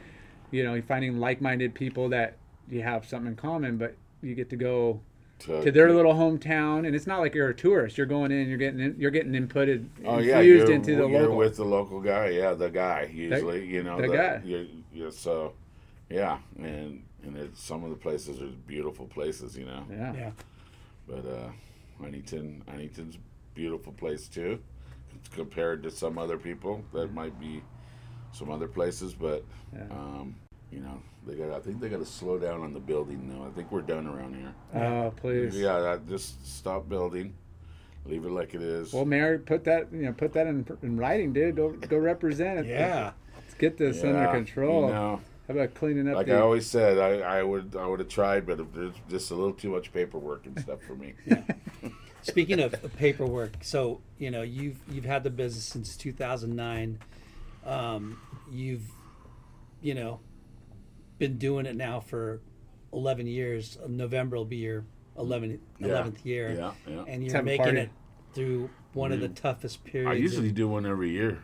you know you're finding like-minded people that you have something in common but you get to go to their little hometown and it's not like you're a tourist you're going in you're getting in, you're getting inputted Oh infused yeah, you're, into the you're local with the local guy. Yeah, the guy usually. you know, the guy. You're, you're, so, yeah, and and it's, some of the places are beautiful places. You know, yeah. Yeah. but uh, Huntington, Huntington's a beautiful place too, compared to some other people that might be some other places. But Yeah. um, you know, they got. I think they got to slow down on the building though. I think we're done around here. oh please Yeah, just stop building, leave it like it is. well mayor put that you know put that in, in writing dude go go represent it Yeah. let's get this under control You know, how about cleaning up like the I always said, I, I would I would have tried, but there's just a little too much paperwork and stuff for me. Speaking of paperwork, so you know you've you've had the business since 2009. Um, you've you know been doing it now for 11 years. November will be your 11th, Yeah. 11th year, Yeah, yeah. and you're Time making party. it through one of the toughest periods. I usually in- do one every year.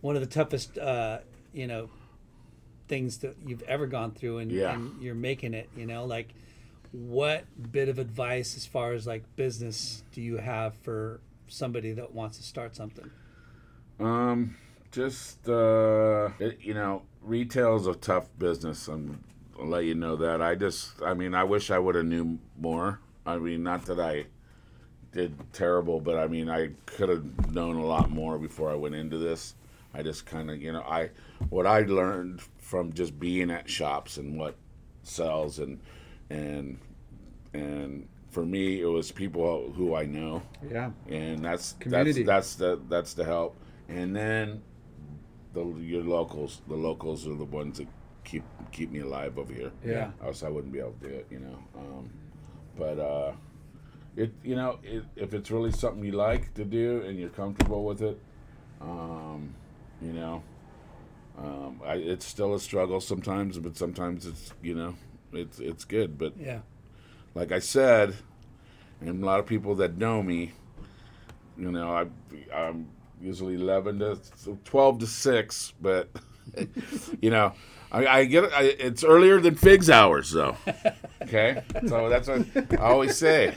one of the toughest uh, you know things that you've ever gone through and, Yeah. and you're making it you know like what bit of advice as far as like business do you have for somebody that wants to start something Um, just uh, it, you know, retail's a tough business. I'm, I'll let you know that. I just, I mean, I wish I would have knew more. I mean, not that I did terrible, but I mean, I could have known a lot more before I went into this. I just kind of, you know, I what I learned from just being at shops and what sells and and and for me, it was people who I know yeah and that's Community. that's that's the that's the help. And then the your locals, the locals are the ones that keep keep me alive over here. Yeah. else I wouldn't be able to do it, you know. Um, but uh, it you know it, if it's really something you like to do and you're comfortable with it, um, you know, um, I, it's still a struggle sometimes, but sometimes it's you know it's it's good. But yeah like I said, and a lot of people that know me, you know, I, I'm usually 11 to 12 to 6, but, you know, I, I get it. I, it's earlier than Figs hours, though. Okay? So that's what I always say.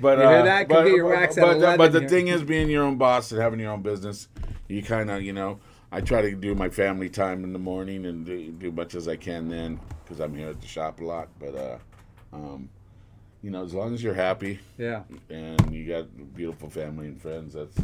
But, uh, that? But, get your but- wax but, the- 11 but the here. thing is, being your own boss and having your own business, you kind of, you know, I try to do my family time in the morning and do, do much as I can then because I'm here at the shop a lot. But, uh, um, you know, as long as you're happy yeah and you got beautiful family and friends, that's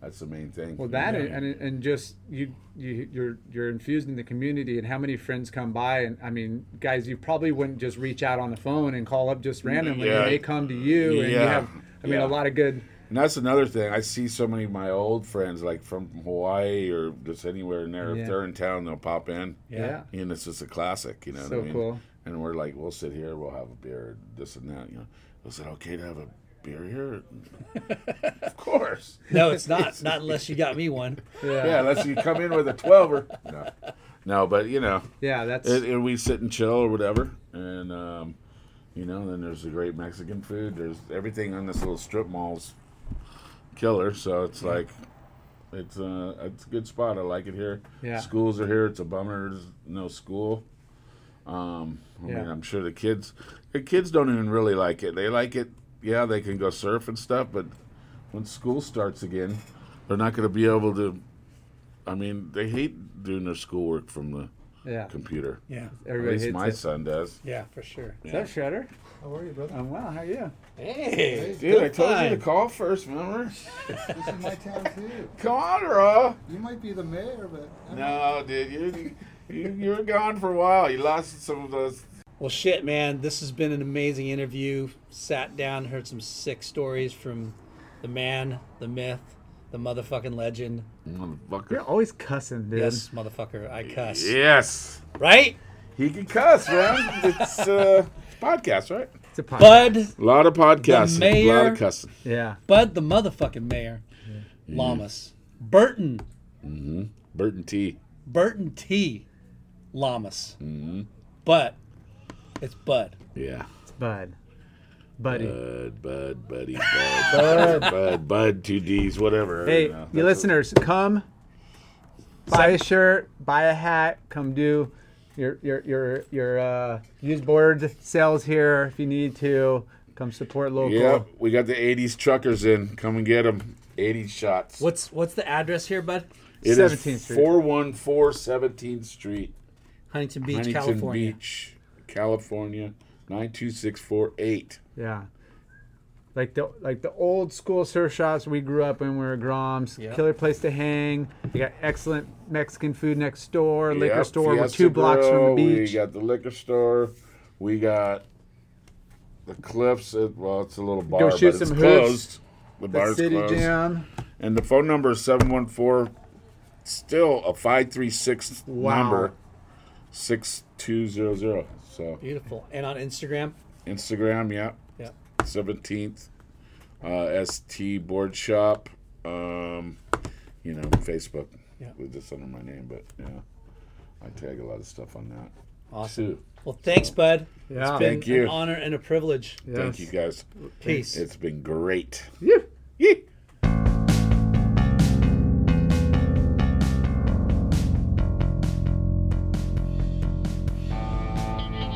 that's the main thing. Well, that and, and and just you you you're you're infused in the community, and how many friends come by, and I mean, guys, you probably wouldn't just reach out on the phone and call up just mm, randomly. Yeah. And they come to you, and you Yeah. have, I mean, Yeah. a lot of good. And that's another thing. I see so many of my old friends, like from Hawaii or just anywhere in there. If they're in town, they'll pop in. Yeah. And it's just a classic, you know. So what I mean? cool. And we're like, we'll sit here, we'll have a beer, this and that. You know, is it okay to have a beer here? of course. no it's not not unless you got me one Yeah, unless you come in with a twelver. No, no, but you know, Yeah, that's and, and we sit and chill or whatever, and um, you know, then there's the great Mexican food. There's everything on this little strip mall's killer. So it's like, it's uh, it's a good spot. I like it here. Yeah. Schools are here. It's a bummer. There's no school. Um, I mean, I'm sure the kids, the kids don't even really like it. They like it. Yeah, they can go surf and stuff, but when school starts again, they're not going to be able to. I mean, they hate doing their schoolwork from the yeah. computer. yeah At Everybody least hates my it. son does. yeah for sure Is that Shredder? How are you, brother? I'm well. how are you? hey Dude, I good told you to call first, remember? This is my town too. Come on, Raw. You might be the mayor, but I'm No, dude, you you you were gone for a while. You lost some of those. Well, shit, man, this has been an amazing interview. Sat down, heard some sick stories from the man, the myth, the motherfucking legend. Motherfucker. You're always cussing, dude. Yes, motherfucker, I cuss. Yes, Right? he can cuss, man. It's uh, it's podcast, right? It's a podcast. Bud, A lot of podcasting, a lot of cussing. Yeah. Bud, the motherfucking mayor. Llamas. Burton, Burton T. Burton T. Llamas. But it's Bud. Yeah. It's Bud. buddy. Bud, bud, buddy, bud, bud, bud, two D's, whatever. Hey, you know, you that's listeners, come buy a shirt, buy a hat, come do your your your your uh, used board sales here if you need to. Come support local. Yep, we got the '80s truckers in. Come and get them. '80s shots. What's what's the address here, bud? It is 17th Street. 414 17th Street, Huntington Beach, Huntington California. Beach, California, 92648. Yeah. Like the like the old school surf shops we grew up in we were Groms. Yep. Killer place to hang. You got excellent Mexican food next door, liquor Yep, store. We're two blocks from the beach. We got the liquor store. We got the Cliffs. It, well, it's a little bar, shoot but it's some hoops. closed. The the bar's City closed. Jam. And the phone number is 714, still a 536 Wow. number, 6200. So Beautiful. And on Instagram. Instagram, yeah, Yeah. 17th, uh, ST Board Shop, um, you know, Facebook. Yeah. With this under my name, but yeah, I tag a lot of stuff on that. Awesome. Too. Well, thanks, bud. Yeah. It's been Thank you. An honor and a privilege. Thank you guys. Peace. It's been great. Yeah. Yeah.